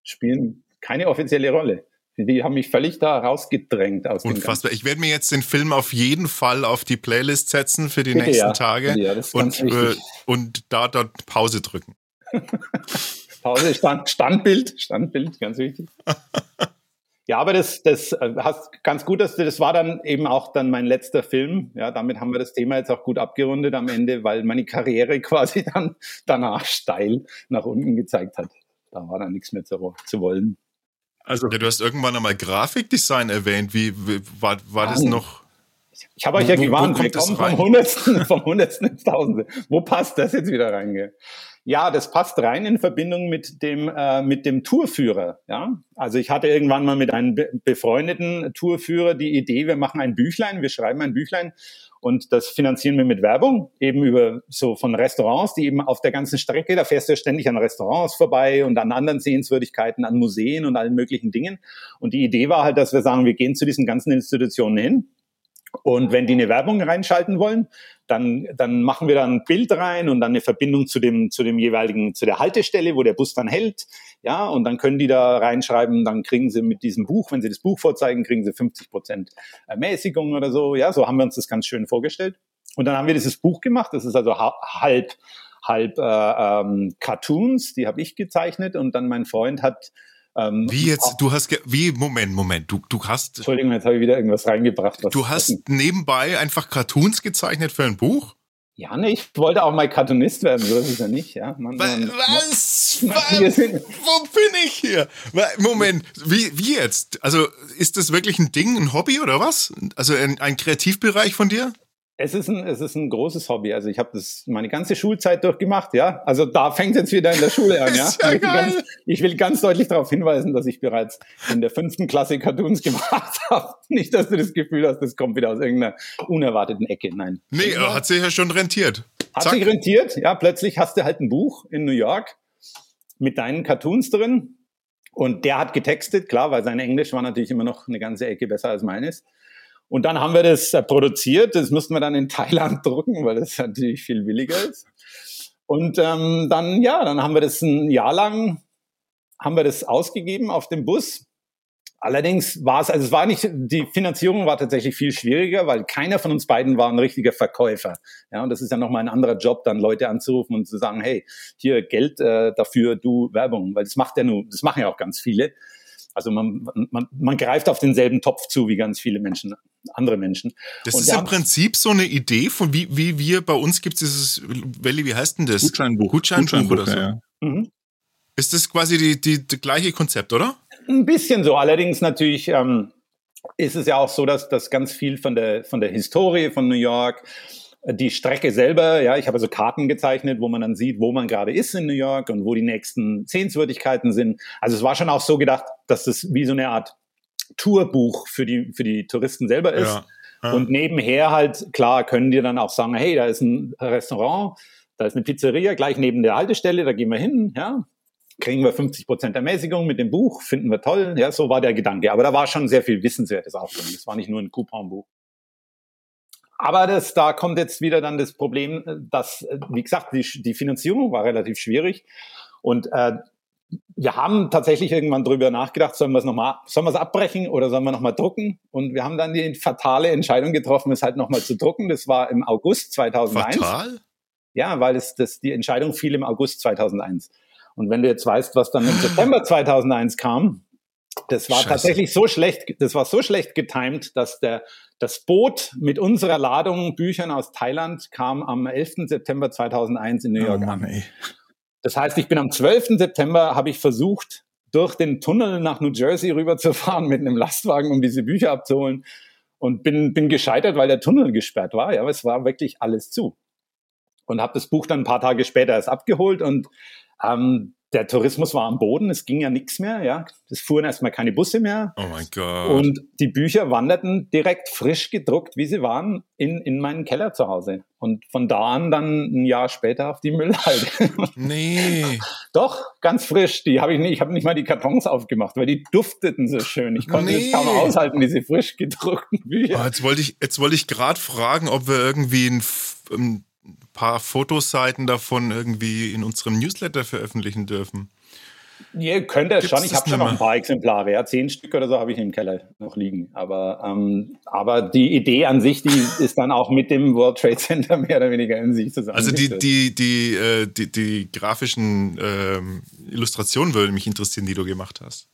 spielen keine offizielle Rolle. Die haben mich völlig da rausgedrängt aus Unfassbar. Ich werde mir jetzt den Film auf jeden Fall auf die Playlist setzen für die Bitte, nächsten ja. Tage ja, und, äh, und da dort Pause drücken. Pause, Stand, Standbild, Standbild, ganz wichtig. ja, aber das, das äh, hast ganz gut, dass du, das war dann eben auch dann mein letzter Film. Ja, damit haben wir das Thema jetzt auch gut abgerundet am Ende, weil meine Karriere quasi dann danach steil nach unten gezeigt hat. Da war dann nichts mehr zu, zu wollen. Also, ja, du hast irgendwann einmal Grafikdesign erwähnt. Wie, wie war, war das noch? Ich habe euch ja gewarnt, wir kommen vom Hundertsten, vom Hundertsten ins Tausende. Wo passt das jetzt wieder rein? Ja, das passt rein in Verbindung mit dem äh, mit dem Tourführer. Ja, also ich hatte irgendwann mal mit einem befreundeten Tourführer die Idee, wir machen ein Büchlein, wir schreiben ein Büchlein und das finanzieren wir mit Werbung, eben über so von Restaurants, die eben auf der ganzen Strecke, da fährst du ja ständig an Restaurants vorbei und an anderen Sehenswürdigkeiten, an Museen und allen möglichen Dingen. Und die Idee war halt, dass wir sagen, wir gehen zu diesen ganzen Institutionen hin und wenn die eine Werbung reinschalten wollen, dann, dann machen wir da ein Bild rein und dann eine Verbindung zu dem, zu dem jeweiligen, zu der Haltestelle, wo der Bus dann hält. Ja, und dann können die da reinschreiben, dann kriegen sie mit diesem Buch, wenn sie das Buch vorzeigen, kriegen sie 50 Prozent Ermäßigung oder so. Ja, so haben wir uns das ganz schön vorgestellt. Und dann haben wir dieses Buch gemacht. Das ist also halb, halb äh, ähm, Cartoons, die habe ich gezeichnet und dann mein Freund hat ähm, wie jetzt, du hast, wie, Moment, Moment, du, du hast. Entschuldigung, jetzt habe ich wieder irgendwas reingebracht. du hast nebenbei einfach Cartoons gezeichnet für ein Buch? Ja, ne, ich wollte auch mal Cartoonist werden, so ist es ja nicht, ja. Man, man, was? Man, Wo bin ich hier? Moment, wie, wie jetzt? Also, ist das wirklich ein Ding, ein Hobby oder was? Also ein, ein Kreativbereich von dir? Es ist ein, es ist ein großes Hobby. Also ich habe das meine ganze Schulzeit durchgemacht, ja. Also da fängt es jetzt wieder in der Schule an, ja. ja ich, will ganz, ich, will ganz, deutlich darauf hinweisen, dass ich bereits in der fünften Klasse Cartoons gemacht habe. Nicht, dass du das Gefühl hast, das kommt wieder aus irgendeiner unerwarteten Ecke. Nein. Nee, ja. hat sich ja schon rentiert. Hat Zack. sich rentiert, ja. Plötzlich hast du halt ein Buch in New York mit deinen Cartoons drin. Und der hat getextet, klar, weil sein Englisch war natürlich immer noch eine ganze Ecke besser als meines. Und dann haben wir das äh, produziert. Das mussten wir dann in Thailand drucken, weil das natürlich viel billiger ist. Und ähm, dann, ja, dann haben wir das ein Jahr lang, haben wir das ausgegeben auf dem Bus. Allerdings war es, also es war nicht, die Finanzierung war tatsächlich viel schwieriger, weil keiner von uns beiden war ein richtiger Verkäufer. Ja, und das ist ja nochmal ein anderer Job, dann Leute anzurufen und zu sagen, hey, hier Geld äh, dafür, du Werbung, weil das macht ja nur, das machen ja auch ganz viele. Also man, man, man greift auf denselben Topf zu wie ganz viele Menschen, andere Menschen. Das und ist im Prinzip so eine Idee von wie, wie wir bei uns gibt es dieses, Welli, wie heißt denn das? Gutscheinbuch. Gutscheinbuch, Gutscheinbuch oder so. Ja. Mhm. Ist das quasi die, die, die gleiche Konzept, oder? Ein bisschen so. Allerdings natürlich ähm, ist es ja auch so, dass das ganz viel von der, von der Historie von New York, die Strecke selber, ja, ich habe also Karten gezeichnet, wo man dann sieht, wo man gerade ist in New York und wo die nächsten Sehenswürdigkeiten sind. Also es war schon auch so gedacht, dass es wie so eine Art Tourbuch für die, für die Touristen selber ist. Ja, ja. Und nebenher halt, klar, können die dann auch sagen, hey, da ist ein Restaurant, da ist eine Pizzeria gleich neben der Haltestelle, da gehen wir hin, ja. Kriegen wir 50 Prozent Ermäßigung mit dem Buch, finden wir toll, ja, so war der Gedanke. Aber da war schon sehr viel Wissenswertes auch drin. Das war nicht nur ein Couponbuch. Aber das, da kommt jetzt wieder dann das Problem, dass, wie gesagt, die, die Finanzierung war relativ schwierig. Und äh, wir haben tatsächlich irgendwann drüber nachgedacht, sollen wir es nochmal, sollen wir es abbrechen oder sollen wir nochmal drucken? Und wir haben dann die fatale Entscheidung getroffen, es halt nochmal zu drucken. Das war im August 2001. Fatal? Ja, weil es das, die Entscheidung fiel im August 2001. Und wenn du jetzt weißt, was dann im September 2001 kam, das war Scheiße. tatsächlich so schlecht, das war so schlecht getimt, dass der Das Boot mit unserer Ladung Büchern aus Thailand kam am 11. September 2001 in New York oh an. Ey. Das heißt, ich bin am 12. September, habe ich versucht, durch den Tunnel nach New Jersey rüberzufahren mit einem Lastwagen, um diese Bücher abzuholen. Und bin, bin gescheitert, weil der Tunnel gesperrt war. Ja, aber es war wirklich alles zu. Und habe das Buch dann ein paar Tage später erst abgeholt und ähm, der Tourismus war am Boden, es ging ja nichts mehr, ja. Es fuhren erstmal keine Busse mehr. Oh mein Gott. Und die Bücher wanderten direkt frisch gedruckt, wie sie waren, in, in meinen Keller zu Hause. Und von da an dann ein Jahr später auf die Müllhalde. Nee. Doch, ganz frisch. Die habe ich nicht, ich habe nicht mal die Kartons aufgemacht, weil die dufteten so schön. Ich konnte nee. es kaum aushalten, diese frisch gedruckten Bücher. Oh, jetzt wollte ich, jetzt wollte ich gerade fragen, ob wir irgendwie ein, ein paar Fotoseiten davon irgendwie in unserem Newsletter veröffentlichen dürfen. Ihr könnt es schon. Ich habe schon noch ein paar Exemplare. Ja, zehn Stück oder so habe ich im Keller noch liegen. Aber, ähm, aber die Idee an sich, die ist dann auch mit dem World Trade Center mehr oder weniger in sich zusammen. Also die, die, die, äh, die, die grafischen ähm, Illustrationen würde mich interessieren, die du gemacht hast.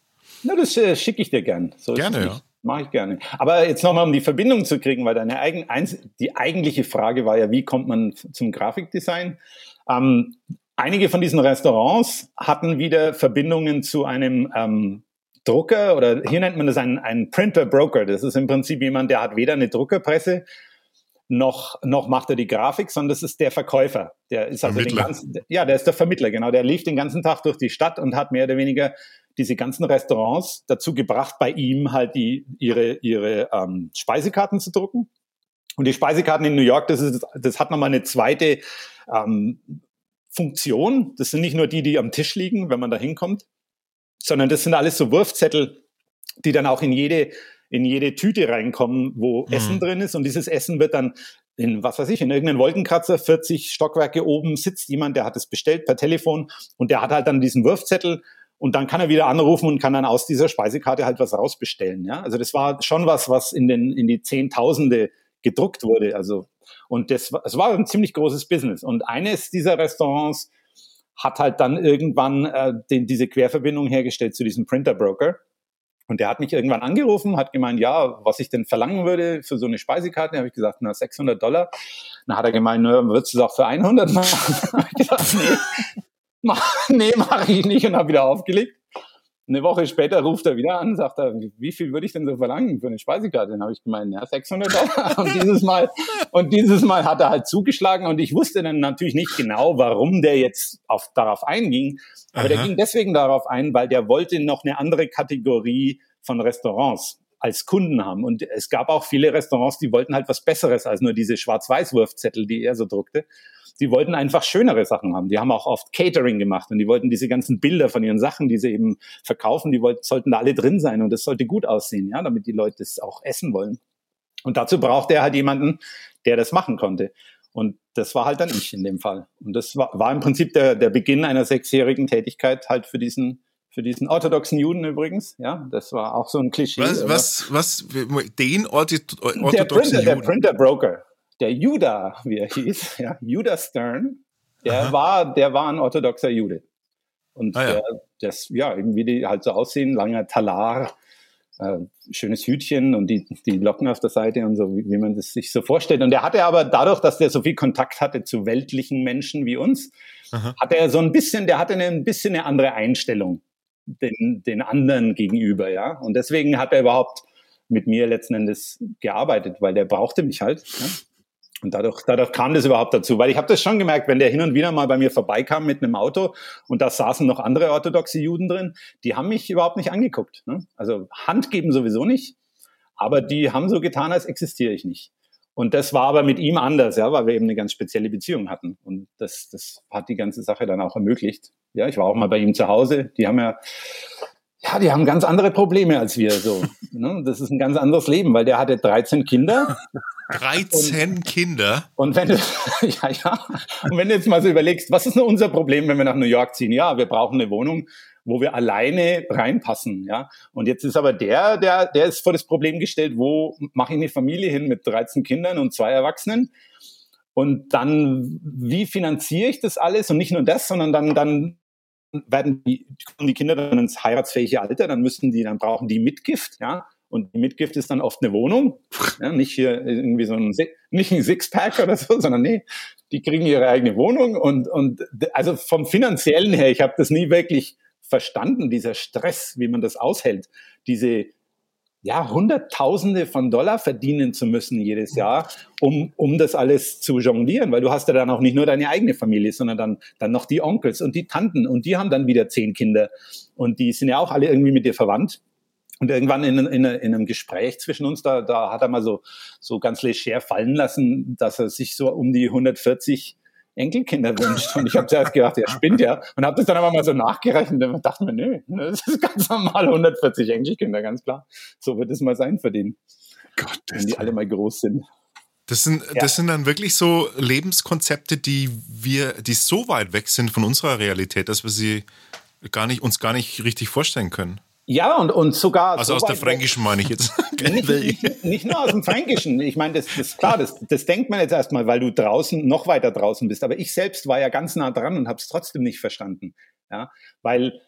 Na, das äh, schicke ich dir gern. So Gerne, ja. Mache ich gerne. Aber jetzt nochmal, um die Verbindung zu kriegen, weil deine eigen, eins, die eigentliche Frage war ja, wie kommt man zum Grafikdesign? Ähm, einige von diesen Restaurants hatten wieder Verbindungen zu einem ähm, Drucker oder hier nennt man das einen, einen Printer Broker. Das ist im Prinzip jemand, der hat weder eine Druckerpresse noch, noch macht er die Grafik, sondern das ist der Verkäufer. Der ist also Vermittler. den ganzen, ja, der ist der Vermittler, genau. Der lief den ganzen Tag durch die Stadt und hat mehr oder weniger diese ganzen Restaurants dazu gebracht, bei ihm halt die, ihre, ihre ähm, Speisekarten zu drucken. Und die Speisekarten in New York, das, ist, das hat nochmal eine zweite ähm, Funktion. Das sind nicht nur die, die am Tisch liegen, wenn man da hinkommt, sondern das sind alles so Wurfzettel, die dann auch in jede, in jede Tüte reinkommen, wo mhm. Essen drin ist. Und dieses Essen wird dann in, was weiß ich, in irgendeinen Wolkenkratzer, 40 Stockwerke oben sitzt jemand, der hat es bestellt per Telefon und der hat halt dann diesen Wurfzettel und dann kann er wieder anrufen und kann dann aus dieser Speisekarte halt was rausbestellen. Ja? Also das war schon was, was in, den, in die Zehntausende gedruckt wurde. Also, und das, das war ein ziemlich großes Business. Und eines dieser Restaurants hat halt dann irgendwann äh, den, diese Querverbindung hergestellt zu diesem Printer-Broker. Und der hat mich irgendwann angerufen, hat gemeint, ja, was ich denn verlangen würde für so eine Speisekarte. Habe ich gesagt, na, 600 Dollar. Dann hat er gemeint, na, würdest du es auch für 100 machen? habe ich gesagt, nee, nee, mache ich nicht und habe wieder aufgelegt. Eine Woche später ruft er wieder an, sagt er, wie viel würde ich denn so verlangen für eine Speisekarte? Dann habe ich gemeint, ja, 600 Dollar. Und dieses Mal, und dieses Mal hat er halt zugeschlagen und ich wusste dann natürlich nicht genau, warum der jetzt auf, darauf einging. Aber Aha. der ging deswegen darauf ein, weil der wollte noch eine andere Kategorie von Restaurants als Kunden haben. Und es gab auch viele Restaurants, die wollten halt was Besseres als nur diese Schwarz-Weiß-Wurfzettel, die er so druckte die wollten einfach schönere Sachen haben. Die haben auch oft Catering gemacht und die wollten diese ganzen Bilder von ihren Sachen, die sie eben verkaufen, die wollten, sollten da alle drin sein und das sollte gut aussehen, ja, damit die Leute es auch essen wollen. Und dazu brauchte er halt jemanden, der das machen konnte. Und das war halt dann ich in dem Fall. Und das war, war im Prinzip der, der Beginn einer sechsjährigen Tätigkeit halt für diesen für diesen orthodoxen Juden übrigens. Ja, das war auch so ein Klischee. Was, was, was, den orthodoxen der Printer, Juden? Der Printer Broker der Judah, wie er hieß, ja, Judah Stern, der war, der war ein orthodoxer Jude. Und ah, ja. Der, das, ja, irgendwie die halt so aussehen, langer Talar, äh, schönes Hütchen und die, die Locken auf der Seite und so, wie, wie man das sich so vorstellt. Und der hatte aber dadurch, dass der so viel Kontakt hatte zu weltlichen Menschen wie uns, Aha. hatte er so ein bisschen, der hatte eine, ein bisschen eine andere Einstellung den, den anderen gegenüber, ja. Und deswegen hat er überhaupt mit mir letzten Endes gearbeitet, weil der brauchte mich halt. Ja? Und dadurch, dadurch kam das überhaupt dazu, weil ich habe das schon gemerkt, wenn der hin und wieder mal bei mir vorbeikam mit einem Auto und da saßen noch andere orthodoxe Juden drin, die haben mich überhaupt nicht angeguckt. Ne? Also Hand geben sowieso nicht, aber die haben so getan, als existiere ich nicht. Und das war aber mit ihm anders, ja, weil wir eben eine ganz spezielle Beziehung hatten. Und das, das hat die ganze Sache dann auch ermöglicht. Ja, ich war auch mal bei ihm zu Hause. Die haben ja, ja, die haben ganz andere Probleme als wir. So, ne? Das ist ein ganz anderes Leben, weil der hatte 13 Kinder 13 und, Kinder. Und wenn du, ja, ja. Und wenn du jetzt mal so überlegst, was ist nur unser Problem, wenn wir nach New York ziehen? Ja, wir brauchen eine Wohnung, wo wir alleine reinpassen, ja. Und jetzt ist aber der, der, der ist vor das Problem gestellt, wo mache ich eine Familie hin mit 13 Kindern und zwei Erwachsenen? Und dann, wie finanziere ich das alles? Und nicht nur das, sondern dann, dann werden die, kommen die Kinder dann ins heiratsfähige Alter, dann müssen die, dann brauchen die Mitgift, ja. Und die Mitgift ist dann oft eine Wohnung. Ja, nicht hier irgendwie so ein, nicht ein Sixpack oder so, sondern nee, die kriegen ihre eigene Wohnung. Und, und also vom finanziellen her, ich habe das nie wirklich verstanden, dieser Stress, wie man das aushält. Diese, ja, Hunderttausende von Dollar verdienen zu müssen jedes Jahr, um, um das alles zu jonglieren, weil du hast ja dann auch nicht nur deine eigene Familie, sondern dann, dann noch die Onkels und die Tanten und die haben dann wieder zehn Kinder und die sind ja auch alle irgendwie mit dir verwandt. Und irgendwann in, in, in einem Gespräch zwischen uns, da, da hat er mal so, so ganz leger fallen lassen, dass er sich so um die 140 Enkelkinder wünscht. Und ich habe zuerst gedacht, er spinnt ja. Und habe das dann aber mal so nachgerechnet und dachte mir, nö, das ist ganz normal 140 Enkelkinder, ganz klar. So wird es mal sein für den, Gott, wenn die alle mal groß sind. Das sind, ja. das sind dann wirklich so Lebenskonzepte, die wir, die so weit weg sind von unserer Realität, dass wir sie gar nicht, uns gar nicht richtig vorstellen können. Ja, und, und sogar. Also so aus der Fränkischen meine ich jetzt. nicht, nicht, nicht, nur aus dem Fränkischen. Ich meine, das, das ist klar, das, das denkt man jetzt erstmal, weil du draußen, noch weiter draußen bist. Aber ich selbst war ja ganz nah dran und habe es trotzdem nicht verstanden. Ja, weil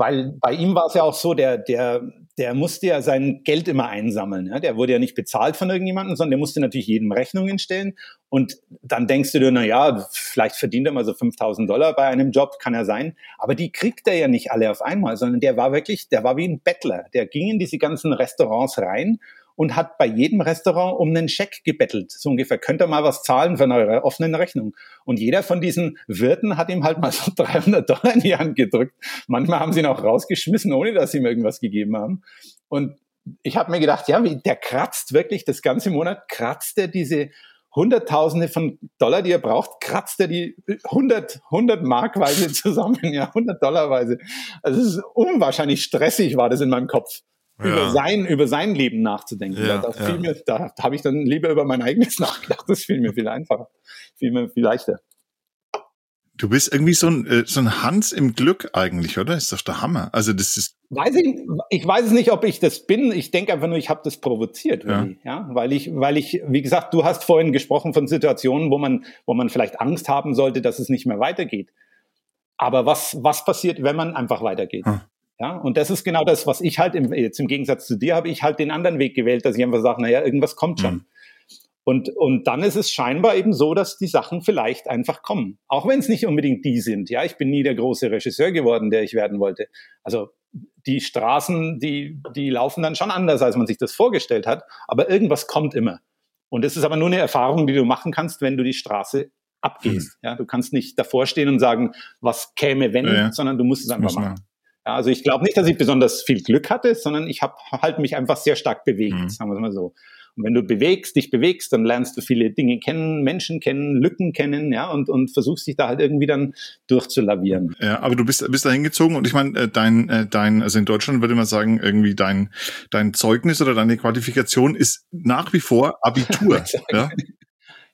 weil bei ihm war es ja auch so, der, der, der musste ja sein Geld immer einsammeln. Ja? Der wurde ja nicht bezahlt von irgendjemandem, sondern der musste natürlich jedem Rechnungen stellen. Und dann denkst du dir, na ja, vielleicht verdient er mal so 5000 Dollar bei einem Job, kann er sein. Aber die kriegt er ja nicht alle auf einmal, sondern der war wirklich, der war wie ein Bettler. Der ging in diese ganzen Restaurants rein und hat bei jedem Restaurant um einen Scheck gebettelt. So ungefähr, könnt ihr mal was zahlen für eure offenen Rechnung? Und jeder von diesen Wirten hat ihm halt mal so 300 Dollar in die Hand gedrückt. Manchmal haben sie ihn auch rausgeschmissen, ohne dass sie ihm irgendwas gegeben haben. Und ich habe mir gedacht, ja, wie, der kratzt wirklich das ganze Monat, kratzt er diese Hunderttausende von Dollar, die er braucht, kratzt er die 100, 100 Markweise zusammen, ja, 100 Dollarweise. Also es ist unwahrscheinlich stressig, war das in meinem Kopf ja. über sein, über sein Leben nachzudenken. Ja, da, ja. Mir, da habe ich dann lieber über mein eigenes nachgedacht. Das fiel mir viel einfacher, fiel mir viel leichter. Du bist irgendwie so ein, äh, so ein Hans im Glück eigentlich, oder? Ist doch der Hammer. Also das ist. Weiß ich, ich weiß es nicht, ob ich das bin. Ich denke einfach nur, ich habe das provoziert, ja. ja. Weil ich, weil ich, wie gesagt, du hast vorhin gesprochen von Situationen, wo man, wo man vielleicht Angst haben sollte, dass es nicht mehr weitergeht. Aber was, was passiert, wenn man einfach weitergeht? Hm. Ja, und das ist genau das, was ich halt im, jetzt im Gegensatz zu dir habe ich halt den anderen Weg gewählt, dass ich einfach sage, naja, irgendwas kommt schon. Mhm. Und, und dann ist es scheinbar eben so, dass die Sachen vielleicht einfach kommen. Auch wenn es nicht unbedingt die sind. Ja, ich bin nie der große Regisseur geworden, der ich werden wollte. Also die Straßen, die, die laufen dann schon anders, als man sich das vorgestellt hat. Aber irgendwas kommt immer. Und es ist aber nur eine Erfahrung, die du machen kannst, wenn du die Straße abgehst. Hm. Ja, du kannst nicht davor stehen und sagen, was käme, wenn, ja, sondern du musst es einfach machen. Ja, also ich glaube nicht, dass ich besonders viel Glück hatte, sondern ich habe halt mich einfach sehr stark bewegt, mhm. sagen wir es mal so. Und wenn du bewegst, dich bewegst, dann lernst du viele Dinge kennen, Menschen kennen, Lücken kennen, ja, und, und versuchst dich da halt irgendwie dann durchzulavieren. Ja, aber du bist, bist da hingezogen und ich meine, äh, dein, äh, dein, also in Deutschland würde man sagen, irgendwie dein, dein Zeugnis oder deine Qualifikation ist nach wie vor Abitur. ja?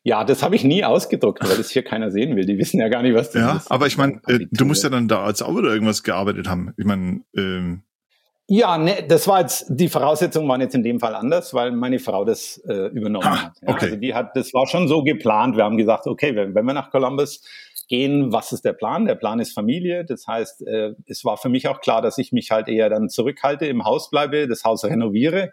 Ja, das habe ich nie ausgedruckt, weil das hier keiner sehen will. Die wissen ja gar nicht, was das ja, ist. Aber ich meine, äh, du musst ja dann da als auch wieder irgendwas gearbeitet haben. Ich meine, ähm ja, ne, das war jetzt, die Voraussetzungen waren jetzt in dem Fall anders, weil meine Frau das äh, übernommen ah, hat. Ja, okay. Also die hat, das war schon so geplant. Wir haben gesagt, okay, wenn, wenn wir nach Columbus gehen, was ist der Plan? Der Plan ist Familie. Das heißt, äh, es war für mich auch klar, dass ich mich halt eher dann zurückhalte, im Haus bleibe, das Haus renoviere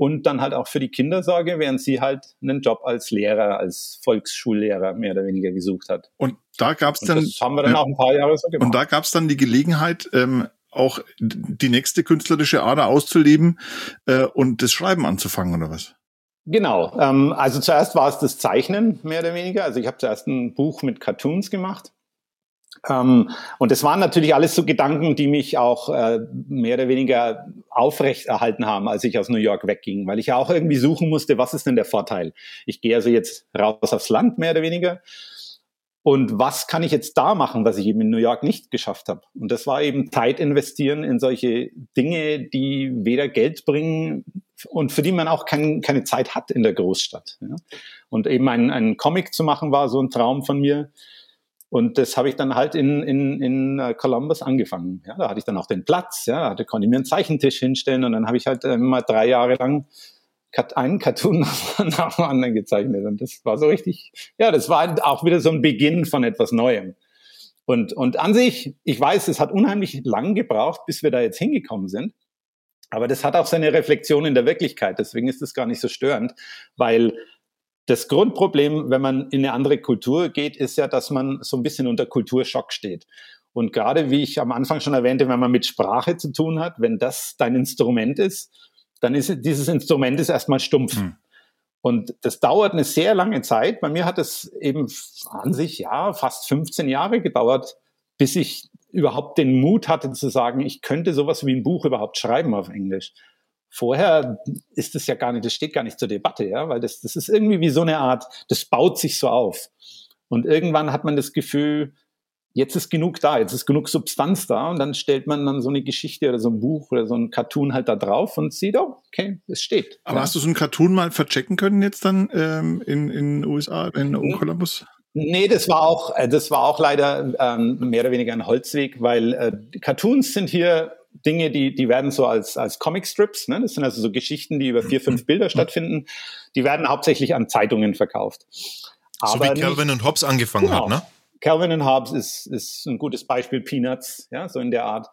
und dann halt auch für die Kinder sorge, während sie halt einen Job als Lehrer, als Volksschullehrer mehr oder weniger gesucht hat. Und da gab es dann. Das haben wir dann auch ein paar Jahre so gemacht. Und da gab es dann die Gelegenheit, ähm, auch die nächste künstlerische Ader auszuleben äh, und das Schreiben anzufangen, oder was? Genau. Ähm, also zuerst war es das Zeichnen, mehr oder weniger. Also ich habe zuerst ein Buch mit Cartoons gemacht. Ähm, und das waren natürlich alles so Gedanken, die mich auch äh, mehr oder weniger aufrechterhalten haben, als ich aus New York wegging, weil ich ja auch irgendwie suchen musste, was ist denn der Vorteil? Ich gehe also jetzt raus aufs Land, mehr oder weniger. Und was kann ich jetzt da machen, was ich eben in New York nicht geschafft habe? Und das war eben Zeit investieren in solche Dinge, die weder Geld bringen und für die man auch kein, keine Zeit hat in der Großstadt. Ja? Und eben einen Comic zu machen war so ein Traum von mir. Und das habe ich dann halt in, in, in äh, Columbus angefangen. Ja, da hatte ich dann auch den Platz, ja, da konnte ich mir einen Zeichentisch hinstellen und dann habe ich halt immer drei Jahre lang einen Cartoon nach dem anderen gezeichnet. Und das war so richtig, ja, das war auch wieder so ein Beginn von etwas Neuem. Und, und an sich, ich weiß, es hat unheimlich lang gebraucht, bis wir da jetzt hingekommen sind. Aber das hat auch seine Reflexion in der Wirklichkeit. Deswegen ist das gar nicht so störend, weil das Grundproblem, wenn man in eine andere Kultur geht, ist ja, dass man so ein bisschen unter Kulturschock steht. Und gerade wie ich am Anfang schon erwähnte, wenn man mit Sprache zu tun hat, wenn das dein Instrument ist, dann ist dieses Instrument ist erstmal stumpf. Hm. Und das dauert eine sehr lange Zeit. Bei mir hat es eben an sich, ja, fast 15 Jahre gedauert, bis ich überhaupt den Mut hatte zu sagen, ich könnte sowas wie ein Buch überhaupt schreiben auf Englisch. Vorher ist es ja gar nicht, das steht gar nicht zur Debatte, ja, weil das, das ist irgendwie wie so eine Art, das baut sich so auf. Und irgendwann hat man das Gefühl, jetzt ist genug da, jetzt ist genug Substanz da und dann stellt man dann so eine Geschichte oder so ein Buch oder so ein Cartoon halt da drauf und sieht, oh, okay, es steht. Aber ja. hast du so ein Cartoon mal verchecken können jetzt dann ähm, in in USA, in hm. Columbus? Nee, das war auch, äh, das war auch leider ähm, mehr oder weniger ein Holzweg, weil äh, Cartoons sind hier Dinge, die, die werden so als, als Comic-Strips, ne? das sind also so Geschichten, die über vier, fünf Bilder stattfinden, die werden hauptsächlich an Zeitungen verkauft. Aber so wie Calvin und Hobbes angefangen genau. hat, ne? Calvin und Hobbes ist, ist ein gutes Beispiel, Peanuts, ja, so in der Art.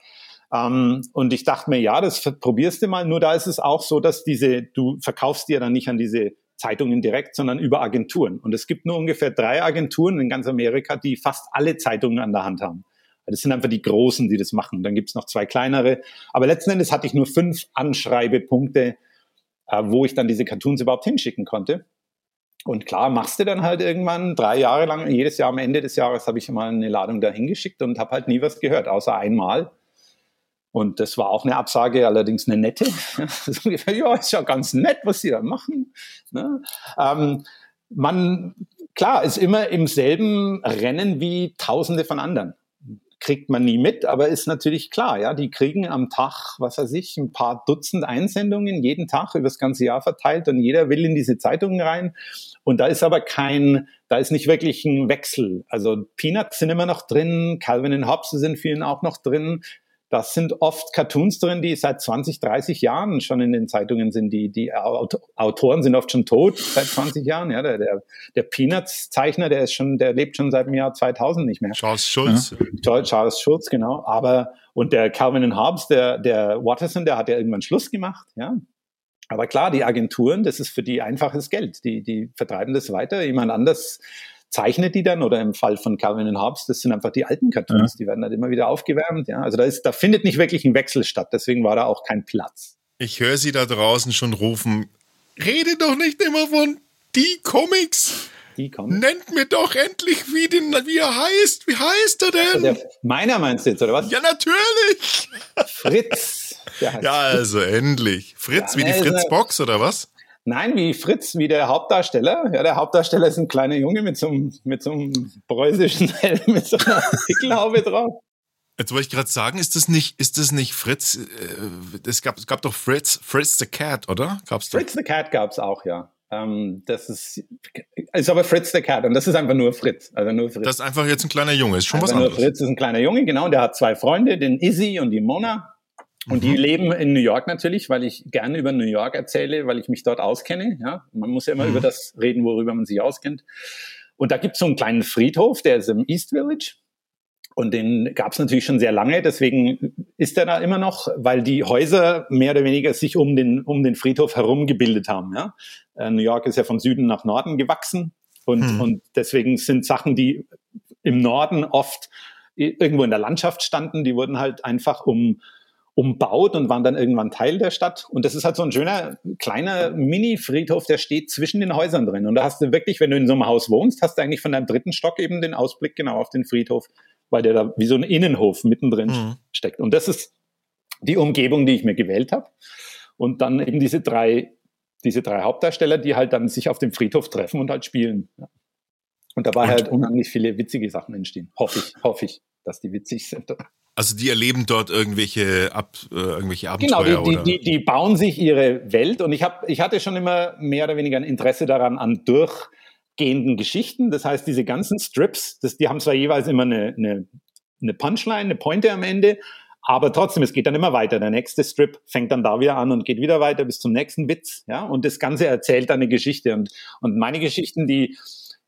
Ähm, und ich dachte mir, ja, das probierst du mal. Nur da ist es auch so, dass diese, du verkaufst dir dann nicht an diese Zeitungen direkt, sondern über Agenturen. Und es gibt nur ungefähr drei Agenturen in ganz Amerika, die fast alle Zeitungen an der Hand haben. Das sind einfach die Großen, die das machen. Dann gibt's noch zwei kleinere. Aber letzten Endes hatte ich nur fünf Anschreibepunkte, äh, wo ich dann diese Cartoons überhaupt hinschicken konnte. Und klar, machst du dann halt irgendwann drei Jahre lang, jedes Jahr am Ende des Jahres habe ich mal eine Ladung da hingeschickt und habe halt nie was gehört, außer einmal. Und das war auch eine Absage, allerdings eine nette. ja, ist ja ganz nett, was sie da machen. Ne? Ähm, man, klar, ist immer im selben Rennen wie Tausende von anderen kriegt man nie mit, aber ist natürlich klar, ja, die kriegen am Tag, was weiß ich, ein paar Dutzend Einsendungen jeden Tag über das ganze Jahr verteilt und jeder will in diese Zeitungen rein. Und da ist aber kein, da ist nicht wirklich ein Wechsel. Also Peanuts sind immer noch drin, Calvin und Hobbes sind vielen auch noch drin. Das sind oft Cartoons drin, die seit 20, 30 Jahren schon in den Zeitungen sind. Die, die Autoren sind oft schon tot seit 20 Jahren. Ja, der, der, der Peanuts-Zeichner, der ist schon, der lebt schon seit dem Jahr 2000 nicht mehr. Charles Schulz. Ja. Charles Schulz, genau. Aber, und der Calvin and Hobbes, der, der Watterson, der hat ja irgendwann Schluss gemacht. Ja, aber klar, die Agenturen, das ist für die einfaches Geld. Die, die vertreiben das weiter. Jemand anders zeichnet die dann oder im Fall von Calvin und Hobbes, das sind einfach die alten Cartoons, ja. die werden dann immer wieder aufgewärmt. Ja, also da ist, da findet nicht wirklich ein Wechsel statt. Deswegen war da auch kein Platz. Ich höre Sie da draußen schon rufen. Rede doch nicht immer von die Comics. Die Comics. Nennt mir doch endlich, wie, den, wie er heißt. Wie heißt er denn? Also der, meiner meinst du jetzt, oder was? Ja, natürlich. Fritz. Ja, also endlich. Fritz, ja, wie die Fritz-Box, oder was? Nein, wie Fritz, wie der Hauptdarsteller. Ja, der Hauptdarsteller ist ein kleiner Junge mit so einem, mit so einem preußischen Helm, mit so einer Pickelhaube drauf. Jetzt wollte ich gerade sagen, ist das nicht, ist das nicht Fritz? Äh, es gab, es gab doch Fritz, Fritz the Cat, oder? Gab's Fritz the Cat gab's auch, ja. Ähm, das ist, ist aber Fritz the Cat und das ist einfach nur Fritz. Also nur Fritz. Das ist einfach jetzt ein kleiner Junge, ist schon also was anderes. Fritz ist ein kleiner Junge, genau, der hat zwei Freunde, den Izzy und die Mona. Und die mhm. leben in New York natürlich, weil ich gerne über New York erzähle, weil ich mich dort auskenne. Ja, man muss ja immer mhm. über das reden, worüber man sich auskennt. Und da gibt es so einen kleinen Friedhof, der ist im East Village. Und den gab es natürlich schon sehr lange, deswegen ist er da immer noch, weil die Häuser mehr oder weniger sich um den, um den Friedhof herum gebildet haben. Ja? Äh, New York ist ja von Süden nach Norden gewachsen und, hm. und deswegen sind Sachen, die im Norden oft irgendwo in der Landschaft standen, die wurden halt einfach um, umbaut und waren dann irgendwann Teil der Stadt. Und das ist halt so ein schöner kleiner Mini-Friedhof, der steht zwischen den Häusern drin. Und da hast du wirklich, wenn du in so einem Haus wohnst, hast du eigentlich von deinem dritten Stock eben den Ausblick genau auf den Friedhof, weil der da wie so ein Innenhof mittendrin mhm. steckt. Und das ist die Umgebung, die ich mir gewählt habe. Und dann eben diese drei, diese drei Hauptdarsteller, die halt dann sich auf dem Friedhof treffen und halt spielen. Und dabei und? halt unheimlich viele witzige Sachen entstehen. Hoffe ich, hoffe ich, dass die witzig sind. Also die erleben dort irgendwelche, Ab, äh, irgendwelche Abenteuer Genau, die, die, die, die bauen sich ihre Welt und ich, hab, ich hatte schon immer mehr oder weniger ein Interesse daran an durchgehenden Geschichten. Das heißt, diese ganzen Strips, das, die haben zwar jeweils immer eine, eine, eine Punchline, eine Pointe am Ende, aber trotzdem, es geht dann immer weiter. Der nächste Strip fängt dann da wieder an und geht wieder weiter bis zum nächsten Witz. Ja, und das Ganze erzählt dann eine Geschichte. Und, und meine Geschichten, die,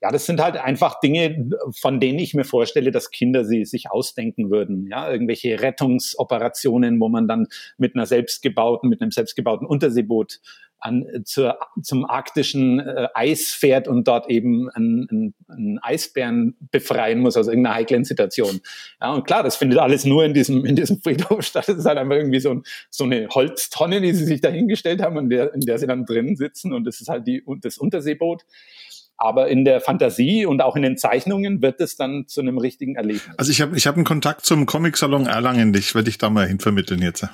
ja, das sind halt einfach Dinge, von denen ich mir vorstelle, dass Kinder sie sich ausdenken würden. Ja, irgendwelche Rettungsoperationen, wo man dann mit einer selbstgebauten, mit einem selbstgebauten Unterseeboot an, zur, zum arktischen äh, Eis fährt und dort eben einen, einen, Eisbären befreien muss aus irgendeiner heiklen Situation. Ja, und klar, das findet alles nur in diesem, in diesem Friedhof statt. Das ist halt einfach irgendwie so, ein, so eine Holztonne, die sie sich da hingestellt haben und der, in der sie dann drinnen sitzen und das ist halt die, das Unterseeboot. Aber in der Fantasie und auch in den Zeichnungen wird es dann zu einem richtigen Erlebnis. Also ich habe ich hab einen Kontakt zum Comic-Salon Erlangen, ich werde dich da mal hinvermitteln jetzt.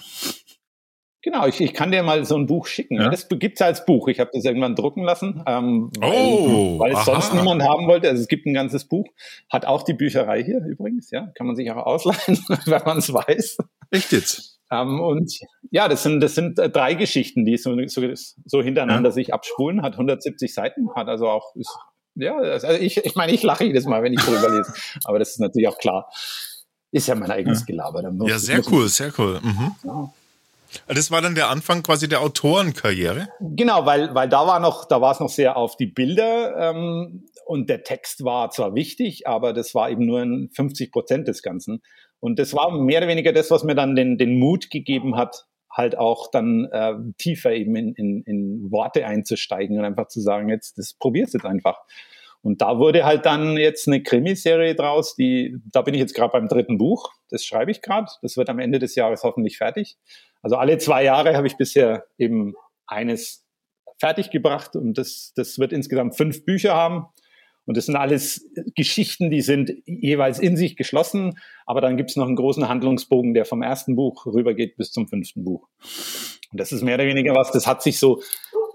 Genau, ich, ich kann dir mal so ein Buch schicken. Ja? Das gibt's als Buch. Ich habe das irgendwann drucken lassen, ähm, weil, oh, weil es aha. sonst niemand haben wollte. Also es gibt ein ganzes Buch. Hat auch die Bücherei hier übrigens, ja. Kann man sich auch ausleihen, wenn man es weiß. Echt jetzt? Ähm, und ja, das sind, das sind äh, drei Geschichten, die so, so, so hintereinander ja. sich abspulen, hat 170 Seiten, hat also auch, ist, ja, also ich, ich meine, ich lache jedes Mal, wenn ich drüber lese, aber das ist natürlich auch klar. Ist ja mein eigenes ja. Gelaber. Muss, ja, sehr cool, sehr cool. Mhm. Ja. Das war dann der Anfang quasi der Autorenkarriere? Genau, weil, weil da war noch, da war es noch sehr auf die Bilder ähm, und der Text war zwar wichtig, aber das war eben nur 50 Prozent des Ganzen. Und das war mehr oder weniger das, was mir dann den, den Mut gegeben hat, halt auch dann äh, tiefer eben in, in, in Worte einzusteigen und einfach zu sagen, jetzt, das probier's jetzt einfach. Und da wurde halt dann jetzt eine Krimiserie draus, die, da bin ich jetzt gerade beim dritten Buch, das schreibe ich gerade, das wird am Ende des Jahres hoffentlich fertig. Also alle zwei Jahre habe ich bisher eben eines fertiggebracht und das, das wird insgesamt fünf Bücher haben. Und das sind alles Geschichten, die sind jeweils in sich geschlossen, aber dann gibt es noch einen großen Handlungsbogen, der vom ersten Buch rübergeht bis zum fünften Buch. Und das ist mehr oder weniger was, das hat sich so,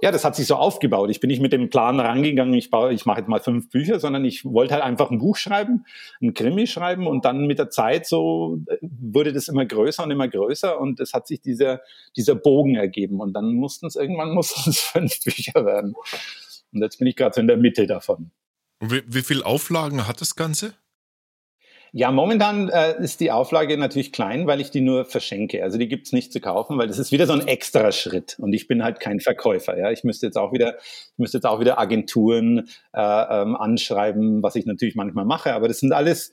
ja, das hat sich so aufgebaut. Ich bin nicht mit dem Plan rangegangen, ich, baue, ich mache jetzt mal fünf Bücher, sondern ich wollte halt einfach ein Buch schreiben, ein Krimi schreiben und dann mit der Zeit so äh, wurde das immer größer und immer größer und es hat sich dieser, dieser Bogen ergeben und dann mussten es irgendwann mussten es fünf Bücher werden. Und jetzt bin ich gerade so in der Mitte davon. Wie, wie viel Auflagen hat das Ganze? Ja, momentan äh, ist die Auflage natürlich klein, weil ich die nur verschenke. Also die gibt's nicht zu kaufen, weil das ist wieder so ein extra Schritt. Und ich bin halt kein Verkäufer. Ja, ich müsste jetzt auch wieder, ich müsste jetzt auch wieder Agenturen äh, ähm, anschreiben, was ich natürlich manchmal mache. Aber das sind alles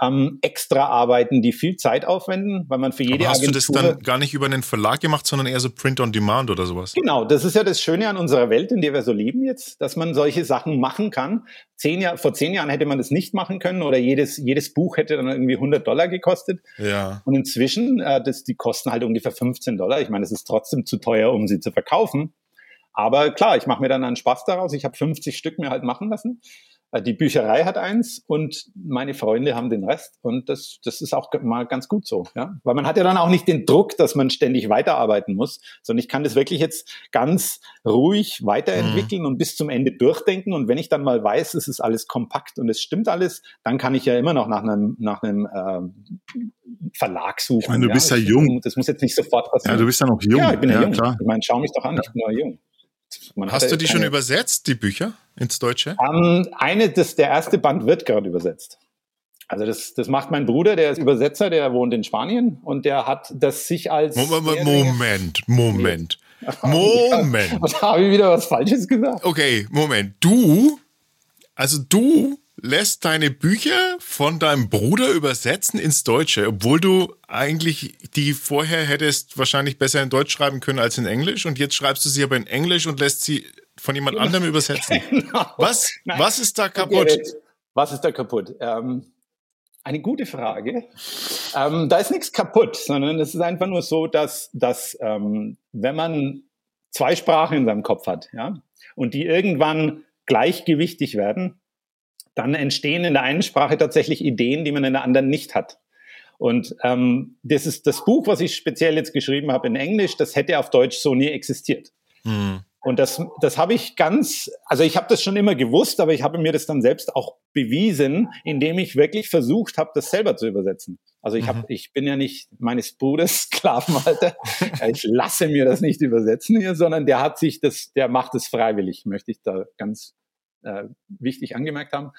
ähm, extra arbeiten, die viel Zeit aufwenden, weil man für jede Aber hast Agentur... du das dann gar nicht über einen Verlag gemacht, sondern eher so Print on Demand oder sowas? Genau, das ist ja das Schöne an unserer Welt, in der wir so leben jetzt, dass man solche Sachen machen kann. Zehn Jahr, vor zehn Jahren hätte man das nicht machen können oder jedes, jedes Buch hätte dann irgendwie 100 Dollar gekostet. Ja. Und inzwischen, äh, das, die kosten halt ungefähr 15 Dollar. Ich meine, es ist trotzdem zu teuer, um sie zu verkaufen. Aber klar, ich mache mir dann einen Spaß daraus. Ich habe 50 Stück mir halt machen lassen. Äh, die Bücherei hat eins und meine Freunde haben den Rest. Und das, das ist auch mal ganz gut so. Ja? Weil man hat ja dann auch nicht den Druck, dass man ständig weiterarbeiten muss, sondern ich kann das wirklich jetzt ganz ruhig weiterentwickeln mhm. und bis zum Ende durchdenken. Und wenn ich dann mal weiß, es ist alles kompakt und es stimmt alles, dann kann ich ja immer noch nach einem, nach einem äh, Verlag suchen. Ich meine, du ja? bist ja jung. Das muss jetzt nicht sofort passieren. Ja, du bist ja noch jung. Ja, ich bin ja, ja jung. Klar. Ich meine, schau mich doch an, ich bin ja jung. Man Hast du die schon übersetzt, die Bücher ins Deutsche? Um, ähm, eine, das, der erste Band wird gerade übersetzt. Also das, das macht mein Bruder, der ist Übersetzer, der wohnt in Spanien und der hat das sich als... Moment, Moment, Moment. Moment. Was habe ich wieder was Falsches gesagt? Okay, Moment. Du, also du lässt deine Bücher von deinem Bruder übersetzen ins Deutsche, obwohl du eigentlich die vorher hättest wahrscheinlich besser in Deutsch schreiben können als in Englisch und jetzt schreibst du sie aber in Englisch und lässt sie von jemand genau. anderem übersetzen. Genau. Was? Was ist da kaputt? Was ist da kaputt? Ähm, eine gute Frage. Ähm, da ist nichts kaputt, sondern es ist einfach nur so, dass, dass ähm, wenn man zwei Sprachen in seinem Kopf hat, ja, und die irgendwann gleichgewichtig werden, dann entstehen in der einen Sprache tatsächlich Ideen, die man in der anderen nicht hat. Und ähm, das ist das Buch, was ich speziell jetzt geschrieben habe in Englisch, das hätte auf Deutsch so nie existiert. Mhm. Und das, das habe ich ganz, also ich habe das schon immer gewusst, aber ich habe mir das dann selbst auch bewiesen, indem ich wirklich versucht habe, das selber zu übersetzen. Also ich, hab, mhm. ich bin ja nicht meines Bruders Sklavenhalter. ich lasse mir das nicht übersetzen hier, sondern der hat sich das, der macht es freiwillig, möchte ich da ganz äh, wichtig angemerkt haben.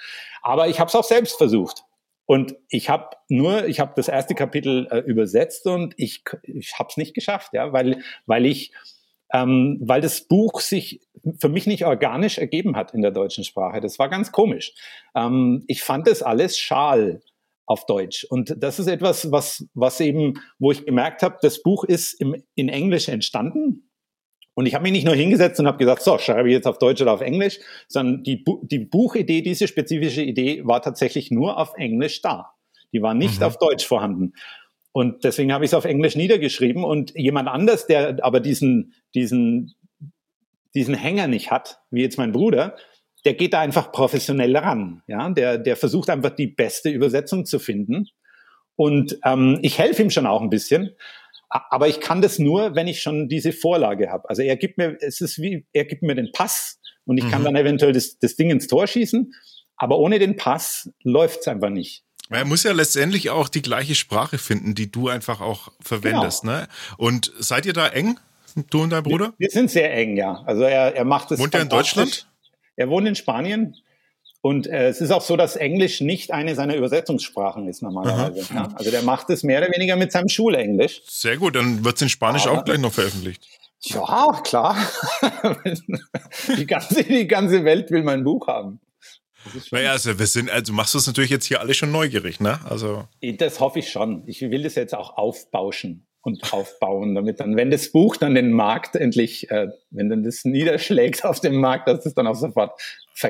Aber ich habe es auch selbst versucht. Und ich habe nur, ich habe das erste Kapitel äh, übersetzt und ich, ich habe es nicht geschafft, ja, weil, weil ich, ähm, weil das Buch sich für mich nicht organisch ergeben hat in der deutschen Sprache. Das war ganz komisch. Ähm, ich fand das alles schal auf Deutsch. Und das ist etwas, was, was eben, wo ich gemerkt habe, das Buch ist im, in Englisch entstanden. Und ich habe mich nicht nur hingesetzt und habe gesagt, so, schreibe ich jetzt auf Deutsch oder auf Englisch, sondern die, Bu die Buchidee, diese spezifische Idee war tatsächlich nur auf Englisch da. Die war nicht mhm. auf Deutsch vorhanden. Und deswegen habe ich es auf Englisch niedergeschrieben und jemand anders, der aber diesen, diesen, diesen Hänger nicht hat, wie jetzt mein Bruder, der geht da einfach professionell ran. Ja, der, der versucht einfach die beste Übersetzung zu finden. Und ähm, ich helfe ihm schon auch ein bisschen. Aber ich kann das nur, wenn ich schon diese Vorlage habe. Also er gibt mir, es ist wie, er gibt mir den Pass und ich mhm. kann dann eventuell das, das Ding ins Tor schießen. Aber ohne den Pass läuft's einfach nicht. Er muss ja letztendlich auch die gleiche Sprache finden, die du einfach auch verwendest. Genau. Ne? Und seid ihr da eng, du und dein Bruder? Wir, wir sind sehr eng, ja. Also er, er macht es. Wohnt er in Deutschland? Er wohnt in Spanien. Und äh, es ist auch so, dass Englisch nicht eine seiner Übersetzungssprachen ist normalerweise. Ja? Also der macht es mehr oder weniger mit seinem Schulenglisch. Sehr gut, dann wird es in Spanisch Aber, auch gleich noch veröffentlicht. Ja, klar. die, ganze, die ganze Welt will mein Buch haben. Naja, also wir sind, also machst du es natürlich jetzt hier alle schon neugierig, ne? Also. Das hoffe ich schon. Ich will das jetzt auch aufbauschen und aufbauen, damit dann, wenn das Buch dann den Markt endlich, äh, wenn dann das niederschlägt auf dem Markt, dass es dann auch sofort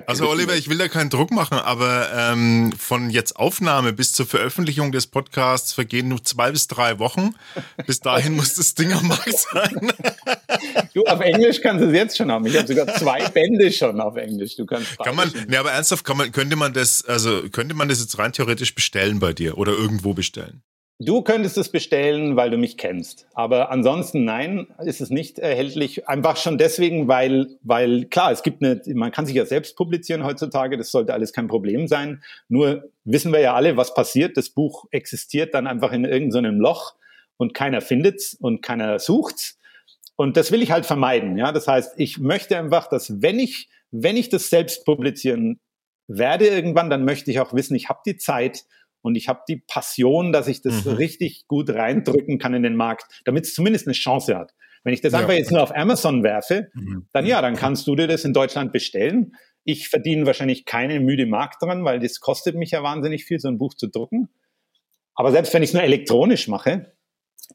also Oliver, ich will da keinen Druck machen, aber ähm, von jetzt Aufnahme bis zur Veröffentlichung des Podcasts vergehen nur zwei bis drei Wochen. Bis dahin muss das Ding am Markt sein. du, auf Englisch kannst du es jetzt schon haben. Ich habe sogar zwei Bände schon auf Englisch. Du kannst kann man, ne, aber ernsthaft, kann man, könnte man das, also könnte man das jetzt rein theoretisch bestellen bei dir oder irgendwo bestellen? Du könntest es bestellen, weil du mich kennst. Aber ansonsten nein, ist es nicht erhältlich. Einfach schon deswegen, weil, weil klar, es gibt eine, man kann sich ja selbst publizieren heutzutage. Das sollte alles kein Problem sein. Nur wissen wir ja alle, was passiert. Das Buch existiert dann einfach in irgendeinem Loch und keiner findet's und keiner sucht's. Und das will ich halt vermeiden. Ja, das heißt, ich möchte einfach, dass wenn ich, wenn ich das selbst publizieren werde irgendwann, dann möchte ich auch wissen, ich habe die Zeit und ich habe die Passion, dass ich das mhm. richtig gut reindrücken kann in den Markt, damit es zumindest eine Chance hat. Wenn ich das ja. einfach jetzt nur auf Amazon werfe, mhm. dann ja, dann kannst du dir das in Deutschland bestellen. Ich verdiene wahrscheinlich keine müde Mark dran, weil das kostet mich ja wahnsinnig viel, so ein Buch zu drucken. Aber selbst wenn ich es nur elektronisch mache,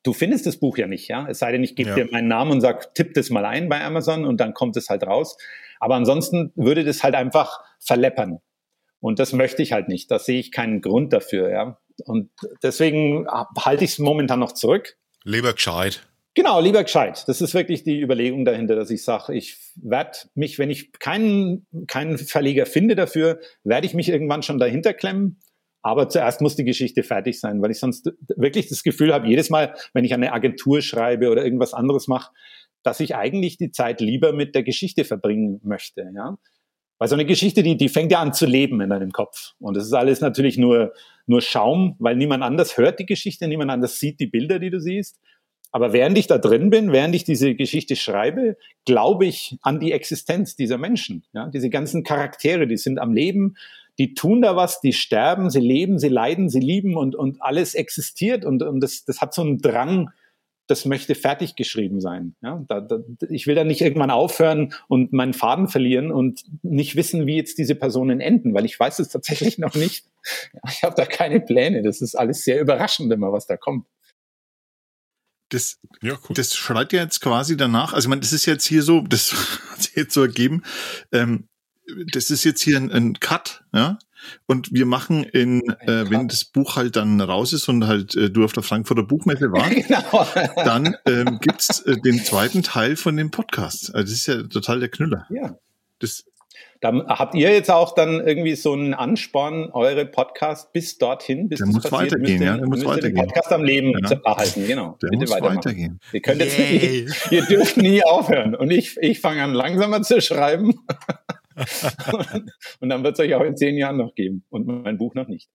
du findest das Buch ja nicht, ja. Es sei denn, ich gebe ja. dir meinen Namen und sag, tipp das mal ein bei Amazon und dann kommt es halt raus. Aber ansonsten würde das halt einfach verleppern. Und das möchte ich halt nicht. Da sehe ich keinen Grund dafür, ja. Und deswegen halte ich es momentan noch zurück. Lieber gescheit. Genau, lieber gescheit. Das ist wirklich die Überlegung dahinter, dass ich sage, ich werde mich, wenn ich keinen, keinen Verleger finde dafür, werde ich mich irgendwann schon dahinter klemmen. Aber zuerst muss die Geschichte fertig sein, weil ich sonst wirklich das Gefühl habe, jedes Mal, wenn ich eine Agentur schreibe oder irgendwas anderes mache, dass ich eigentlich die Zeit lieber mit der Geschichte verbringen möchte. Ja? Weil so eine Geschichte, die, die fängt ja an zu leben in deinem Kopf. Und das ist alles natürlich nur, nur Schaum, weil niemand anders hört die Geschichte, niemand anders sieht die Bilder, die du siehst. Aber während ich da drin bin, während ich diese Geschichte schreibe, glaube ich an die Existenz dieser Menschen. Ja, diese ganzen Charaktere, die sind am Leben, die tun da was, die sterben, sie leben, sie leiden, sie lieben und, und alles existiert und, und das, das hat so einen Drang, das möchte fertig geschrieben sein. Ja, da, da, ich will da nicht irgendwann aufhören und meinen Faden verlieren und nicht wissen, wie jetzt diese Personen enden, weil ich weiß es tatsächlich noch nicht. Ich habe da keine Pläne. Das ist alles sehr überraschend immer, was da kommt. Das, ja, cool. das schreit ja jetzt quasi danach. Also, ich meine, das ist jetzt hier so, das hat sich jetzt so ergeben. Ähm, das ist jetzt hier ein, ein Cut, ja. Und wir machen in, äh, wenn das Buch halt dann raus ist und halt äh, du auf der Frankfurter Buchmesse warst, genau. dann ähm, gibt's äh, den zweiten Teil von dem Podcast. Also das ist ja total der Knüller. Ja. Das, dann habt ihr jetzt auch dann irgendwie so einen Ansporn, eure Podcast bis dorthin, bis der muss passiert, weitergehen, ja, der muss weitergehen. Den Podcast am Leben ja. erhalten, genau. Der Bitte muss weitergehen. Ihr könnt jetzt nie, ihr dürft nie aufhören. Und ich, ich fange an langsamer zu schreiben. und dann wird es euch auch in zehn Jahren noch geben und mein Buch noch nicht.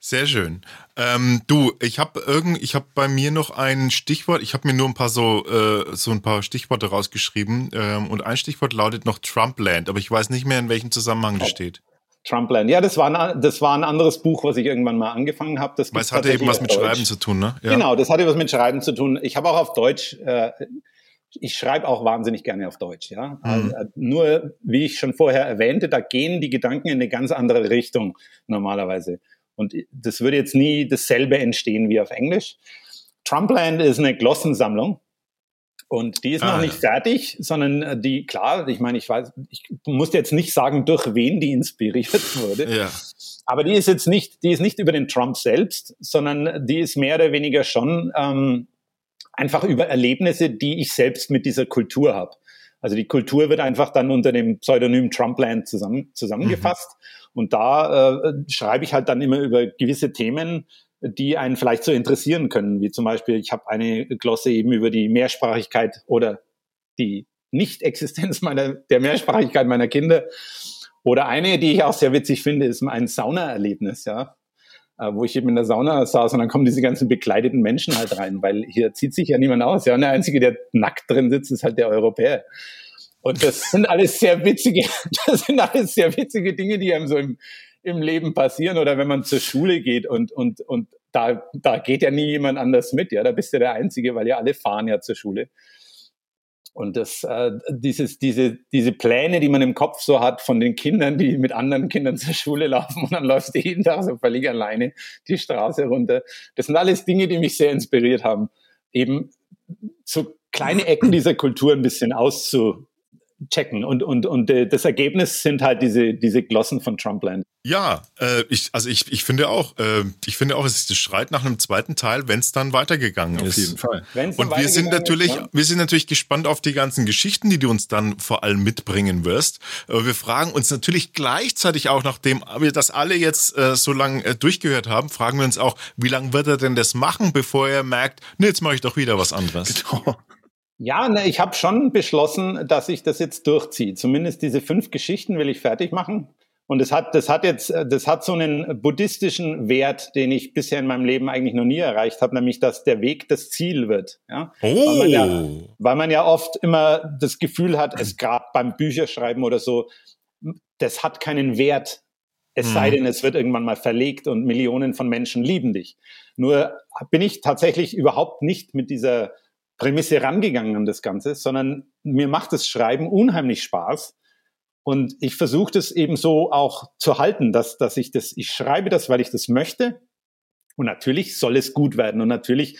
Sehr schön. Ähm, du, ich habe irgend, ich habe bei mir noch ein Stichwort. Ich habe mir nur ein paar so äh, so ein paar Stichworte rausgeschrieben ähm, und ein Stichwort lautet noch Trumpland, aber ich weiß nicht mehr in welchem Zusammenhang das steht. Trumpland. Ja, das war ein, das war ein anderes Buch, was ich irgendwann mal angefangen habe. Das es hatte eben was mit Schreiben zu tun, ne? Ja. Genau, das hatte was mit Schreiben zu tun. Ich habe auch auf Deutsch äh, ich schreibe auch wahnsinnig gerne auf Deutsch, ja. Mhm. Also, äh, nur, wie ich schon vorher erwähnte, da gehen die Gedanken in eine ganz andere Richtung normalerweise. Und das würde jetzt nie dasselbe entstehen wie auf Englisch. Trumpland ist eine Glossensammlung. Und die ist Ah, noch nicht ja. fertig, sondern äh, die, klar, ich meine, ich weiß, ich muss jetzt nicht sagen, durch wen die inspiriert wurde. Ja. Aber die ist jetzt nicht, die ist nicht über den Trump selbst, sondern die ist mehr oder weniger schon ähm, einfach über Erlebnisse, die ich selbst mit dieser Kultur habe. Also die Kultur wird einfach dann unter dem Pseudonym Trumpland zusammen, zusammengefasst. Und da äh, schreibe ich halt dann immer über gewisse Themen, die einen vielleicht so interessieren können. Wie zum Beispiel, ich habe eine Glosse eben über die Mehrsprachigkeit oder die Nicht-Existenz meiner, der Mehrsprachigkeit meiner Kinder. Oder eine, die ich auch sehr witzig finde, ist ein Saunaerlebnis, ja. Äh, Wo ich eben in der Sauna saß und dann kommen diese ganzen bekleideten Menschen halt rein, weil hier zieht sich ja niemand aus. Ja, und der Einzige, der nackt drin sitzt, ist halt der Europäer. Und das sind alles sehr witzige, das sind alles sehr witzige Dinge, die einem so im, im Leben passieren. Oder wenn man zur Schule geht und, und, und da, da geht ja nie jemand anders mit. Ja, da bist du der Einzige, weil ja alle fahren ja zur Schule. Und das, äh, dieses, diese, diese Pläne, die man im Kopf so hat von den Kindern, die mit anderen Kindern zur Schule laufen und dann läufst du jeden Tag so völlig alleine die Straße runter. Das sind alles Dinge, die mich sehr inspiriert haben, eben so kleine Ecken dieser Kultur ein bisschen auszuchecken. Und, und, und äh, das Ergebnis sind halt diese, diese Glossen von Trumpland. Ja, äh, ich, also ich, ich finde auch, äh, ich finde auch, es schreit nach einem zweiten Teil, wenn es dann weitergegangen Auf ist. jeden Fall. Wenn's Und wir sind natürlich, ist, ja. wir sind natürlich gespannt auf die ganzen Geschichten, die du uns dann vor allem mitbringen wirst. Aber wir fragen uns natürlich gleichzeitig auch, nachdem wir das alle jetzt äh, so lang äh, durchgehört haben, fragen wir uns auch, wie lange wird er denn das machen, bevor er merkt, nee, jetzt mache ich doch wieder was anderes. Ja, ne, ich habe schon beschlossen, dass ich das jetzt durchziehe. Zumindest diese fünf Geschichten will ich fertig machen. Und das hat, das hat jetzt, das hat so einen buddhistischen Wert, den ich bisher in meinem Leben eigentlich noch nie erreicht habe, nämlich dass der Weg das Ziel wird. Ja? Weil man ja, Oh, weil man ja oft immer das Gefühl hat, es gab beim Bücherschreiben oder so, das hat keinen Wert. Es sei Mhm. denn, es wird irgendwann mal verlegt und Millionen von Menschen lieben dich. Nur bin ich tatsächlich überhaupt nicht mit dieser Prämisse rangegangen an das Ganze, sondern mir macht das Schreiben unheimlich Spaß. Und ich versuche das eben so auch zu halten, dass, dass ich das, ich schreibe das, weil ich das möchte. Und natürlich soll es gut werden. Und natürlich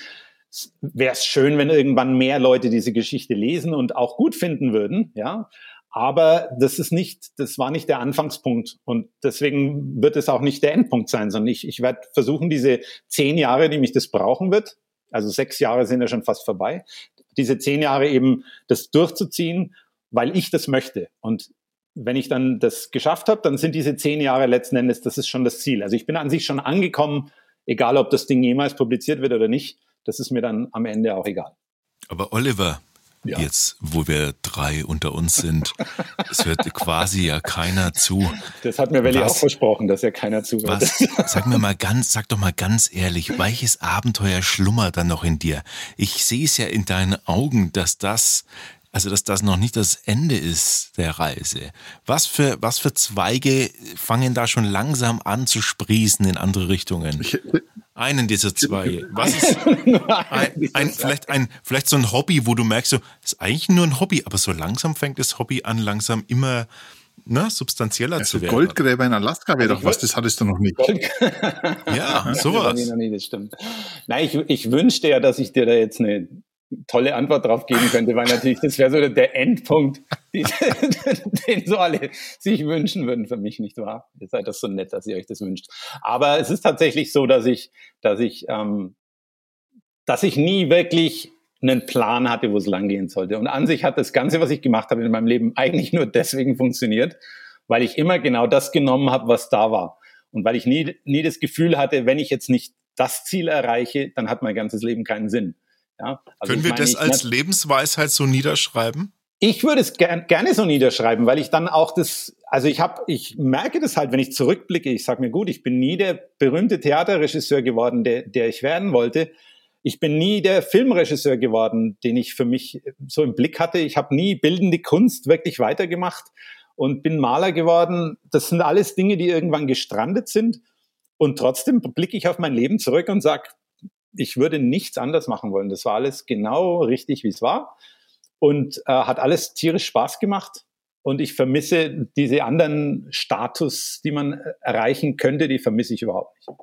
wäre es schön, wenn irgendwann mehr Leute diese Geschichte lesen und auch gut finden würden, ja. Aber das ist nicht, das war nicht der Anfangspunkt und deswegen wird es auch nicht der Endpunkt sein, sondern ich, ich werde versuchen, diese zehn Jahre, die mich das brauchen wird, also sechs Jahre sind ja schon fast vorbei, diese zehn Jahre eben das durchzuziehen, weil ich das möchte. Und wenn ich dann das geschafft habe, dann sind diese zehn Jahre letzten Endes, das ist schon das Ziel. Also ich bin an sich schon angekommen, egal ob das Ding jemals publiziert wird oder nicht, das ist mir dann am Ende auch egal. aber Oliver, Ja. jetzt, wo wir drei unter uns sind, es hört quasi ja keiner zu. Das hat mir Welli Was? auch versprochen, dass ja keiner zuhört. Was? Sag mir mal ganz, sag doch mal ganz ehrlich, welches Abenteuer schlummert da noch in dir? Ich sehe es ja in deinen Augen, dass das, also dass das noch nicht das Ende ist der Reise. Was für, was für Zweige fangen da schon langsam an zu sprießen in andere Richtungen? Ich, Einen dieser Zweige. Was ist ein, ein, vielleicht ein, vielleicht so ein Hobby, wo du merkst, so, ist eigentlich nur ein Hobby, aber so langsam fängt das Hobby an, langsam immer ne, substanzieller also zu werden. Goldgräber in Alaska wäre doch was, das hattest du noch nicht. Ja, sowas. noch nie, das stimmt. Nein, ich, ich wünschte ja, dass ich dir da jetzt eine tolle Antwort drauf geben könnte, weil natürlich das wäre so der Endpunkt, die, den so alle sich wünschen würden für mich, nicht wahr? Ihr seid das so nett, dass ihr euch das wünscht. Aber es ist tatsächlich so, dass ich, dass ich, ähm, dass ich nie wirklich einen Plan hatte, wo es langgehen sollte. Und an sich hat das Ganze, was ich gemacht habe in meinem Leben, eigentlich nur deswegen funktioniert, weil ich immer genau das genommen habe, was da war. Und weil ich nie, nie das Gefühl hatte, wenn ich jetzt nicht das Ziel erreiche, dann hat mein ganzes Leben keinen Sinn. Ja? Also Können wir meine, das als Lebensweisheit so niederschreiben? ich würde es ger gerne so niederschreiben, weil ich dann auch das, also ich habe, ich merke das halt, wenn ich zurückblicke, ich sage mir gut, ich bin nie der berühmte Theaterregisseur geworden, der, der ich werden wollte. Ich bin nie der Filmregisseur geworden, den ich für mich so im Blick hatte. Ich habe nie bildende Kunst wirklich weitergemacht und bin Maler geworden. Das sind alles Dinge, die irgendwann gestrandet sind. Und trotzdem blicke ich auf mein Leben zurück und sage, ich würde nichts anders machen wollen. Das war alles genau richtig, wie es war. und äh, hat alles tierisch Spaß gemacht. Und ich vermisse diese anderen Status, die man äh, erreichen könnte, die vermisse ich überhaupt nicht.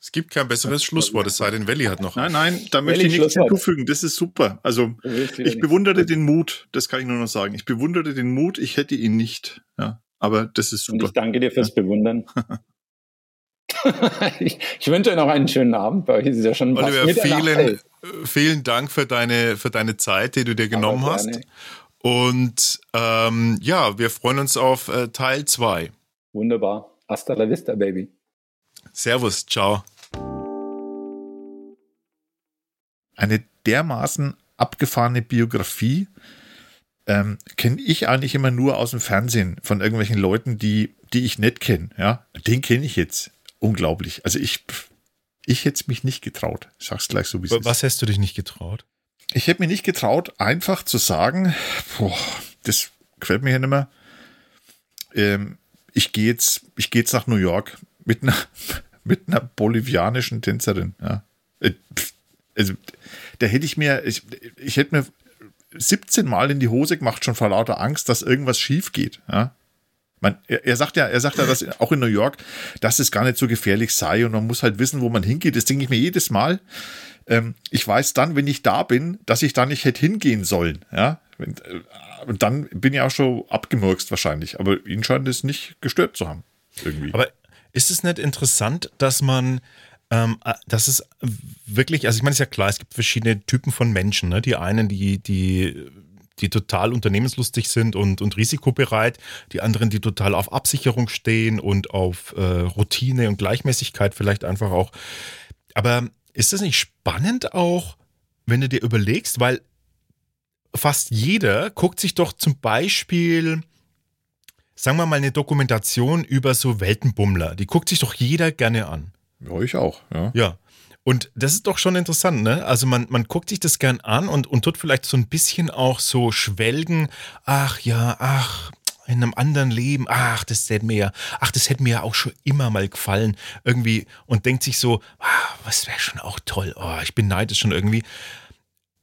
Es gibt kein besseres Schlusswort, es sei denn, Valley hat noch. Nein, nein, da möchte ich nichts hinzufügen. Das ist super. Also, ich bewundere den Mut. Das kann ich nur noch sagen. Ich bewundere den Mut. Ich hätte ihn nicht. Ja, aber das ist super. Und ich danke dir fürs Bewundern. ich, ich, wünsche euch noch einen schönen Abend. Bei euch ist es ja schon Oliver, vielen, vielen Dank für deine, für deine Zeit, die du dir genommen hast. Und ähm, ja, wir freuen uns auf äh, Teil 2. Wunderbar. Hasta la vista, Baby. Servus, ciao. Eine dermaßen abgefahrene Biografie ähm, kenne ich eigentlich immer nur aus dem Fernsehen von irgendwelchen Leuten, die, die ich nicht kenne. Ja? Den kenne ich jetzt. Unglaublich. Also ich, ich hätte es mich nicht getraut. Ich sag's gleich so, wie es ist. Was hast du dich nicht getraut? ich hätte mir nicht getraut, einfach zu sagen, boah, das gefällt mir hier nicht mehr. Ähm, ich gehe jetzt, ich gehe jetzt nach New York mit einer, mit einer bolivianischen Tänzerin. Ja. Äh, also, da hätte ich mir, ich, ich hätte mir 17 Mal in die Hose gemacht, schon vor lauter Angst, dass irgendwas schief geht. Ja. Man, er, er, sagt ja, er sagt ja, dass auch in New York, dass es gar nicht so gefährlich sei und man muss halt wissen, wo man hingeht. Das denke ich mir jedes Mal ähm, ich weiß dann, wenn ich da bin, dass ich da nicht hätte hingehen sollen. Ja, äh, und dann bin ich auch schon abgemurkst wahrscheinlich. Aber ihn scheint es nicht gestört zu haben. Irgendwie. Aber ist es nicht interessant, dass man ähm, äh, das ist wirklich, also ich meine, es ist ja klar, es gibt verschiedene Typen von Menschen. Ne? Die einen, die, die, die total unternehmenslustig sind und, und risikobereit, die anderen, die total auf Absicherung stehen und auf äh, Routine und Gleichmäßigkeit vielleicht einfach auch. Aber ist das nicht spannend auch, wenn du dir überlegst, weil fast jeder guckt sich doch zum Beispiel, sagen wir mal, eine Dokumentation über so Weltenbummler. Die guckt sich doch jeder gerne an. Ja, ich auch, ja. Ja. Und das ist doch schon interessant, ne? Also man, man guckt sich das gern an und, und tut vielleicht so ein bisschen auch so schwelgen. Ach ja, ach, in einem anderen Leben, ach, das hätte mir ja, ach, das hätte mir ja auch schon immer mal gefallen, irgendwie, und denkt sich so, ah, was wäre schon auch toll, oh, ich beneide es schon irgendwie.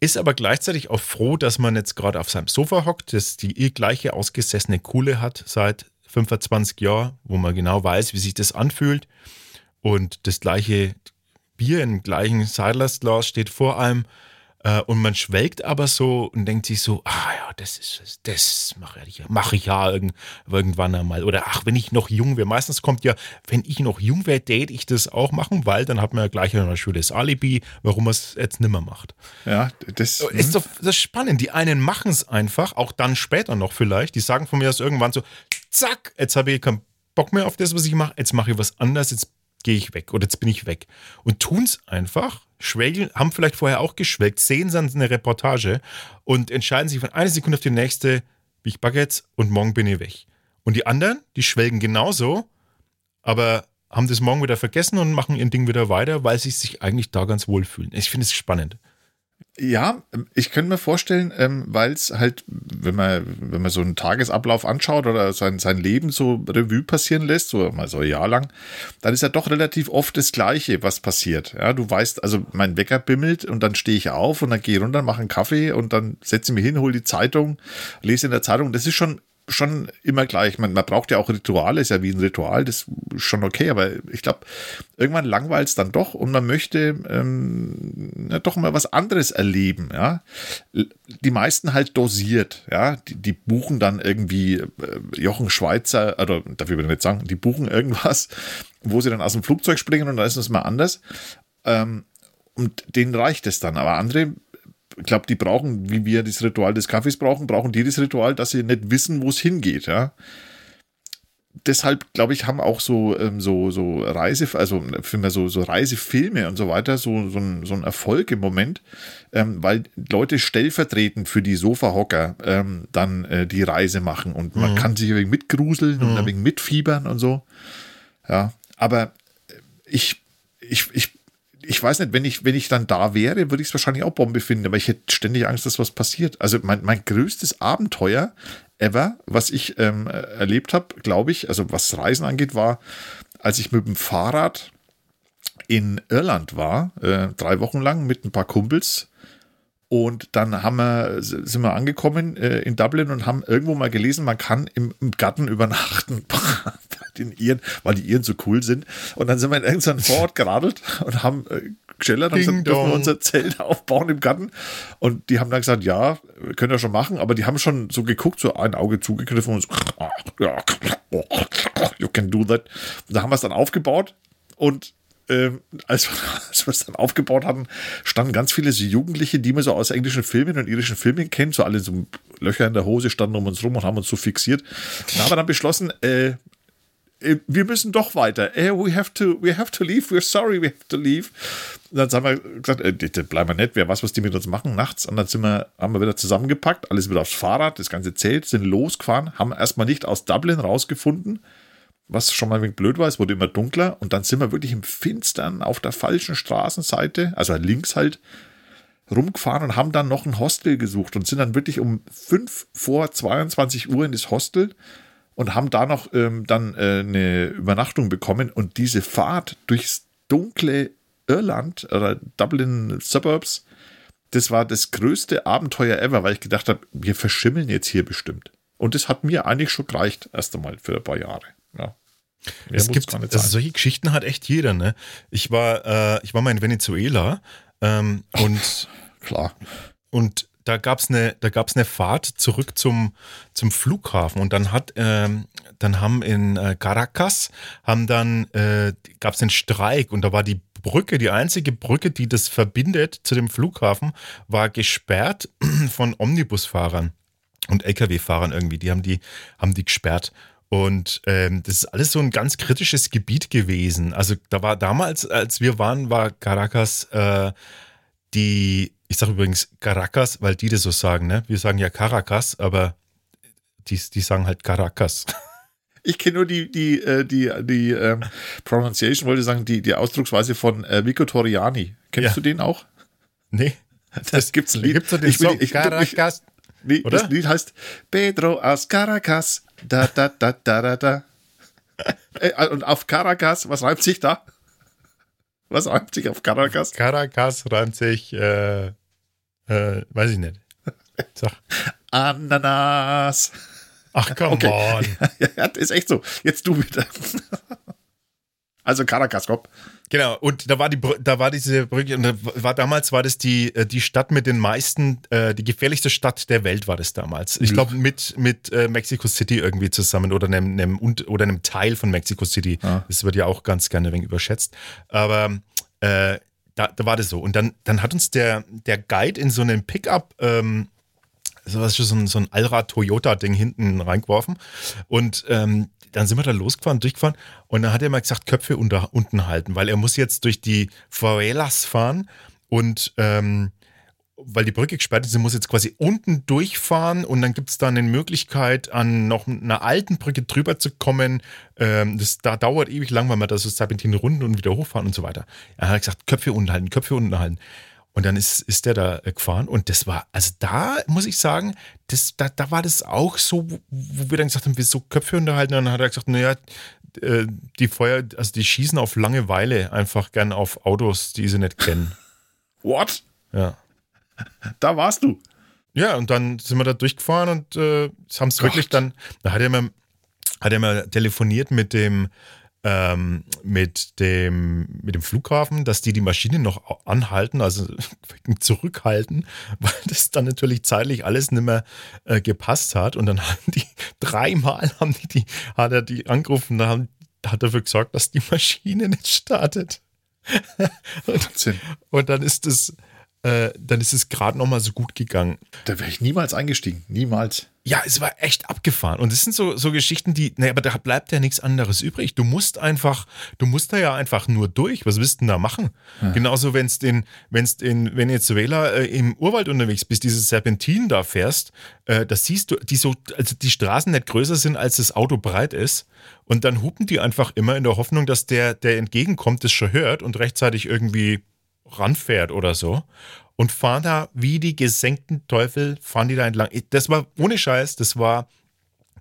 Ist aber gleichzeitig auch froh, dass man jetzt gerade auf seinem Sofa hockt, das die gleiche ausgesessene Kuhle hat seit 25 Jahren, wo man genau weiß, wie sich das anfühlt. Und das gleiche Bier im gleichen Seidlersglas steht vor einem. Äh, und man schwelgt aber so und denkt sich so, ah ja, das ist das mache ich, mach ich ja irgendwann einmal. Oder ach, wenn ich noch jung wäre. Meistens kommt ja, wenn ich noch jung wäre, date ich das auch machen, weil dann hat man ja gleich in der Schule das Alibi, warum man es jetzt nimmer macht. Ja, das ist mhm. doch das ist spannend. Die einen machen es einfach, auch dann später noch vielleicht. Die sagen von mir aus irgendwann so, zack, jetzt habe ich keinen Bock mehr auf das, was ich mache, jetzt mache ich was anderes, jetzt gehe ich weg oder jetzt bin ich weg. Und tun es einfach, schwelgen, haben vielleicht vorher auch geschwelgt, sehen dann eine Reportage und entscheiden sich von einer Sekunde auf die nächste, wie ich Baguettes und morgen bin ich weg. Und die anderen, die schwelgen genauso, aber haben das morgen wieder vergessen und machen ihr Ding wieder weiter, weil sie sich eigentlich da ganz wohl fühlen. Ich finde es spannend. Ja, ich könnte mir vorstellen, ähm, weil es halt, wenn man, wenn man so einen Tagesablauf anschaut oder sein, sein Leben so Revue passieren lässt, so mal so ein Jahr lang, dann ist ja doch relativ oft das Gleiche, was passiert. Ja, du weißt, also mein Wecker bimmelt und dann stehe ich auf und dann gehe runter, mache einen Kaffee und dann setze ich mich hin, hole die Zeitung, lese in der Zeitung. Das ist schon schon immer gleich. Man, man braucht ja auch Rituale, ist ja wie ein Ritual, das ist schon okay, aber ich glaube, irgendwann langweilt es dann doch und man möchte ähm, ja, doch mal was anderes erleben. Ja? Die meisten halt dosiert, ja, die, die buchen dann irgendwie äh, Jochen Schweizer, oder dafür würde ich nicht sagen, die buchen irgendwas, wo sie dann aus dem Flugzeug springen und dann ist es mal anders. Ähm, und denen reicht es dann. Aber andere ich glaube, die brauchen, wie wir das Ritual des Kaffees brauchen, brauchen die das Ritual, dass sie nicht wissen, wo es hingeht, ja. Deshalb, glaube ich, haben auch so, ähm, so, so Reise, also so, so Reisefilme und so weiter, so, so, ein, so ein Erfolg im Moment, ähm, weil Leute stellvertretend für die Sofahocker ähm, dann äh, die Reise machen und man mhm. kann sich ein wenig mitgruseln mhm. und ein wenig mitfiebern und so. Ja, aber ich, ich, ich ich weiß nicht, wenn ich, wenn ich dann da wäre, würde ich es wahrscheinlich auch Bombe finden, aber ich hätte ständig Angst, dass was passiert. Also mein, mein größtes Abenteuer ever, was ich ähm, erlebt habe, glaube ich, also was Reisen angeht, war, als ich mit dem Fahrrad in Irland war, äh, drei Wochen lang mit ein paar Kumpels Und dann haben wir, sind wir angekommen äh, in Dublin und haben irgendwo mal gelesen, man kann im, im Garten übernachten bei den Iren, weil die Iren so cool sind. Und dann sind wir in irgendeinen Vorort geradelt und haben äh, geschellert und gesagt, dürfen wir unser Zelt aufbauen im Garten. Und die haben dann gesagt, ja, können wir schon machen, aber die haben schon so geguckt, so ein Auge zugegriffen und so, ja, you can do that. Und da haben wir es dann aufgebaut und ähm, als, als wir es dann aufgebaut hatten, standen ganz viele so Jugendliche, die man so aus englischen Filmen und irischen Filmen kennt, so alle so Löcher in der Hose standen um uns rum und haben uns so fixiert. Da haben wir dann beschlossen, äh, äh, wir müssen doch weiter. Äh, we have to, we have to leave. We're sorry, we have to leave. Und dann haben wir gesagt, äh, bleiben wir nett, wer weiß, was die mit uns machen nachts. Und dann sind wir, haben wir wieder zusammengepackt, alles wieder aufs Fahrrad, das ganze Zelt, sind losgefahren, haben erstmal nicht aus Dublin rausgefunden, was schon mal ein wenig blöd war, es wurde immer dunkler. Und dann sind wir wirklich im Finstern auf der falschen Straßenseite, also links halt, rumgefahren und haben dann noch ein Hostel gesucht und sind dann wirklich um 5 vor 22 Uhr in das Hostel und haben da noch ähm, dann äh, eine Übernachtung bekommen. Und diese Fahrt durchs dunkle Irland oder Dublin Suburbs, das war das größte Abenteuer ever, weil ich gedacht habe, wir verschimmeln jetzt hier bestimmt. Und das hat mir eigentlich schon gereicht, erst einmal für ein paar Jahre. Ja. es gibt, also solche Geschichten hat echt jeder, ne? Ich war, äh, ich war mal in Venezuela ähm, und klar. Und da gab es eine, da gab's eine Fahrt zurück zum, zum Flughafen und dann hat, ähm, dann haben in äh, Caracas, haben dann, äh, gab es einen Streik und da war die Brücke, die einzige Brücke, die das verbindet zu dem Flughafen, war gesperrt von Omnibusfahrern und Lkw-Fahrern irgendwie. Die haben die, haben die gesperrt. Und ähm, das ist alles so ein ganz kritisches Gebiet gewesen. Also da war damals, als wir waren, war Caracas äh, die ich sage übrigens Caracas, weil die das so sagen, ne? Wir sagen ja Caracas, aber die, die sagen halt Caracas. Ich kenne nur die, die, äh, die, die ähm, Pronunciation, wollte sagen, die, die Ausdrucksweise von äh, Vico Toriani. Kennst ja. du den auch? Nee. Das gibt's ein Lied. Gibt's den ich, Song, ich, Caracas. Nee, Oder? Das Lied heißt Pedro aus Caracas. Da, da, da, da, da, da. Äh, und auf Caracas, was reimt sich da? Was reimt sich auf Caracas? Caracas reimt sich, äh, äh, weiß ich nicht. Sag. Ananas. Ach, come okay. on. Ja, ja, ist echt so. Jetzt du wieder. Also Caracas, komm. Genau, und da war die da war diese Brücke, und da war damals war das die, äh, die Stadt mit den meisten, äh, die gefährlichste Stadt der Welt war das damals. Ich glaube mit, mit äh, Mexico City irgendwie zusammen oder einem, einem, oder einem Teil von Mexico City. Ah. Das wird ja auch ganz gerne wenig überschätzt. Aber äh, da, da war das so. Und dann, dann hat uns der, der Guide in so einem Pickup ähm, so was so ein, so ein Allrad-Toyota-Ding hinten reingeworfen. Und ähm, dann sind wir da losgefahren, durchgefahren. Und dann hat er mal gesagt, Köpfe unter, unten halten, weil er muss jetzt durch die Favelas fahren und ähm, weil die Brücke gesperrt ist, muss jetzt quasi unten durchfahren und dann gibt es da eine Möglichkeit, an noch einer alten Brücke drüber zu kommen. Ähm, das da dauert ewig lang, weil man da so Serpentinen runden und wieder hochfahren und so weiter. Er hat gesagt, Köpfe unten halten, Köpfe unten halten. Und dann ist, ist der da gefahren und das war, also da muss ich sagen, das, da, da war das auch so, wo wir dann gesagt haben, wir so Köpfe unterhalten. Und dann hat er gesagt, naja, äh, die Feuer, also die schießen auf Langeweile einfach gern auf Autos, die sie nicht kennen. What? Ja. Da warst du. Ja, und dann sind wir da durchgefahren und äh, haben es wirklich dann, da hat er mal, hat er mal telefoniert mit dem, ähm, mit, dem, mit dem Flughafen, dass die die Maschine noch anhalten, also zurückhalten, weil das dann natürlich zeitlich alles nicht mehr äh, gepasst hat. Und dann haben die dreimal haben die, die, hat er die angerufen, da haben, hat dafür gesorgt, dass die Maschine nicht startet. und, und dann ist es äh, dann ist es gerade noch mal so gut gegangen. Da wäre ich niemals eingestiegen, niemals. Ja, es war echt abgefahren. Und es sind so, so Geschichten, die, naja, aber da bleibt ja nichts anderes übrig. Du musst einfach, du musst da ja einfach nur durch. Was willst du denn da machen? Ja. Genauso, wenn es den, wenn's in Venezuela äh, im Urwald unterwegs bist, diese Serpentinen da fährst, äh, das siehst du, die so, also die Straßen nicht größer sind, als das Auto breit ist. Und dann hupen die einfach immer in der Hoffnung, dass der, der entgegenkommt, das schon hört und rechtzeitig irgendwie ranfährt oder so und fahren da wie die gesenkten Teufel, fahren die da entlang. Das war ohne Scheiß, das war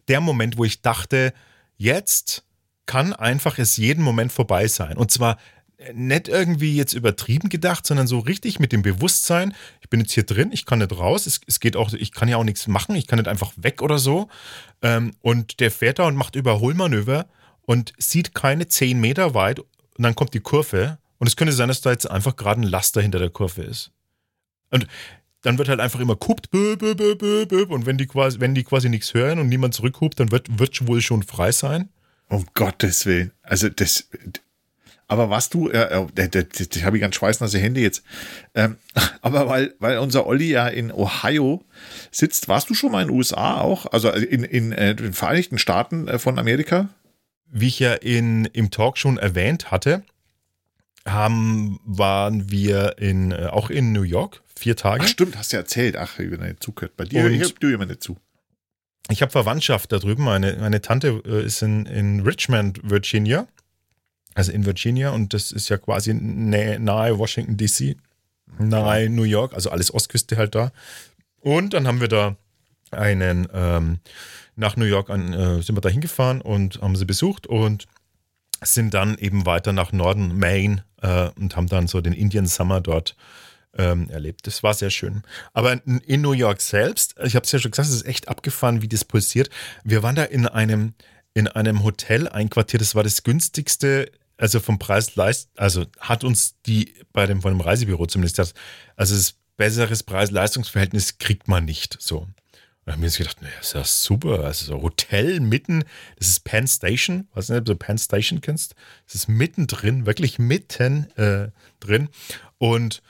der Moment, wo ich dachte, jetzt kann einfach es jeden Moment vorbei sein. Und zwar nicht irgendwie jetzt übertrieben gedacht, sondern so richtig mit dem Bewusstsein, ich bin jetzt hier drin, ich kann nicht raus, es, es geht auch, ich kann ja auch nichts machen, ich kann nicht einfach weg oder so. Ähm, und der fährt da und macht Überholmanöver und sieht keine zehn Meter weit und dann kommt die Kurve und es könnte sein, dass da jetzt einfach gerade ein Laster hinter der Kurve ist. Und dann wird halt einfach immer guckt, bö, bö, bö, bö, bö, und wenn die quasi, wenn die quasi nichts hören und niemand zurückhupt, dann wird, wird wohl schon frei sein. Um Gottes Willen. Also das, aber was du, äh, äh, das habe ich ganz schweißnasse Hände jetzt. Ähm, aber weil, weil unser Olli ja in Ohio sitzt, warst du schon mal in den USA auch? Also in, in äh, den Vereinigten Staaten äh, von Amerika? Wie ich ja in, im Talk schon erwähnt hatte, haben, waren wir in, äh, auch in New York, vier Tage. Ach stimmt, hast du ja erzählt. Ach, ich bin nicht zugehört. Bei dir, hab du immer nicht zu. Ich habe Verwandtschaft da drüben. Meine, meine Tante äh, ist in, in Richmond, Virginia. Also in Virginia und das ist ja quasi nahe, nahe Washington DC, nahe New York, also alles Ostküste halt da. Und dann haben wir da einen, ähm, nach New York an, äh, sind wir da hingefahren und haben sie besucht und sind dann eben weiter nach Norden, Maine äh, und haben dann so den Indian Summer dort ähm, erlebt. Das war sehr schön. Aber in, in New York selbst, ich habe es ja schon gesagt, es ist echt abgefahren, wie das pulsiert. Wir waren da in einem, in einem Hotel einquartiert. Das war das günstigste, also vom Preis leist, also hat uns die bei dem, von dem Reisebüro zumindest gesagt, also das besseres Preis-Leistungsverhältnis kriegt man nicht so. Und haben wir uns gedacht, naja, ist ja super. Also so Hotel mitten, das ist Penn Station, weiß nicht, ob du Penn Station kennst. Das ist mittendrin, wirklich mitten äh, drin. Und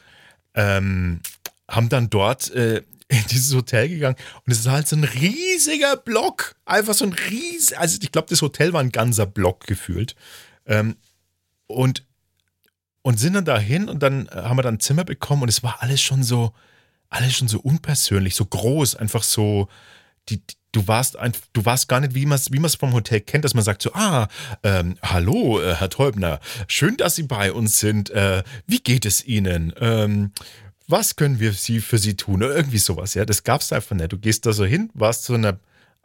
ähm, haben dann dort äh, in dieses Hotel gegangen und es ist halt so ein riesiger Block. Einfach so ein riesiger, also ich glaube, das Hotel war ein ganzer Block gefühlt. Ähm, und, und sind dann dahin und dann haben wir dann ein Zimmer bekommen und es war alles schon so, alles schon so unpersönlich, so groß, einfach so, die, du warst ein, du warst gar nicht, wie man es wie vom Hotel kennt, dass man sagt so, ah, ähm, hallo, äh, Herr Teubner, schön, dass Sie bei uns sind. Äh, wie geht es Ihnen? Ähm, was können wir Sie für Sie tun? Oder irgendwie sowas, ja. Das gab's einfach nicht. Du gehst da so hin, warst zu einer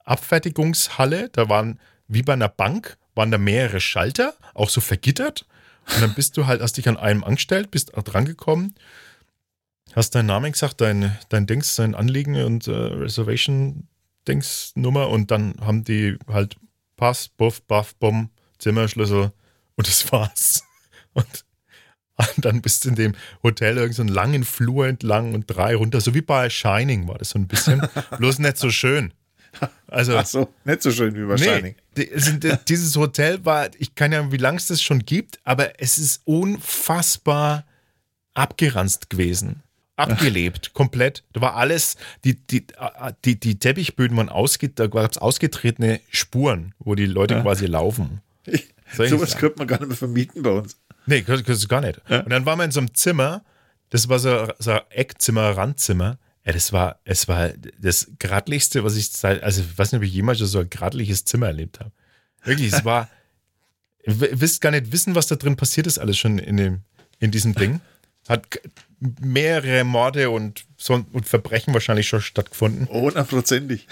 Abfertigungshalle, da waren, wie bei einer Bank, waren da mehrere Schalter, auch so vergittert. Und dann bist du halt, hast dich an einem angestellt, bist auch drangekommen, hast deinen Namen gesagt, dein, dein Dings, dein Anliegen und äh, Reservation Dingsnummer und dann haben die halt Pass, Buff, Buff, Bumm, Zimmerschlüssel und das war's. Und, und dann bist du in dem Hotel irgend so einen langen Flur entlang und drei runter, so wie bei Shining war das so ein bisschen, bloß nicht so schön. Also, Ach so, nicht so schön wie wahrscheinlich. Nee, sind- die- dieses Hotel war, ich kann ja, wie lange es das schon gibt, aber es ist unfassbar abgeranzt gewesen. Abgelebt, komplett. Da war alles, die, die, die, die Teppichböden waren ausget, da gab es ausgetretene Spuren, wo die Leute quasi laufen. Sowas sagen? könnte man gar nicht mehr vermieten bei uns. Nee, das gar nicht. Und dann waren wir in so einem Zimmer, das war so, so ein Eckzimmer, Randzimmer. Ja, das war, es war das gradlichste, was ich seit, also ich weiß nicht, ob ich jemals so ein gradliches Zimmer erlebt habe. Wirklich, es war, ihr wisst gar nicht wissen, was da drin passiert ist, alles schon in dem, in diesem Ding. Hat mehrere Morde und, und Verbrechen wahrscheinlich schon stattgefunden. Hundertprozentig.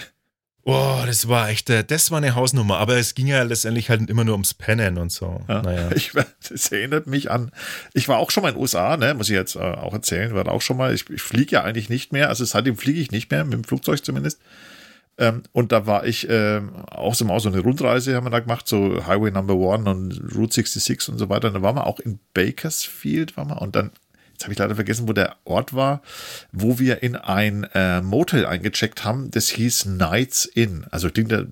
Oh, das war echt, äh, das war eine Hausnummer. Aber es ging ja letztendlich halt immer nur ums Pennen und so. Ja. Naja. Ich, das erinnert mich an. Ich war auch schon mal in den USA, ne, muss ich jetzt äh, auch erzählen. War auch schon mal. Ich, ich fliege ja eigentlich nicht mehr. Also seitdem fliege ich nicht mehr, mit dem Flugzeug zumindest. Ähm, und da war ich ähm, auch so mal so eine Rundreise, haben wir da gemacht, so Highway Number One und Route 66 und so weiter. Und da waren wir auch in Bakersfield, waren wir. Und dann, jetzt habe ich leider vergessen, wo der Ort war, wo wir in ein äh, Motel eingecheckt haben. Das hieß Knights Inn. Also klingt ja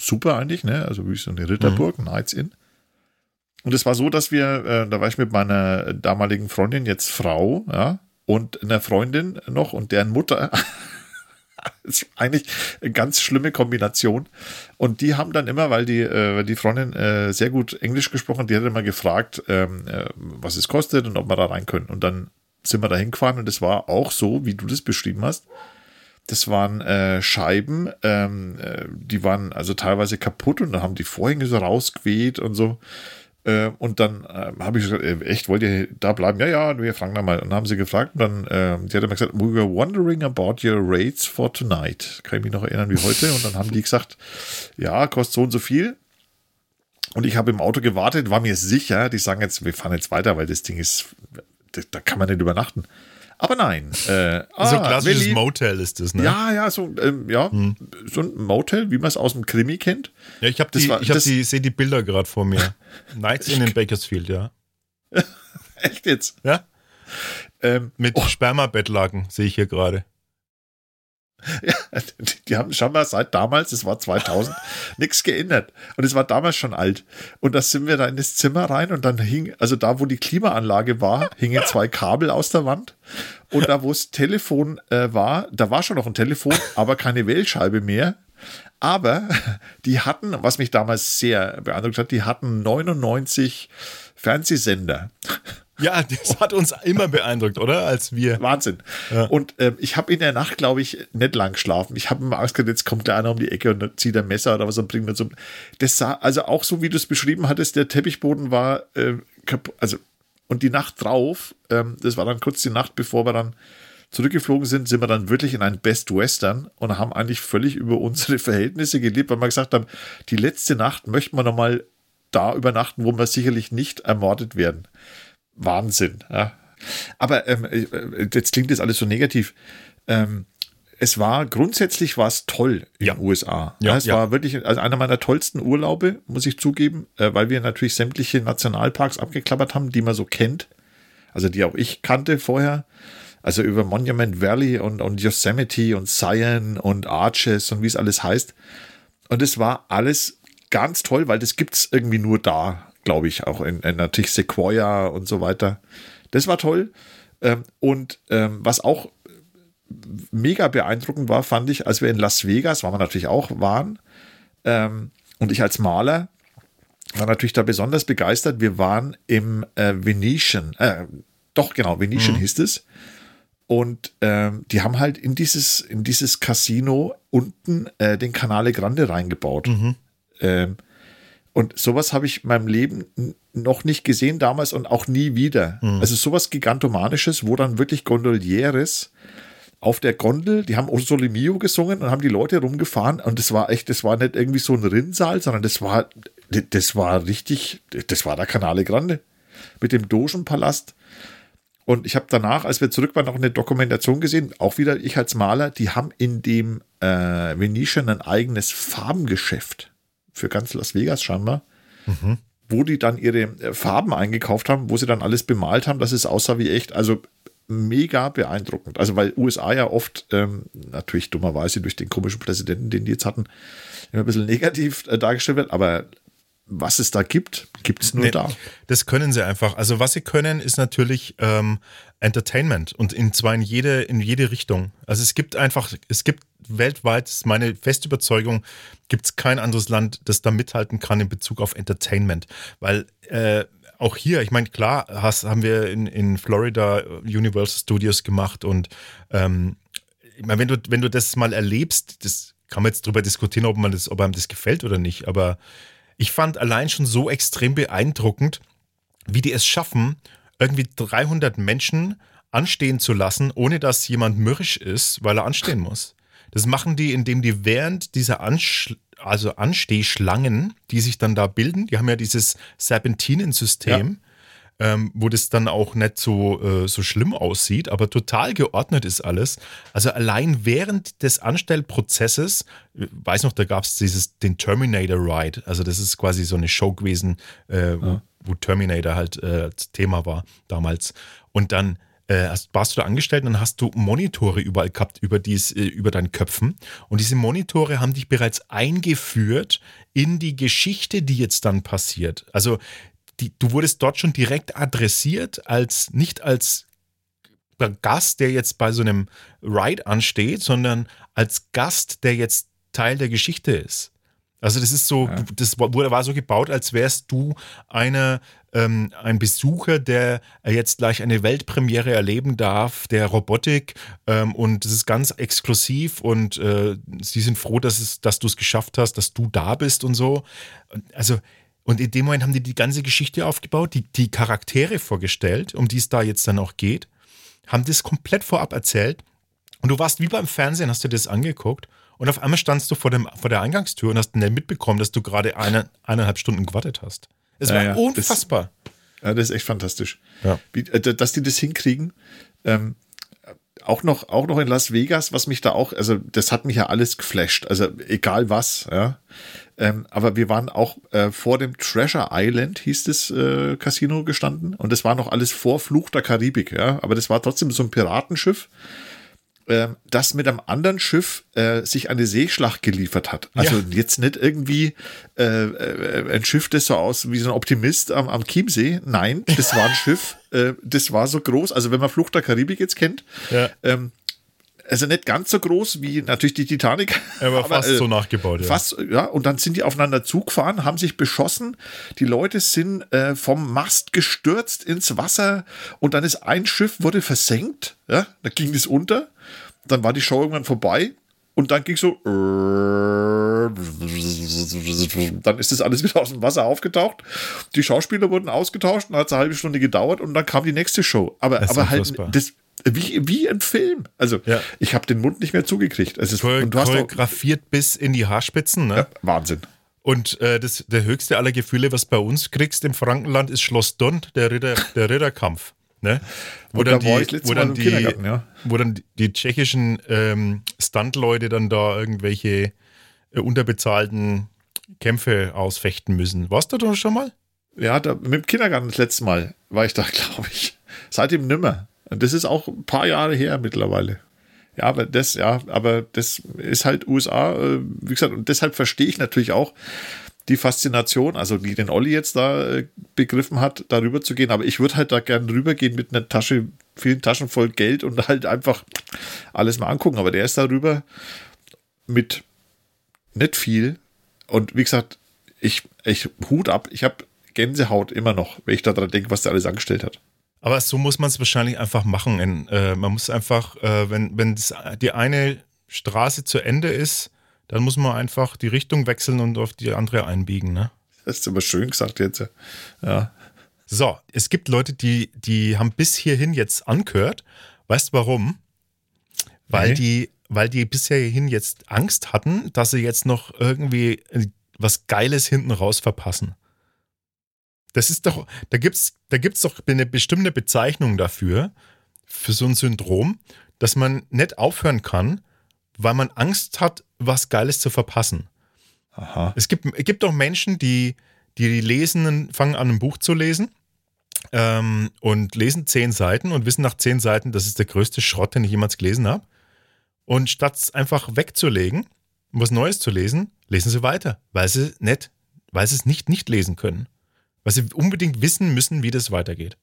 super eigentlich, ne? Also wie so eine Ritterburg, Knights Inn. Und es war so, dass wir, äh, da war ich mit meiner damaligen Freundin, jetzt Frau, ja, und einer Freundin noch und deren Mutter. Das ist eigentlich eine ganz schlimme Kombination. Und die haben dann immer, weil die, äh, die Freundin äh, sehr gut Englisch gesprochen, die hat immer gefragt, ähm, äh, was es kostet und ob wir da rein können. Und dann sind wir da hingefahren und es war auch so, wie du das beschrieben hast. Das waren äh, Scheiben, ähm, äh, die waren also teilweise kaputt und dann haben die Vorhänge so rausgeweht und so. Äh, und dann äh, habe ich gesagt, äh, echt, wollt ihr da bleiben? Ja, ja, wir fragen da mal. Und dann haben sie gefragt und dann, äh, die hat immer gesagt, we were wondering about your rates for tonight. Kann ich mich noch erinnern wie heute. Und dann haben die gesagt, ja, kostet so und so viel. Und ich habe im Auto gewartet, war mir sicher, die sagen jetzt, wir fahren jetzt weiter, weil das Ding ist, da, da kann man nicht übernachten. Aber nein. Äh, so ein ah, klassisches Willi- Motel ist das, ne? Ja, ja, so, ähm, ja, so ein Motel, wie man es aus dem Krimi kennt. Ja, ich habe Das die, war- ich hab die, sehe die Bilder gerade vor mir. Nights in in Bakersfield, ja. Echt jetzt? Ja? Ähm, Mit Oh. Spermabettlaken sehe ich hier gerade. die, die haben scheinbar seit damals, es war 2000, nichts geändert. Und es war damals schon alt. Und da sind wir da in das Zimmer rein und dann hing, also da, wo die Klimaanlage war, hingen zwei Kabel aus der Wand. Und da, wo das Telefon äh, war, da war schon noch ein Telefon, aber keine Wählscheibe mehr. Aber die hatten, was mich damals sehr beeindruckt hat, die hatten 99 Fernsehsender. Ja, das hat uns immer beeindruckt, oder? Als wir. Wahnsinn. Und ähm, ich habe in der Nacht, glaube ich, nicht lang geschlafen. Ich habe mir Angst gehabt, jetzt kommt der einer um die Ecke und zieht ein Messer oder was und bringt mir so. Das sah, also auch so wie du es beschrieben hattest, der Teppichboden war äh, kaputt. Also, und die Nacht drauf, ähm, das war dann kurz die Nacht, bevor wir dann zurückgeflogen sind, sind wir dann wirklich in ein Best Western und haben eigentlich völlig über unsere Verhältnisse gelebt, weil wir gesagt haben, die letzte Nacht möchten wir nochmal da übernachten, wo wir sicherlich nicht ermordet werden. Wahnsinn. Ja. Aber ähm, äh, jetzt klingt das alles so negativ. Ähm, es war grundsätzlich war es toll in Ja. den USA. Ja, es ja. war wirklich also einer meiner tollsten Urlaube, muss ich zugeben, äh, weil wir natürlich sämtliche Nationalparks abgeklappert haben, die man so kennt. Also die auch ich kannte vorher. Also über Monument Valley und, und Yosemite und Zion und Arches und wie es alles heißt. Und es war alles ganz toll, weil das gibt es irgendwie nur da, glaube ich, auch in, in natürlich Sequoia und so weiter. Das war toll. Ähm, und ähm, was auch mega beeindruckend war, fand ich, als wir in Las Vegas, waren wir natürlich auch, waren, ähm, und ich als Maler war natürlich da besonders begeistert. Wir waren im äh, Venetian, äh, doch genau, Venetian hieß es. Und ähm, die haben halt in dieses, in dieses Casino unten äh, den Canale Grande reingebaut. Ähm, und sowas habe ich in meinem Leben noch nicht gesehen damals und auch nie wieder. Also sowas Gigantomanisches, wo dann wirklich Gondolieres auf der Gondel, die haben O Sole Mio gesungen und haben die Leute rumgefahren und das war echt, das war nicht irgendwie so ein Rinnsal, sondern das war, das war richtig, das war der Canale Grande mit dem Dogenpalast. Und ich habe danach, als wir zurück waren, noch eine Dokumentation gesehen, auch wieder ich als Maler, die haben in dem äh, Venetian ein eigenes Farbengeschäft für ganz Las Vegas scheinbar, wo die dann ihre äh, Farben eingekauft haben, wo sie dann alles bemalt haben, dass es aussah wie echt. Also mega beeindruckend. Also weil USA ja oft, ähm, natürlich dummerweise durch den komischen Präsidenten, den die jetzt hatten, immer ein bisschen negativ äh, dargestellt wird, aber was es da gibt, gibt es nur Nee, da. Das können sie einfach. Also was sie können, ist natürlich ähm, Entertainment und in zwar in jede, in jede Richtung. Also es gibt einfach, es gibt weltweit, ist meine feste Überzeugung, gibt es kein anderes Land, das da mithalten kann in Bezug auf Entertainment. Weil äh, auch hier, ich meine, klar, hast, haben wir in, in Florida Universal Studios gemacht und ähm, ich meine, wenn du, wenn du das mal erlebst, das kann man jetzt drüber diskutieren, ob man das, ob einem das gefällt oder nicht, aber ich fand allein schon so extrem beeindruckend, wie die es schaffen, irgendwie 300 Menschen anstehen zu lassen, ohne dass jemand mürrisch ist, weil er anstehen muss. Das machen die, indem die während dieser Ansch also Anstehschlangen, die sich dann da bilden, die haben ja dieses Serpentinensystem, ähm, wo das dann auch nicht so, äh, so schlimm aussieht, aber total geordnet ist alles. Also allein während des Anstellprozesses, äh, weiß noch, da gab es dieses den Terminator Ride. Also das ist quasi so eine Show gewesen, äh, wo, wo Terminator halt äh, das Thema war damals. Und dann äh, hast, warst du da angestellt und dann hast du Monitore überall gehabt über, dies, äh, über deinen Köpfen. Und diese Monitore haben dich bereits eingeführt in die Geschichte, die jetzt dann passiert. Also die, du wurdest dort schon direkt adressiert, als nicht als Gast, der jetzt bei so einem Ride ansteht, sondern als Gast, der jetzt Teil der Geschichte ist. Also das ist so, das wurde, war so gebaut, als wärst du einer, ähm, ein Besucher, der jetzt gleich eine Weltpremiere erleben darf, der Robotik ähm, und das ist ganz exklusiv und äh, sie sind froh, dass, es, dass du es geschafft hast, dass du da bist und so. Also und in dem Moment haben die die ganze Geschichte aufgebaut, die, die Charaktere vorgestellt, um die es da jetzt dann auch geht, haben das komplett vorab erzählt. Und du warst wie beim Fernsehen, hast du dir das angeguckt und auf einmal standst du vor, dem, vor der Eingangstür und hast nicht mitbekommen, dass du gerade eine, eineinhalb Stunden gewartet hast. Es Ja, war ja, das- unfassbar. Ja, das ist echt fantastisch. Ja. Wie, äh, dass die das hinkriegen. Ähm, auch noch, auch noch in Las Vegas, was mich da auch, also das hat mich ja alles geflasht, also egal was, ja. Ähm, aber wir waren auch äh, vor dem Treasure Island, hieß das äh, Casino gestanden, und das war noch alles vor Fluch der Karibik, ja. Aber das war trotzdem so ein Piratenschiff, ähm, das mit einem anderen Schiff äh, sich eine Seeschlacht geliefert hat. Also Ja. jetzt nicht irgendwie äh, äh, ein Schiff, das so aus wie so ein Optimist am, am Chiemsee. Nein, das war ein Schiff, äh, das war so groß. Also wenn man Flucht der Karibik jetzt kennt, Ja. ähm, also nicht ganz so groß wie natürlich die Titanic. Aber fast äh, so nachgebaut, ja. Fast, ja. Und dann sind die aufeinander zugefahren, haben sich beschossen. Die Leute sind äh, vom Mast gestürzt ins Wasser und dann ist ein Schiff, wurde versenkt. Ja, da ging es unter. Dann war die Show irgendwann vorbei und dann ging so. Dann ist das alles wieder aus dem Wasser aufgetaucht. Die Schauspieler wurden ausgetauscht, dann hat es eine halbe Stunde gedauert und dann kam die nächste Show. Aber, aber halt das, wie, wie ein Film. Also Ja. ich habe den Mund nicht mehr zugekriegt. Es ist, Chore- und du hast doch, choreografiert bis in die Haarspitzen. Ne? ja, Wahnsinn. Und äh, das, der höchste aller Gefühle, was bei uns kriegst im Frankenland, ist Schloss Dont, der, Ritter, der Ritterkampf. Ne? Wo, dann die, wo, dann die, ja. wo dann die, die tschechischen ähm, Stuntleute dann da irgendwelche äh, unterbezahlten Kämpfe ausfechten müssen. Warst du da schon mal? Ja, da, mit dem Kindergarten das letzte Mal war ich da, glaube ich. Seitdem nimmer. Und das ist auch ein paar Jahre her mittlerweile. Ja, aber das, ja, aber das ist halt USA, äh, wie gesagt, und deshalb verstehe ich natürlich auch die Faszination, also die den Olli jetzt da äh, begriffen hat, darüber zu gehen. Aber ich würde halt da gerne rübergehen mit einer Tasche, vielen Taschen voll Geld und halt einfach alles mal angucken. Aber der ist darüber mit nicht viel. Und wie gesagt, ich, ich Hut ab, ich habe Gänsehaut immer noch, wenn ich daran denke, was der alles angestellt hat. Aber so muss man es wahrscheinlich einfach machen. Äh, man muss einfach, äh, wenn, wenn die eine Straße zu Ende ist, dann muss man einfach die Richtung wechseln und auf die andere einbiegen. Ne? Das ist aber schön gesagt jetzt. Ja. So, es gibt Leute, die, die haben bis hierhin jetzt angehört. Weißt du warum? Weil Nee. die, weil die bisher hierhin jetzt Angst hatten, dass sie jetzt noch irgendwie äh, was Geiles hinten raus verpassen. Das ist doch, da gibt's, da gibt's doch eine bestimmte Bezeichnung dafür, für so ein Syndrom, dass man nicht aufhören kann, weil man Angst hat, was Geiles zu verpassen. Aha. Es gibt, es gibt auch Menschen, die, die lesen, fangen an, ein Buch zu lesen ähm, und lesen zehn Seiten und wissen nach zehn Seiten, das ist der größte Schrott, den ich jemals gelesen habe. Und statt es einfach wegzulegen, um was Neues zu lesen, lesen sie weiter, weil sie nicht, weil sie es nicht nicht lesen können. Weil sie unbedingt wissen müssen, wie das weitergeht.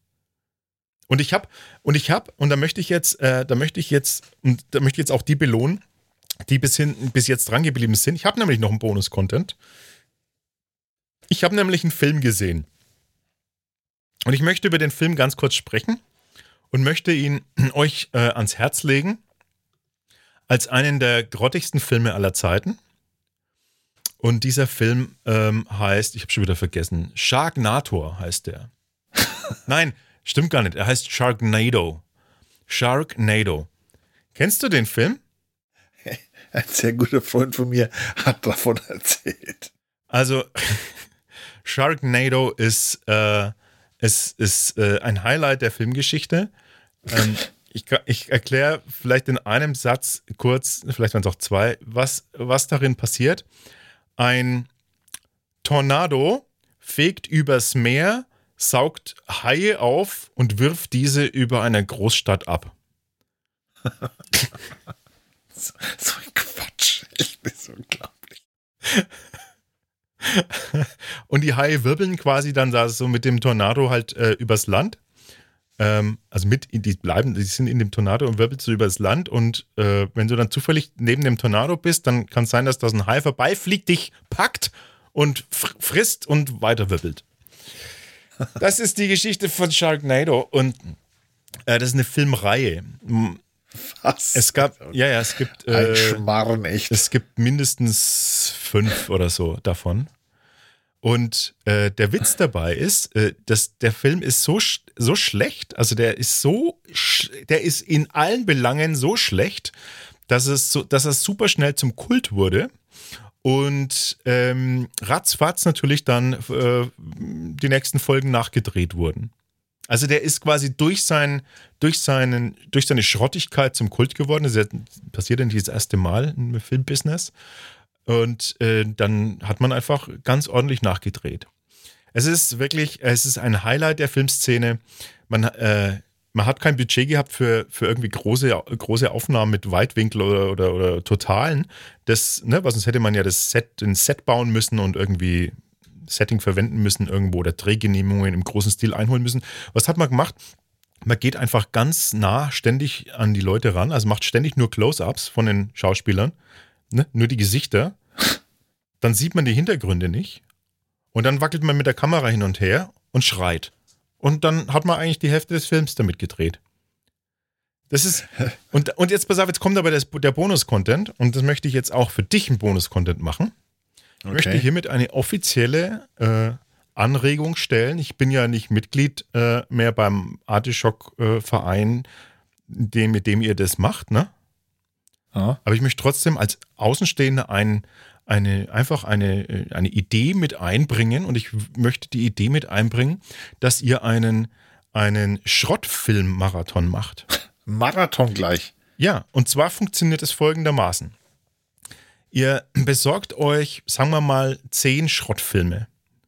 Und ich habe, und ich habe, und da möchte ich jetzt, äh, da möchte ich jetzt, und da möchte ich jetzt auch die belohnen, die bis, hin, bis jetzt dran geblieben sind. Ich habe nämlich noch einen Bonus-Content. Ich habe nämlich einen Film gesehen. Und ich möchte über den Film ganz kurz sprechen und möchte ihn euch äh, ans Herz legen als einen der grottigsten Filme aller Zeiten. Und dieser Film ähm, heißt, ich habe schon wieder vergessen, Sharknator heißt der. Nein, stimmt gar nicht. Er heißt Sharknado. Sharknado. Kennst du den Film? Ein sehr guter Freund von mir hat davon erzählt. Also, Sharknado ist, äh, ist, ist äh, ein Highlight der Filmgeschichte. Ähm, ich ich erkläre vielleicht in einem Satz kurz, vielleicht waren es auch zwei, was, was darin passiert. Ein Tornado fegt übers Meer, saugt Haie auf und wirft diese über eine Großstadt ab. So, so ein Quatsch. Echt, das ist unglaublich. Und die Haie wirbeln quasi dann da so mit dem Tornado halt äh, übers Land. Ähm, also mit, die bleiben, die sind in dem Tornado und wirbeln so übers Land. Und äh, wenn du dann zufällig neben dem Tornado bist, dann kann es sein, dass da so ein Hai vorbeifliegt, dich packt und fr frisst und weiter wirbelt. Das ist die Geschichte von Sharknado und äh, das ist eine Filmreihe. Was? Es gab, ja, ja, es gibt. ein Äh, Schmarrn, echt. es gibt mindestens fünf oder so davon. Und äh, der Witz dabei ist, äh, dass der Film ist so, sch so schlecht, also der ist so, der ist in allen Belangen so schlecht, dass es, so, dass es super schnell zum Kult wurde. Und ähm, ratzfatz natürlich dann äh, die nächsten Folgen nachgedreht wurden. Also der ist quasi durch, sein, durch, seinen, durch seine Schrottigkeit zum Kult geworden. Das passiert nicht das erste Mal im Filmbusiness. Und äh, dann hat man einfach ganz ordentlich nachgedreht. Es ist wirklich, es ist ein Highlight der Filmszene. Man, äh, man hat kein Budget gehabt für, für irgendwie große, große Aufnahmen mit Weitwinkel oder, oder, oder Totalen. Das, ne, weil sonst hätte man ja das Set, ein Set bauen müssen und irgendwie Setting verwenden müssen irgendwo oder Drehgenehmigungen im großen Stil einholen müssen. Was hat man gemacht? Man geht einfach ganz nah ständig an die Leute ran, also macht ständig nur Close-ups von den Schauspielern, ne? nur die Gesichter. Dann sieht man die Hintergründe nicht. Und dann wackelt man mit der Kamera hin und her und schreit. Und dann hat man eigentlich die Hälfte des Films damit gedreht. Das ist. Und, und jetzt pass auf, jetzt kommt aber das, der Bonus-Content und das möchte ich jetzt auch für dich ein Bonus-Content machen. Ich möchte hiermit eine offizielle äh, Anregung stellen. Ich bin ja nicht Mitglied äh, mehr beim Artischock-Verein, dem, mit dem ihr das macht, ne? Ja. Aber ich möchte trotzdem als Außenstehender ein, eine, einfach eine, äh, eine Idee mit einbringen und ich möchte die Idee mit einbringen, dass ihr einen, einen Schrottfilm-Marathon macht. Marathon gleich. Ja, und zwar funktioniert es folgendermaßen. Ihr besorgt euch, sagen wir mal, zehn Schrottfilme.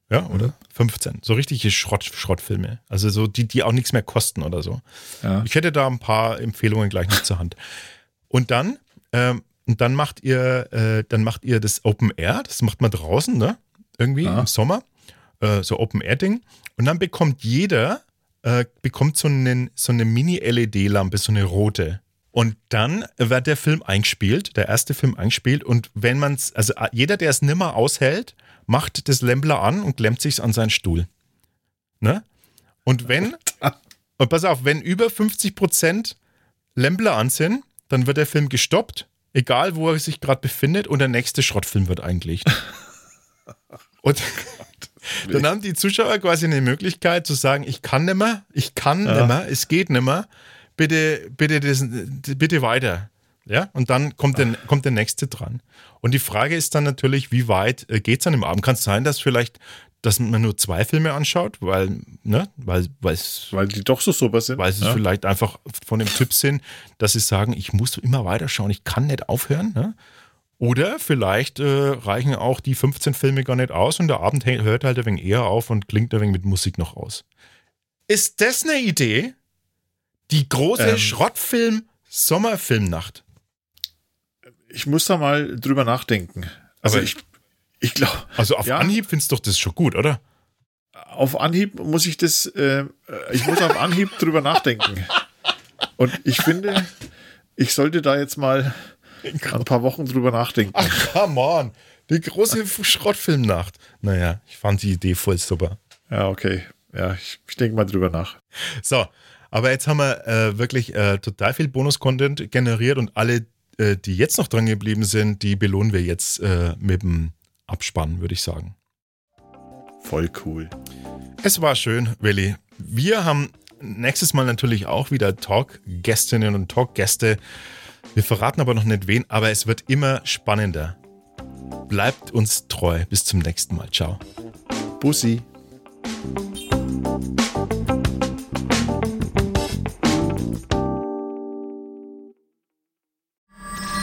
Ja, oder? Mhm. 15. So richtige Schrott, Schrottfilme. Also so, die, die auch nichts mehr kosten oder so. Ja. Ich hätte da ein paar Empfehlungen gleich noch zur Hand. Und dann, ähm, dann macht ihr, äh, dann macht ihr das Open Air, das macht man draußen, ne? Irgendwie ja. im Sommer. Äh, so Open Air-Ding. Und dann bekommt jeder, äh, bekommt so, einen, so eine Mini-LED-Lampe, so eine rote. Und dann wird der Film eingespielt, der erste Film eingespielt. Und wenn man es, also jeder, der es nimmer aushält, macht das Lembler an und klemmt sich an seinen Stuhl. Ne? Und wenn, und pass auf, wenn über 50 Prozent Lembler an sind, dann wird der Film gestoppt, egal wo er sich gerade befindet, und der nächste Schrottfilm wird eingelegt. und dann haben die Zuschauer quasi eine Möglichkeit zu sagen, ich kann nimmer, ich kann ja. nimmer, es geht nimmer bitte, bitte, das, bitte weiter. Ja, und dann kommt der, kommt der nächste dran. Und die Frage ist dann natürlich, wie weit äh, geht es an dem Abend? Kann es sein, dass vielleicht, dass man nur zwei Filme anschaut, weil, ne, weil, weil die doch so super sind. Weil sie ja. vielleicht einfach von dem Typ sind, dass sie sagen, ich muss immer weiter schauen, ich kann nicht aufhören. Ne? Oder vielleicht äh, reichen auch die 15 Filme gar nicht aus und der Abend hört halt ein wenig eher auf und klingt ein wenig mit Musik noch aus. Ist das eine Idee? Die große ähm, Schrottfilm-Sommerfilmnacht. Ich muss da mal drüber nachdenken. Also Aber ich, ich glaube. Also auf ja, Anhieb findest du doch das schon gut, oder? Auf Anhieb muss ich das, äh, ich muss auf Anhieb drüber nachdenken. Und ich finde, ich sollte da jetzt mal ein paar Wochen drüber nachdenken. Ach, come on. Die große Schrottfilmnacht. Naja, ich fand die Idee voll super. Ja, okay. Ja, ich, ich denke mal drüber nach. So, aber jetzt haben wir äh, wirklich äh, total viel Bonus-Content generiert und alle, äh, die jetzt noch dran geblieben sind, die belohnen wir jetzt äh, mit dem Abspann, würde ich sagen. Voll cool. Es war schön, Willi. Wir haben nächstes Mal natürlich auch wieder Talk-Gästinnen und Talk-Gäste. Wir verraten aber noch nicht wen, aber es wird immer spannender. Bleibt uns treu. Bis zum nächsten Mal. Ciao. Bussi.